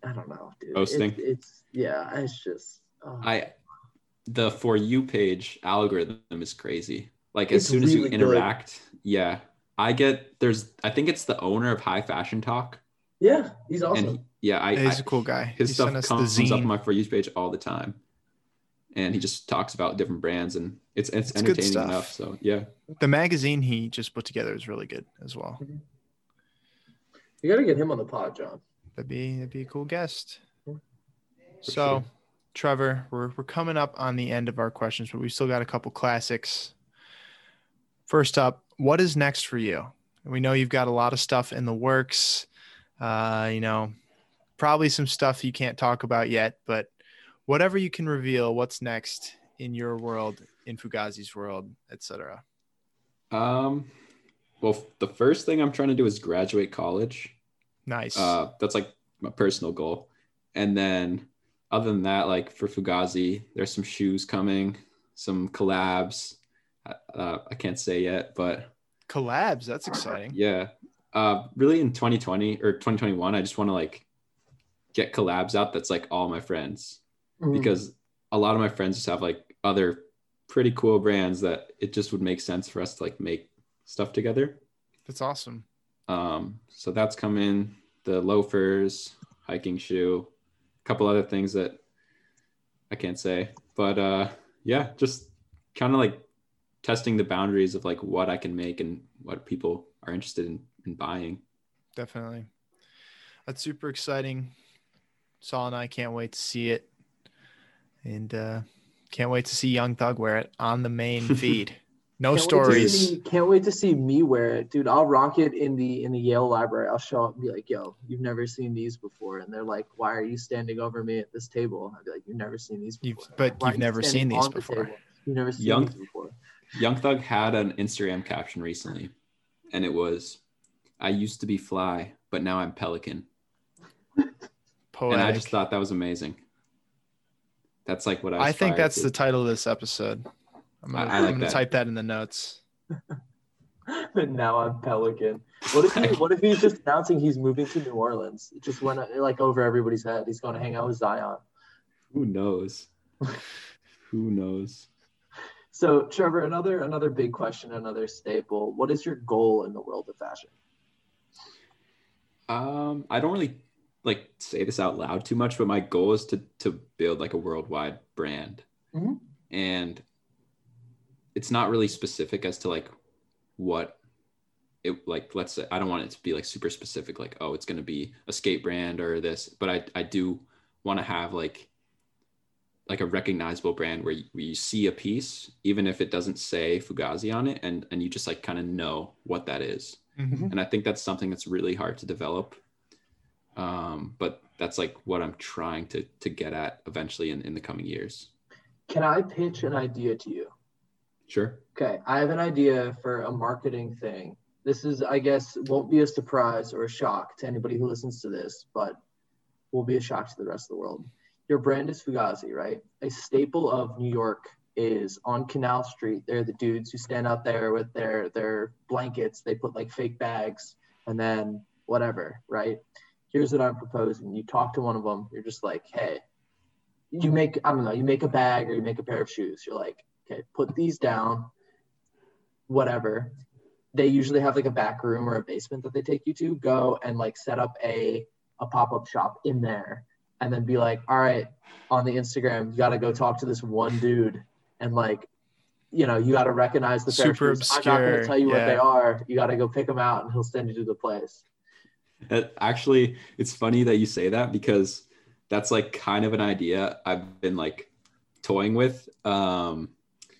Speaker 3: i don't know dude
Speaker 4: Posting.
Speaker 3: It's, it's yeah it's just oh.
Speaker 4: I the for you page algorithm is crazy. Like as
Speaker 3: It's
Speaker 4: soon as you
Speaker 3: really good.
Speaker 4: interact, yeah. I get there's I think it's the owner of High Fashion Talk.
Speaker 3: Yeah, he's awesome.
Speaker 4: And yeah, I,
Speaker 2: He's
Speaker 4: I
Speaker 2: a cool guy.
Speaker 4: his
Speaker 2: he
Speaker 4: stuff
Speaker 2: sent
Speaker 4: comes
Speaker 2: the
Speaker 4: up on my for you page all the time. And he just talks about different brands and it's it's,
Speaker 2: It's
Speaker 4: entertaining
Speaker 2: stuff.
Speaker 4: enough. So yeah.
Speaker 2: The magazine he just put together is really good as well. Mm-hmm.
Speaker 3: you gotta get him on the pod, John.
Speaker 2: That'd be that'd be a cool guest.
Speaker 3: For
Speaker 2: So,
Speaker 3: sure.
Speaker 2: Trevor, we're we're coming up on the end of our questions, but we still got a couple classics. First up, what is next for you? We know you've got a lot of stuff in the works. Uh, you know, probably some stuff you can't talk about yet, but whatever you can reveal, what's next in your world, in Fugazi's world, etc.
Speaker 4: Um well the first thing I'm trying to do is graduate college.
Speaker 2: Nice.
Speaker 4: Uh, that's like my personal goal. And then other than that, like for Fugazi, there's some shoes coming, some collabs. Uh, I can't say yet, but
Speaker 2: Collabs, that's exciting.
Speaker 4: yeah. Uh, really in 2020 or 2021, I just want to like get collabs out that's like all my friends
Speaker 3: Mhm.
Speaker 4: because a lot of my friends just have like other pretty cool brands that it just would make sense for us to like make stuff together.
Speaker 2: That's awesome.
Speaker 4: Um, so that's coming. The loafers, hiking shoe, a couple other things that I can't say, but uh, yeah, just kind of like testing the boundaries of like what I can make and what people are interested in, in buying.
Speaker 2: Definitely. That's super exciting. Saul and I can't wait to see it. And uh can't wait to see Young Thug wear it on the main *laughs* feed. No
Speaker 3: Can't wait to
Speaker 2: stories.
Speaker 3: see- can't wait to see me wear it, dude. I'll rock it in the in the Yale library. I'll show up and be like, "Yo, you've never seen these before," and they're like, "Why are you standing over me at this table?" I'd be like, "You've never seen these
Speaker 2: You've-
Speaker 3: before."
Speaker 2: but
Speaker 3: "Why
Speaker 2: you've never
Speaker 3: standing
Speaker 2: seen these
Speaker 3: on the
Speaker 2: before."
Speaker 3: You've never seen
Speaker 4: Young-
Speaker 3: these before.
Speaker 4: Young Thug had an Instagram caption recently, and it was, "I used to be fly, but now I'm pelican,"
Speaker 2: Poetic.
Speaker 4: and I just thought that was amazing. That's like what I.
Speaker 2: I think that's
Speaker 4: to.
Speaker 2: the title of this episode. I'm gonna,
Speaker 4: I- I
Speaker 2: am
Speaker 4: like
Speaker 2: gonna
Speaker 4: that.
Speaker 2: type that in the notes.
Speaker 3: But *laughs* now I'm Pelican. What if he, *laughs* what if he's just announcing he's moving to New Orleans? It just went like over everybody's head. He's going to hang out with Zion.
Speaker 4: Who knows? *laughs* Who knows?
Speaker 3: So Trevor, another another big question, another staple. What is your goal in the world of fashion?
Speaker 4: Um, I don't really like say this out loud too much, but my goal is to to build like a worldwide brand,
Speaker 3: Mhm.
Speaker 4: and it's not really specific as to like what it like. Let's say I don't want it to be like super specific, like oh, it's gonna be a skate brand or this, but I I do want to have like like a recognizable brand where you, where you see a piece, even if it doesn't say Fugazi on it, and and you just like kind of know what that is
Speaker 2: Mhm.
Speaker 4: and I think that's something that's really hard to develop. Um, but that's like what I'm trying to to get at eventually in, in the coming years.
Speaker 3: Can I pitch an idea to you?
Speaker 4: Sure.
Speaker 3: Okay, I have an idea for a marketing thing. This is, I guess, won't be a surprise or a shock to anybody who listens to this, but will be a shock to the rest of the world. Your brand is Fugazi, right? A staple of New York is on Canal Street. They're the dudes who stand out there with their their blankets. They put like fake bags and then whatever, right? Here's what I'm proposing. You talk to one of them. You're just like, hey, you make I don't know, you make a bag or you make a pair of shoes. You're like, okay, put these down, whatever. they usually have like a back room or a basement that they take you to. Go and like set up a a pop up shop in there, and then be like, all right, on the Instagram, you got to go talk to this one dude, and like, you know, you got to recognize the
Speaker 2: Super
Speaker 3: characters. I'm not going to tell you what they are. You got to go pick them out, and he'll send you to the place.
Speaker 4: Uh, Actually, it's funny that you say that because that's like kind of an idea I've been like toying with. Um,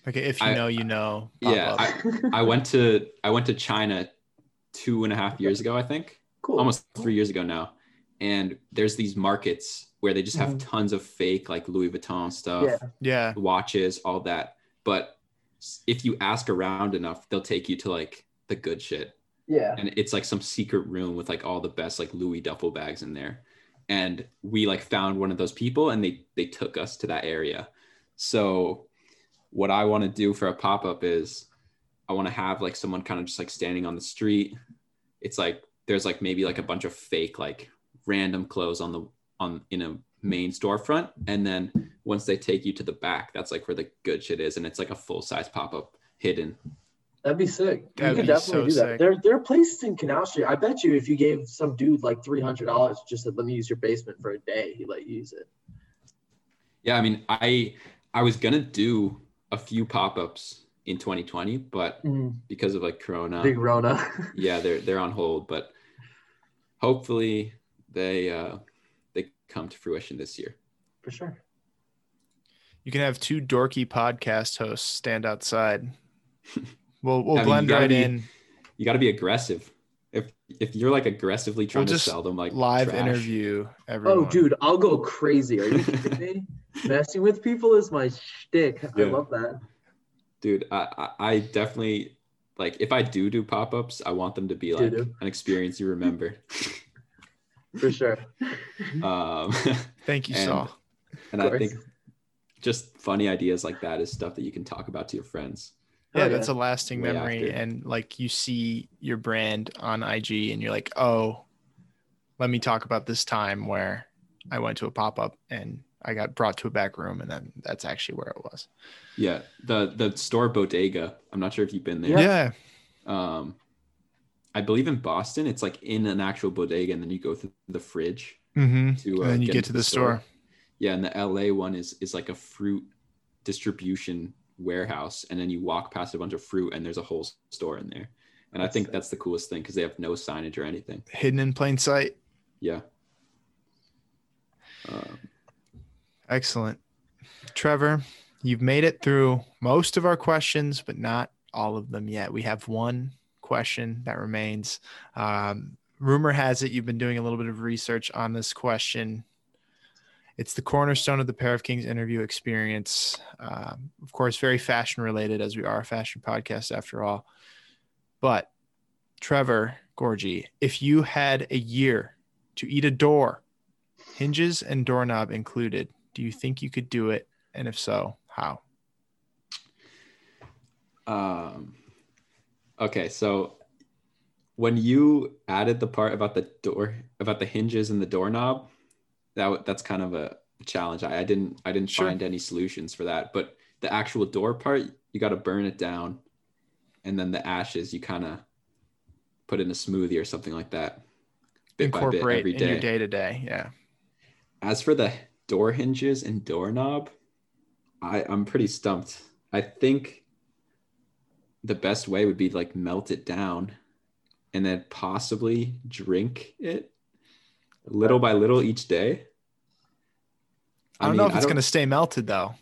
Speaker 2: Okay, if you
Speaker 4: I-
Speaker 2: know, you know.
Speaker 4: yeah. I, *laughs* I went to I went to China two and a half years ago, I think,
Speaker 3: cool.
Speaker 4: almost three years ago now. And there's these markets where they just have
Speaker 3: Mhm.
Speaker 4: tons of fake like Louis Vuitton stuff,
Speaker 3: Yeah.
Speaker 2: yeah,
Speaker 4: watches, all that. But if you ask around enough, they'll take you to like the good shit.
Speaker 3: Yeah.
Speaker 4: and it's like some secret room with like all the best like Louis duffel bags in there. And we like found one of those people and they they took us to that area. So what I want to do for a pop-up is I want to have like someone kind of just like standing on the street. It's like there's like maybe like a bunch of fake like random clothes on the on in a main storefront and then once they take you to the back that's like where the good shit is and it's like a full-size pop-up hidden
Speaker 3: That'd be sick.
Speaker 2: That'd
Speaker 3: you could
Speaker 2: be
Speaker 3: definitely
Speaker 2: so
Speaker 3: do that.
Speaker 2: sick.
Speaker 3: There, there are places in Canal Street. I bet you if you gave some dude like three hundred dollars just said let me use your basement for a day, he'd let you use it.
Speaker 4: Yeah, I mean, I I was gonna do a few pop-ups in 2020, but because of like Corona,
Speaker 3: Big Rona.
Speaker 4: yeah, they're they're on hold. But hopefully they uh they come to fruition this year.
Speaker 3: for sure.
Speaker 2: you can have two dorky podcast hosts stand outside. *laughs* We'll we'll
Speaker 4: I mean, you
Speaker 2: blend
Speaker 4: gotta
Speaker 2: right
Speaker 4: be-
Speaker 2: in.
Speaker 4: You got to be aggressive. If if you're like aggressively trying to sell them like
Speaker 2: Live
Speaker 4: trash.
Speaker 2: interview oh, everyone.
Speaker 3: Oh, dude, I'll go crazy. Are you *laughs* kidding me? Messing with people is my shtick. I love that.
Speaker 4: dude, I I, I definitely like if I do do pop-ups, I want them to be like
Speaker 3: Doo-doo.
Speaker 4: an experience you remember. *laughs*
Speaker 3: For sure. *laughs*
Speaker 4: um, *laughs*
Speaker 2: Thank you,
Speaker 4: and-
Speaker 2: Saul.
Speaker 4: and I think just funny ideas like that is stuff that you can talk about to your friends.
Speaker 2: Yeah,
Speaker 3: Oh,
Speaker 2: that's
Speaker 3: yeah.
Speaker 2: a lasting
Speaker 4: Way
Speaker 2: memory.
Speaker 4: after.
Speaker 2: And like you see your brand on IG and you're like, oh, let me talk about this time where I went to a pop up and I got brought to a back room and then that's actually where it was.
Speaker 4: Yeah, the the store Bodega. I'm not sure if you've been there.
Speaker 2: Yeah.
Speaker 4: Um, I believe in Boston, it's like in an actual bodega, and then you go through the fridge
Speaker 2: Mm-hmm.
Speaker 4: to. Uh,
Speaker 2: and then you get,
Speaker 4: into
Speaker 2: to the store.
Speaker 4: Yeah, and the LA one is is like a fruit distribution warehouse, and then you walk past a bunch of fruit, and there's a whole store in there. And I think
Speaker 3: sick.
Speaker 4: that's the coolest thing because they have no signage or anything.
Speaker 2: Hidden in plain sight.
Speaker 4: Yeah. Um,
Speaker 2: Excellent. Trevor, you've made it through most of our questions, but not all of them yet. We have one question that remains. Um, rumor has it you've been doing a little bit of research on this question. It's the cornerstone of the Pair of Kings interview experience. Um, of course, very fashion related, as we are a fashion podcast after all. But Trevor Gorgie, if you had a year to eat a door, hinges and doorknob included, do you think you could do it? And if so, how?
Speaker 4: Um, okay, so when you added the part about the door, about the hinges and the doorknob, that that's kind of a challenge. I, I didn't I didn't
Speaker 2: Sure.
Speaker 4: find any solutions for that. But the actual door part, you got to burn it down, and then the ashes you kind of put in a smoothie or something like that. Bit by bit
Speaker 2: Incorporate
Speaker 4: every
Speaker 2: in your day to day. Yeah.
Speaker 4: As for the door hinges and doorknob, I, I'm pretty stumped. I think the best way would be to, like melt it down and then possibly drink it little by little each day.
Speaker 2: I don't know if it's going to stay melted though.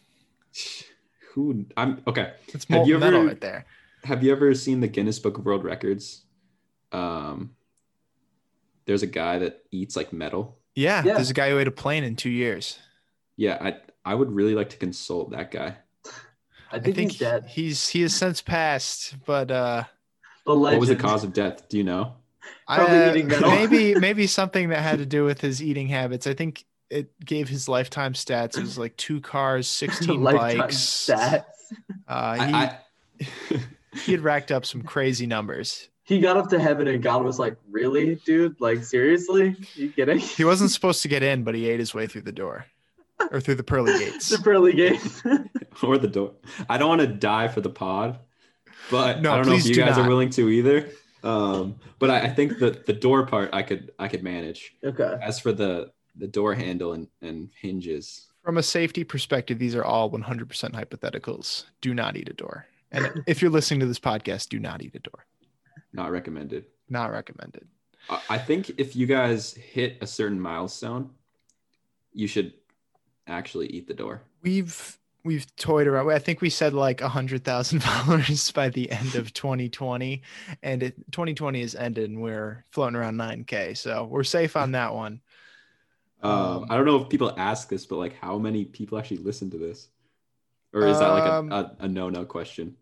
Speaker 2: *sighs*
Speaker 4: Who I'm okay.
Speaker 2: It's
Speaker 4: Have
Speaker 2: molten
Speaker 4: you
Speaker 2: metal
Speaker 4: ever-
Speaker 2: right there.
Speaker 4: Have you ever seen the Guinness Book of World Records? Um, there's a guy that eats like metal.
Speaker 2: Yeah,
Speaker 3: Yeah.
Speaker 2: There's a guy who ate a plane in two years.
Speaker 4: Yeah, I I would really like to consult that guy.
Speaker 3: I
Speaker 2: I
Speaker 3: think,
Speaker 2: think
Speaker 3: he's dead.
Speaker 2: he's he has since passed, but uh
Speaker 3: The legend.
Speaker 4: What was the cause of death? Do you know?
Speaker 2: I, uh, *laughs* maybe maybe something that had to do with his eating habits. I think it gave his lifetime stats. It was like two cars, *laughs* 16 bikes.
Speaker 3: stats.
Speaker 2: Uh, he,
Speaker 4: I, I *laughs*
Speaker 2: he had racked up some crazy numbers.
Speaker 3: He got up to heaven and God was like, "Really, dude? Like seriously? you kidding?"
Speaker 2: He wasn't supposed to get in, but he ate his way through the door *laughs* or through the pearly gates.
Speaker 3: the pearly gates. *laughs*
Speaker 4: or the door. I don't want to die for the pod, but
Speaker 2: No,
Speaker 4: I don't know if you guys
Speaker 2: not.
Speaker 4: are willing to either. Um, but I, I think that the door part I could I could manage.
Speaker 3: Okay.
Speaker 4: As for the the door handle and, and hinges,
Speaker 2: From a safety perspective, these are all 100% hypotheticals. Do not eat a door. And if you're listening to this podcast, do not eat a door.
Speaker 4: not recommended.
Speaker 2: Not recommended.
Speaker 4: I I think if you guys hit a certain milestone, you should actually eat the door.
Speaker 2: We've we've toyed around. I think we said like a 100,000 followers *laughs* by the end of 2020 and it, 2020 has ended and we're floating around 9k. So, we're safe on that one. *laughs*
Speaker 4: Um,
Speaker 2: Um,
Speaker 4: I don't know if people ask this, but like, how many people actually listen to this, or is that like
Speaker 2: Um,
Speaker 4: a, a, a no no question?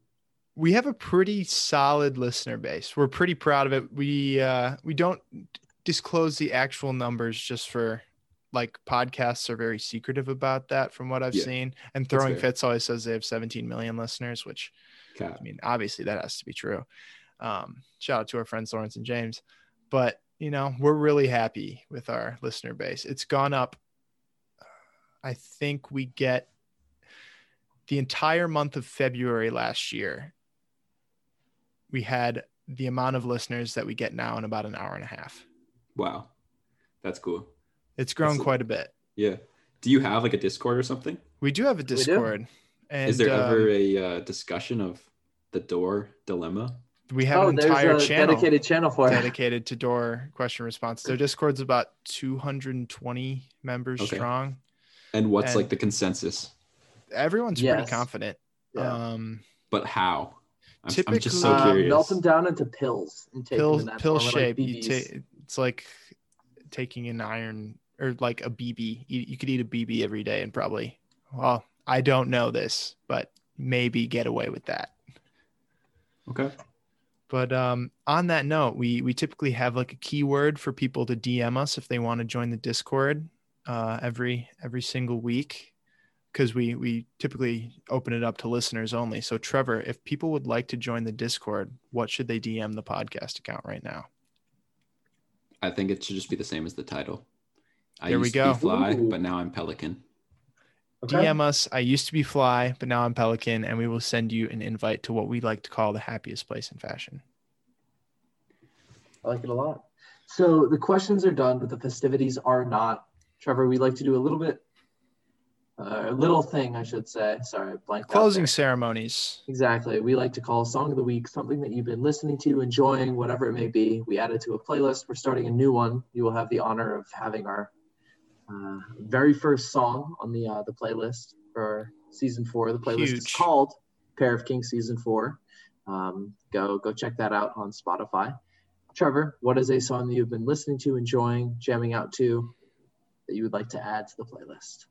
Speaker 2: we have a pretty solid listener base. We're pretty proud of it. We uh we don't disclose the actual numbers just for like podcasts are very secretive about that from what I've
Speaker 4: Yeah,
Speaker 2: seen. And Throwing. Fits always says they have 17 million listeners, which. I mean, obviously that has to be true. Um, shout out to our friends Lawrence and James. But you know, we're really happy with our listener base. It's gone up. I think we get the entire month of February last year. We had the amount of listeners that we get now in about an hour and a half.
Speaker 4: Wow, that's cool.
Speaker 2: It's grown
Speaker 4: That's-
Speaker 2: quite a bit.
Speaker 4: Yeah. Do you have like a Discord or something?
Speaker 2: We do have a. Discord. And
Speaker 4: Is there
Speaker 2: um,
Speaker 4: ever a uh, discussion of the door dilemma?
Speaker 2: we have
Speaker 3: oh,
Speaker 2: an entire
Speaker 3: a
Speaker 2: channel.
Speaker 3: dedicated channel for it.
Speaker 2: dedicated to door question response. Their Discord's about 220 members
Speaker 4: Okay.
Speaker 2: strong.
Speaker 4: And what's like the consensus?
Speaker 2: Everyone's
Speaker 3: Yes.
Speaker 2: pretty confident.
Speaker 3: Yeah.
Speaker 2: Um,
Speaker 4: But how? I'm, I'm just so
Speaker 2: Typically-
Speaker 3: Uh,
Speaker 4: curious.
Speaker 3: melt them down into pills and take them
Speaker 2: pill
Speaker 3: in that
Speaker 2: pill
Speaker 3: form,
Speaker 2: shape.
Speaker 3: Like
Speaker 2: you
Speaker 3: BBs.
Speaker 2: ta- it's like taking an iron or like a BB. You, you could eat a BB every day and probably. Well, I don't know this, but maybe get away with that.
Speaker 4: Okay.
Speaker 2: But um, on that note, we we typically have like a keyword for people to DM us if they want to join the Discord uh, every every single week, because we we typically open it up to listeners only. So Trevor, if people would like to join the Discord, what should they DM the podcast account right now?
Speaker 4: I think it should just be the same as the title. I
Speaker 2: There we go.
Speaker 4: to be Fly,
Speaker 3: Ooh.
Speaker 4: but now I'm Pelican.
Speaker 3: Okay.
Speaker 2: DM us. I used to be Fly, but now I'm Pelican, and we will send you an invite to what we like to call the happiest place in fashion.
Speaker 3: I like it a lot. So the questions are done, but the festivities are not. Trevor, we like to do a little bit, uh, a little thing, I should say. Sorry, blank.
Speaker 2: Closing ceremonies.
Speaker 3: Exactly. We like to call song of the week something that you've been listening to, enjoying, whatever it may be. We add it to a playlist. We're starting a new one. You will have the honor of having our uh, very first song on the uh, the playlist for season four. The playlist is called Pair of Kings Season Four. Um, go go check that out on Spotify. Trevor, what is a song that you've been listening to, enjoying, jamming out to, that you would like to add to the playlist?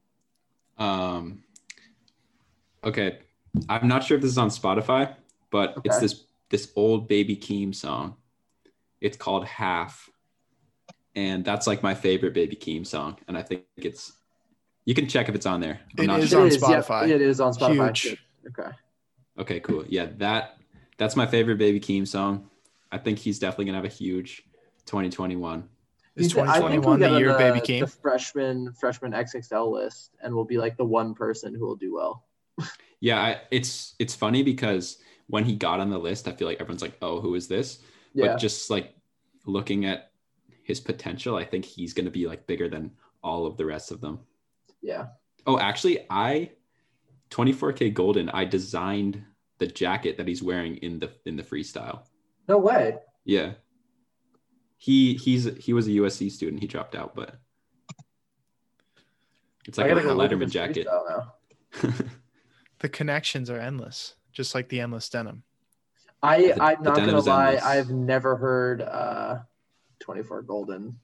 Speaker 4: Um, okay, I'm not sure if this is on Spotify, but it's this this old Baby Keem song. It's called Half, and that's like my favorite Baby Keem song. And I think it's you can check if it's on there. I'm
Speaker 2: It
Speaker 4: not
Speaker 2: is
Speaker 4: sure.
Speaker 2: on
Speaker 3: It is, yep,
Speaker 2: Spotify.
Speaker 3: it is on Spotify.
Speaker 2: Huge.
Speaker 3: Okay.
Speaker 4: Okay, cool. Yeah, that that's my favorite Baby Keem song. I think he's definitely gonna have a huge 2021.
Speaker 2: Is
Speaker 3: I think we'll
Speaker 2: 2021 the
Speaker 3: on
Speaker 2: year
Speaker 3: the,
Speaker 2: Baby Keem?
Speaker 3: The freshman freshman XXL list, and we'll be like the one person who will do well. *laughs*
Speaker 4: Yeah, I, it's it's funny because when he got on the list, I feel like everyone's like, "Oh, who is this?"
Speaker 3: Yeah.
Speaker 4: But just like looking at his potential, I think he's going to be like bigger than all of the rest of them.
Speaker 3: yeah.
Speaker 4: Oh, actually, I 24kGoldn, I designed the jacket that he's wearing in the in the freestyle.
Speaker 3: No way.
Speaker 4: Yeah. He he's he was a USC student. He dropped out, but it's like
Speaker 3: I
Speaker 4: a,
Speaker 3: gotta
Speaker 4: a
Speaker 3: go
Speaker 4: Letterman jacket.
Speaker 3: freestyle now. *laughs*
Speaker 2: The connections are endless, just like the endless denim.
Speaker 3: I
Speaker 4: The-
Speaker 3: I'm
Speaker 4: the
Speaker 3: not gonna lie.
Speaker 4: Endless.
Speaker 3: I've never heard uh 24 Golden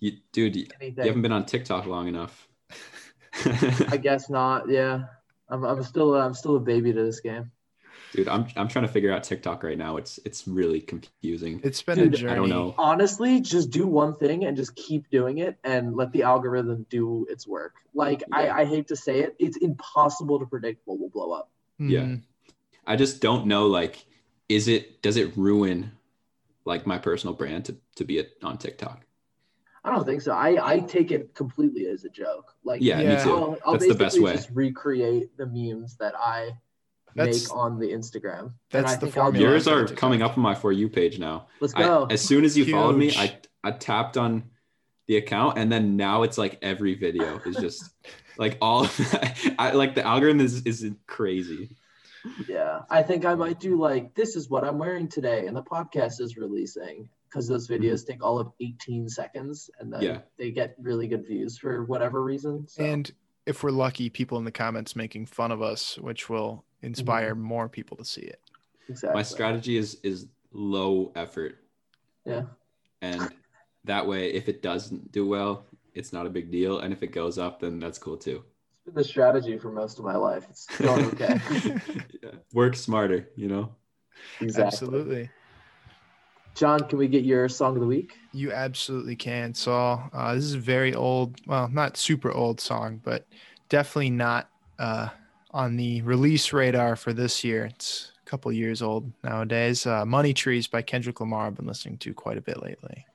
Speaker 4: you, dude, you,
Speaker 3: anything.
Speaker 4: you haven't been on TikTok long enough. *laughs*
Speaker 3: I guess not. Yeah. I'm I'm still I'm still a baby to this game.
Speaker 4: Dude, I'm I'm trying to figure out TikTok right now. It's it's really confusing.
Speaker 2: It's been
Speaker 3: Dude,
Speaker 2: a
Speaker 3: I
Speaker 2: journey.
Speaker 4: I don't know.
Speaker 3: Honestly, just do one thing and just keep doing it and let the algorithm do its work. Like I,
Speaker 4: Yeah.
Speaker 3: I hate to say it, it's impossible to predict what will blow up.
Speaker 4: Yeah.
Speaker 2: Mhm.
Speaker 4: I just don't know like is it does it ruin like my personal brand to, to be it on TikTok?
Speaker 3: I don't think so. I, I take it completely as a joke. Like
Speaker 4: Yeah,
Speaker 2: me
Speaker 3: I'll. I'll
Speaker 4: That's the best way.
Speaker 3: Just recreate the memes that I
Speaker 2: That's-
Speaker 3: make on the Instagram. And
Speaker 2: that's
Speaker 3: I
Speaker 2: the
Speaker 3: think I'll
Speaker 2: formula.
Speaker 3: do
Speaker 4: Yours are coming up on my for you page now.
Speaker 3: Let's
Speaker 4: I,
Speaker 3: go.
Speaker 4: as soon as you followed me, I I tapped on the account, and then now it's like every video is just *laughs* like all. *laughs* I like the algorithm is is crazy.
Speaker 3: Yeah, I think I might do like this is what I'm wearing today, and the podcast is releasing because those mm-hmm. videos take all of 18 seconds, and then
Speaker 4: Yeah.
Speaker 3: they get really good views for whatever reason. So,
Speaker 2: And if we're lucky, people in the comments making fun of us, which will inspire mm-hmm. more people to see it.
Speaker 3: exactly.
Speaker 4: My strategy is is low effort,
Speaker 3: Yeah,
Speaker 4: and that way, if it doesn't do well, it's not a big deal, and if it goes up, then that's cool too.
Speaker 3: It's been the strategy for most of my life. It's going okay. *laughs*
Speaker 4: Yeah. Work smarter, you know.
Speaker 3: exactly.
Speaker 2: Absolutely.
Speaker 3: John, can we get your song of the week?
Speaker 2: You absolutely can. Saul, uh, this is a very old, well, not super old song, but definitely not uh, on the release radar for this year. It's a couple years old nowadays. Uh, Money Trees by Kendrick Lamar. I've been listening to quite a bit lately.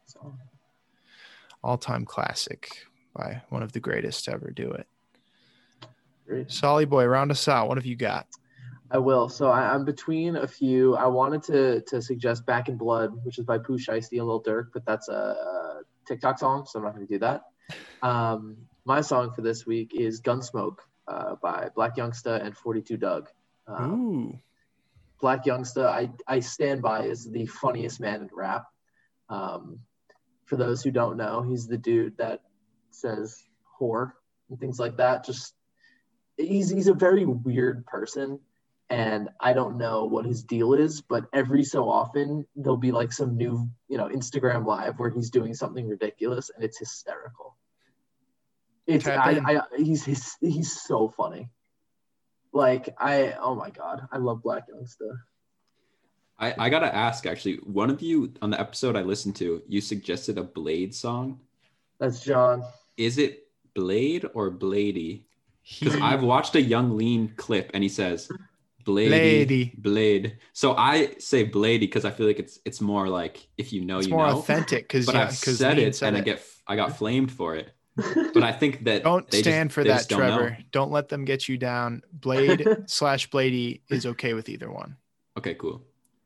Speaker 2: All time classic by one of the greatest to ever do it.
Speaker 3: Great.
Speaker 2: Solly Boy, round us out. What have you got?
Speaker 3: I will. So I, I'm between a few. I wanted to to suggest "Back in Blood," which is by Pooh Shiesty and Lil Durk, but that's a, a TikTok song, so I'm not going to do that. Um, my song for this week is "Gunsmoke" uh, by Black Youngsta and 42 Dugg. Um,
Speaker 2: Ooh.
Speaker 3: Black Youngsta, I, I stand by is the funniest man in rap. Um, for those who don't know, he's the dude that says whore and things like that. Just he's he's a very weird person, and I don't know what his deal is, but every so often there'll be like some new you know Instagram live where he's doing something ridiculous, and it's hysterical. It's
Speaker 2: Tap
Speaker 3: I. I he's he's he's so funny. Like I oh my god, I love Black Youngsta.
Speaker 4: I, I gotta ask actually, one of you on the episode I listened to, you suggested a Blade song.
Speaker 3: That's John.
Speaker 4: Is it Blade or Bladee? Because
Speaker 2: He-
Speaker 4: I've watched a Yung Lean clip and he says Bladee,
Speaker 2: Bladee.
Speaker 4: Blade. So I say Bladee because I feel like it's it's more like if you know
Speaker 2: it's
Speaker 4: you
Speaker 2: more
Speaker 4: know.
Speaker 2: authentic because
Speaker 4: But
Speaker 2: yeah,
Speaker 4: I've
Speaker 2: because
Speaker 4: said it and I get I got flamed for it. *laughs* But I think that
Speaker 2: Don't
Speaker 4: they
Speaker 2: stand
Speaker 4: just,
Speaker 2: for
Speaker 4: they
Speaker 2: that,
Speaker 4: just don't know.
Speaker 2: Trevor. Don't let them get you down. Blade *laughs* slash Bladee is okay with either one.
Speaker 4: Okay, cool.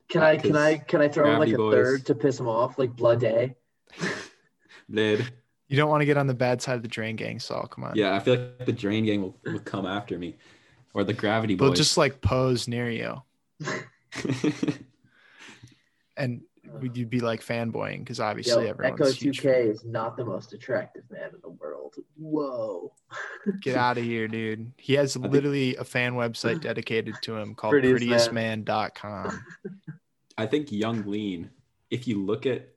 Speaker 3: Can I can I can I throw in like a
Speaker 4: Boys.
Speaker 3: third to piss him off, like Blood Day?
Speaker 4: Blade. *laughs*
Speaker 2: You don't want to get on the bad side of the drain gang, Saul. Come on.
Speaker 4: Yeah, I feel like the Drain Gang will, will come after me, or the Gravity boys.
Speaker 2: They'll just like pose near you *laughs* and you'd be like fanboying because
Speaker 3: Yo,
Speaker 2: obviously everyone's
Speaker 3: Echo 2K is not the most attractive man in the world. Whoa. *laughs*
Speaker 2: Get out of here, dude. He has
Speaker 4: think-
Speaker 2: literally a fan website dedicated to him called
Speaker 3: Prettiest
Speaker 2: prettiestman.com.
Speaker 4: I think Yung Lean, if you look at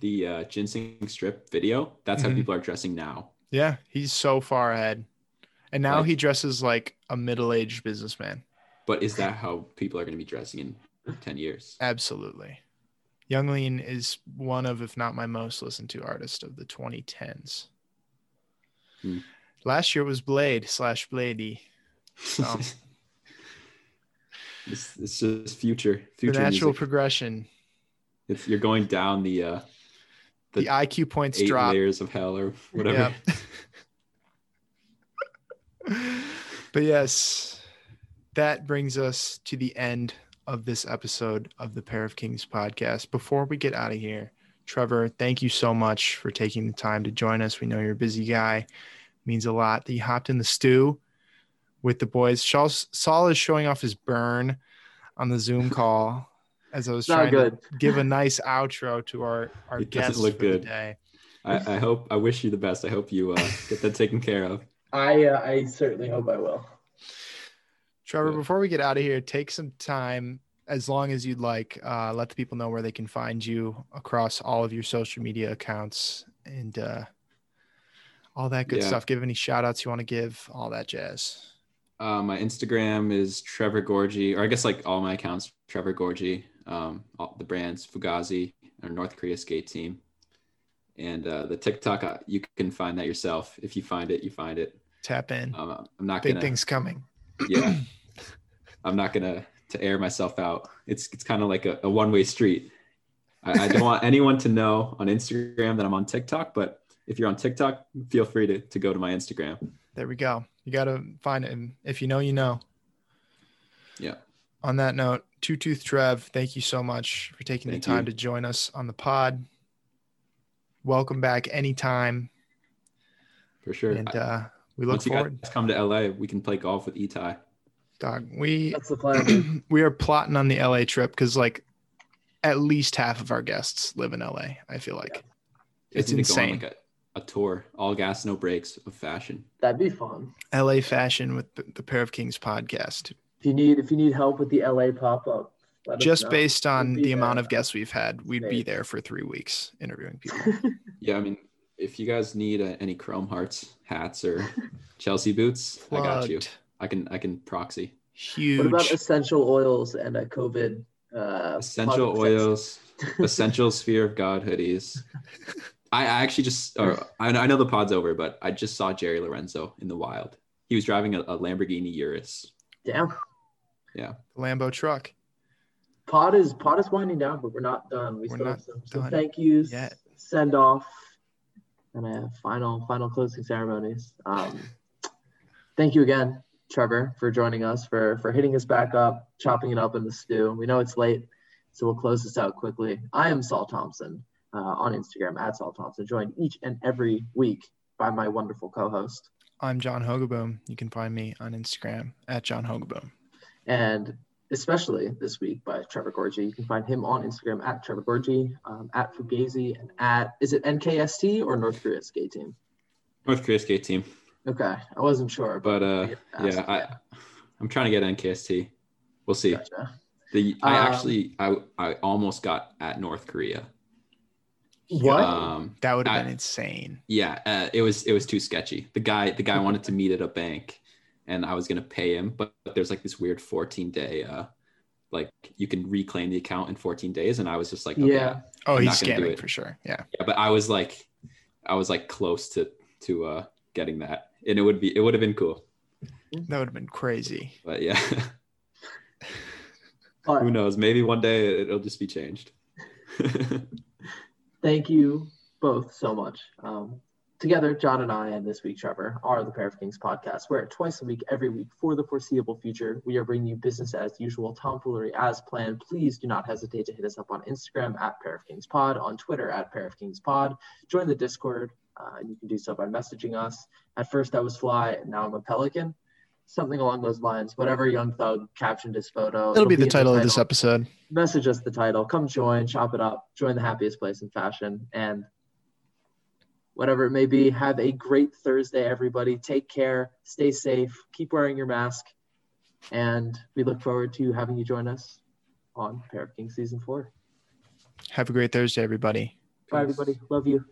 Speaker 4: the uh, ginseng strip video, that's
Speaker 2: Mhm.
Speaker 4: how people are dressing now.
Speaker 2: Yeah, he's so far ahead. And now
Speaker 4: Like-
Speaker 2: he dresses like a middle aged businessman.
Speaker 4: But is that how people are going to be dressing in 10 years?
Speaker 2: Absolutely. Yung Lean is one of, if not my most listened to artist of the 2010s.
Speaker 4: Hmm.
Speaker 2: Last year was Blade slash Bladee. So *laughs*
Speaker 4: it's, it's just future,
Speaker 2: the
Speaker 4: future
Speaker 2: natural
Speaker 4: music.
Speaker 2: progression.
Speaker 4: It's, you're going down the uh,
Speaker 2: The,
Speaker 4: The
Speaker 2: IQ points
Speaker 4: eight
Speaker 2: drop.
Speaker 4: layers of hell or whatever.
Speaker 2: Yeah. *laughs* but yes, that brings us to the end of this episode of the Pair of Kings podcast. Before we get out of here, Trevor, thank you so much for taking the time to join us. We know you're a busy guy. It means a lot that you hopped in the stew with the boys. Saul, Saul is showing off his burn on the Zoom call as I was
Speaker 3: Not
Speaker 2: trying
Speaker 3: good.
Speaker 2: to *laughs* give a nice outro to our, our
Speaker 4: It doesn't
Speaker 2: guests
Speaker 4: look
Speaker 2: for the
Speaker 4: good.
Speaker 2: day.
Speaker 4: I, I hope, I wish you the best. I hope you uh, get that taken care of.
Speaker 3: I uh, I certainly hope I will.
Speaker 2: Trevor,
Speaker 4: Yeah.
Speaker 2: before we get out of here, take some time, as long as you'd like, uh, let the people know where they can find you across all of your social media accounts and uh, all that good
Speaker 4: Yeah.
Speaker 2: stuff. Give any shout outs you want to give, all that jazz.
Speaker 4: Uh, my Instagram is Trevor Gorgie, or I guess like all my accounts, Trevor Gorgie. Um, all the brands Fugazi, our North Korea skate team, and uh, the TikTok. Uh, you can find that yourself. If you find it, you find it.
Speaker 2: Tap in.
Speaker 4: Um, I'm not
Speaker 2: Big
Speaker 4: gonna.
Speaker 2: things coming.
Speaker 4: Yeah, *clears throat* I'm not gonna to air myself out. It's it's kind of like a, a one way street. I, I don't want anyone to know on Instagram that I'm on TikTok, but if you're on TikTok, feel free to, to go to my Instagram.
Speaker 2: There we go. You got to find it. And if you know, you know.
Speaker 4: Yeah.
Speaker 2: On that note, Two Tooth Trev, thank you so much for taking
Speaker 4: Thank
Speaker 2: the time
Speaker 4: you.
Speaker 2: to join us on the pod. Welcome back anytime.
Speaker 4: For sure.
Speaker 2: And uh, we look
Speaker 4: Once you
Speaker 2: forward.
Speaker 4: guys come to LA, we can play golf with Etai.
Speaker 2: Dog, we
Speaker 3: That's the plan. *clears throat*
Speaker 2: we are plotting on the LA trip because like at least half of our guests live in LA. I feel like
Speaker 4: You
Speaker 2: It's
Speaker 4: guys to go on,
Speaker 2: insane.
Speaker 4: like a, a tour, all gas, no brakes of fashion.
Speaker 3: That'd be fun.
Speaker 2: LA fashion with the, the Pair of Kings podcast.
Speaker 3: If you need if you need help with the LA pop up,
Speaker 2: Just based on
Speaker 3: We'll be
Speaker 2: the amount
Speaker 3: there.
Speaker 2: of guests we've had, we'd be there for three weeks interviewing *laughs* people.
Speaker 4: Yeah, I mean, if you guys need uh, any Chrome Hearts hats or *laughs* Chelsea boots, I got you. I can I can proxy.
Speaker 2: Huge.
Speaker 3: What about essential oils and a COVID? Uh,
Speaker 4: Essential oils, *laughs* Essentials Fear of God hoodies. I I actually just, or I, I know the pod's over, but I just saw Jerry Lorenzo in the wild. He was driving a, a Lamborghini Urus.
Speaker 3: Damn.
Speaker 2: Lambo truck?
Speaker 3: Pod is pod is winding down, but we're not done. We
Speaker 2: We're
Speaker 3: still have some, some thank yous,
Speaker 2: yet.
Speaker 3: send off, and a final final closing ceremonies. Um, thank you again, Trevor, for joining us for for hitting us back up, chopping it up in the stew. We know it's late, so we'll close this out quickly. I am Saul Thompson uh, on Instagram at Saul Thompson, joined each and every week by my wonderful co-host.
Speaker 2: I'm John Hogaboom. You can find me on Instagram at John Hogaboom.
Speaker 3: And especially this week by Trevor Gorgie. You can find him on Instagram at Trevor Gorgie, um, at Fugazi, and at is it NKST or North Korea skate team?
Speaker 4: North Korea skate team.
Speaker 3: Okay, I wasn't sure,
Speaker 4: But uh,
Speaker 3: Asked,
Speaker 4: yeah, I I'm trying to get NKST. We'll see.
Speaker 3: gotcha.
Speaker 4: The I
Speaker 3: Um,
Speaker 4: actually I I almost got at North Korea.
Speaker 3: What?
Speaker 4: Um,
Speaker 2: That would have been insane.
Speaker 4: yeah, uh, it was it was too sketchy. The guy the guy wanted to meet at a bank, and I was gonna pay him, but, but there's like this weird 14 day uh, like you can reclaim the account in 14 days, and I was just like, okay,
Speaker 3: Yeah.
Speaker 2: Oh,
Speaker 4: I'm
Speaker 2: he's
Speaker 4: not gonna do
Speaker 2: scamming
Speaker 4: it.
Speaker 2: for sure. Yeah.
Speaker 4: yeah, but I was like, I was like close to to uh getting that, and it would be it would have been cool,
Speaker 2: That would have been crazy.
Speaker 4: but yeah, *laughs*
Speaker 3: But
Speaker 4: who knows? Maybe one day it'll just be changed. *laughs*
Speaker 3: thank you both so much. Um, together, John and I, and this week, Trevor, are the Pair of Kings podcast. We're twice a week, every week for the foreseeable future. We are bringing you business as usual, tomfoolery as planned. Please do not hesitate to hit us up on Instagram at Pair of Kings Pod, on Twitter at Pair of Kings Pod. Join the Discord. Uh, and you can do so by messaging us. At first, I was Fly, and now I'm a Pelican. Something along those lines. Whatever Young Thug captioned his photo.
Speaker 2: It'll be the
Speaker 3: in
Speaker 2: title of this episode.
Speaker 3: message us the title come join chop it up join the happiest place in fashion and whatever it may be. Mm-hmm. Have a great thursday everybody. Take care. Stay safe. Keep wearing your mask. And we look forward to having you join us on pair of kings season four.
Speaker 2: Have a great Thursday, everybody.
Speaker 3: bye everybody. Love you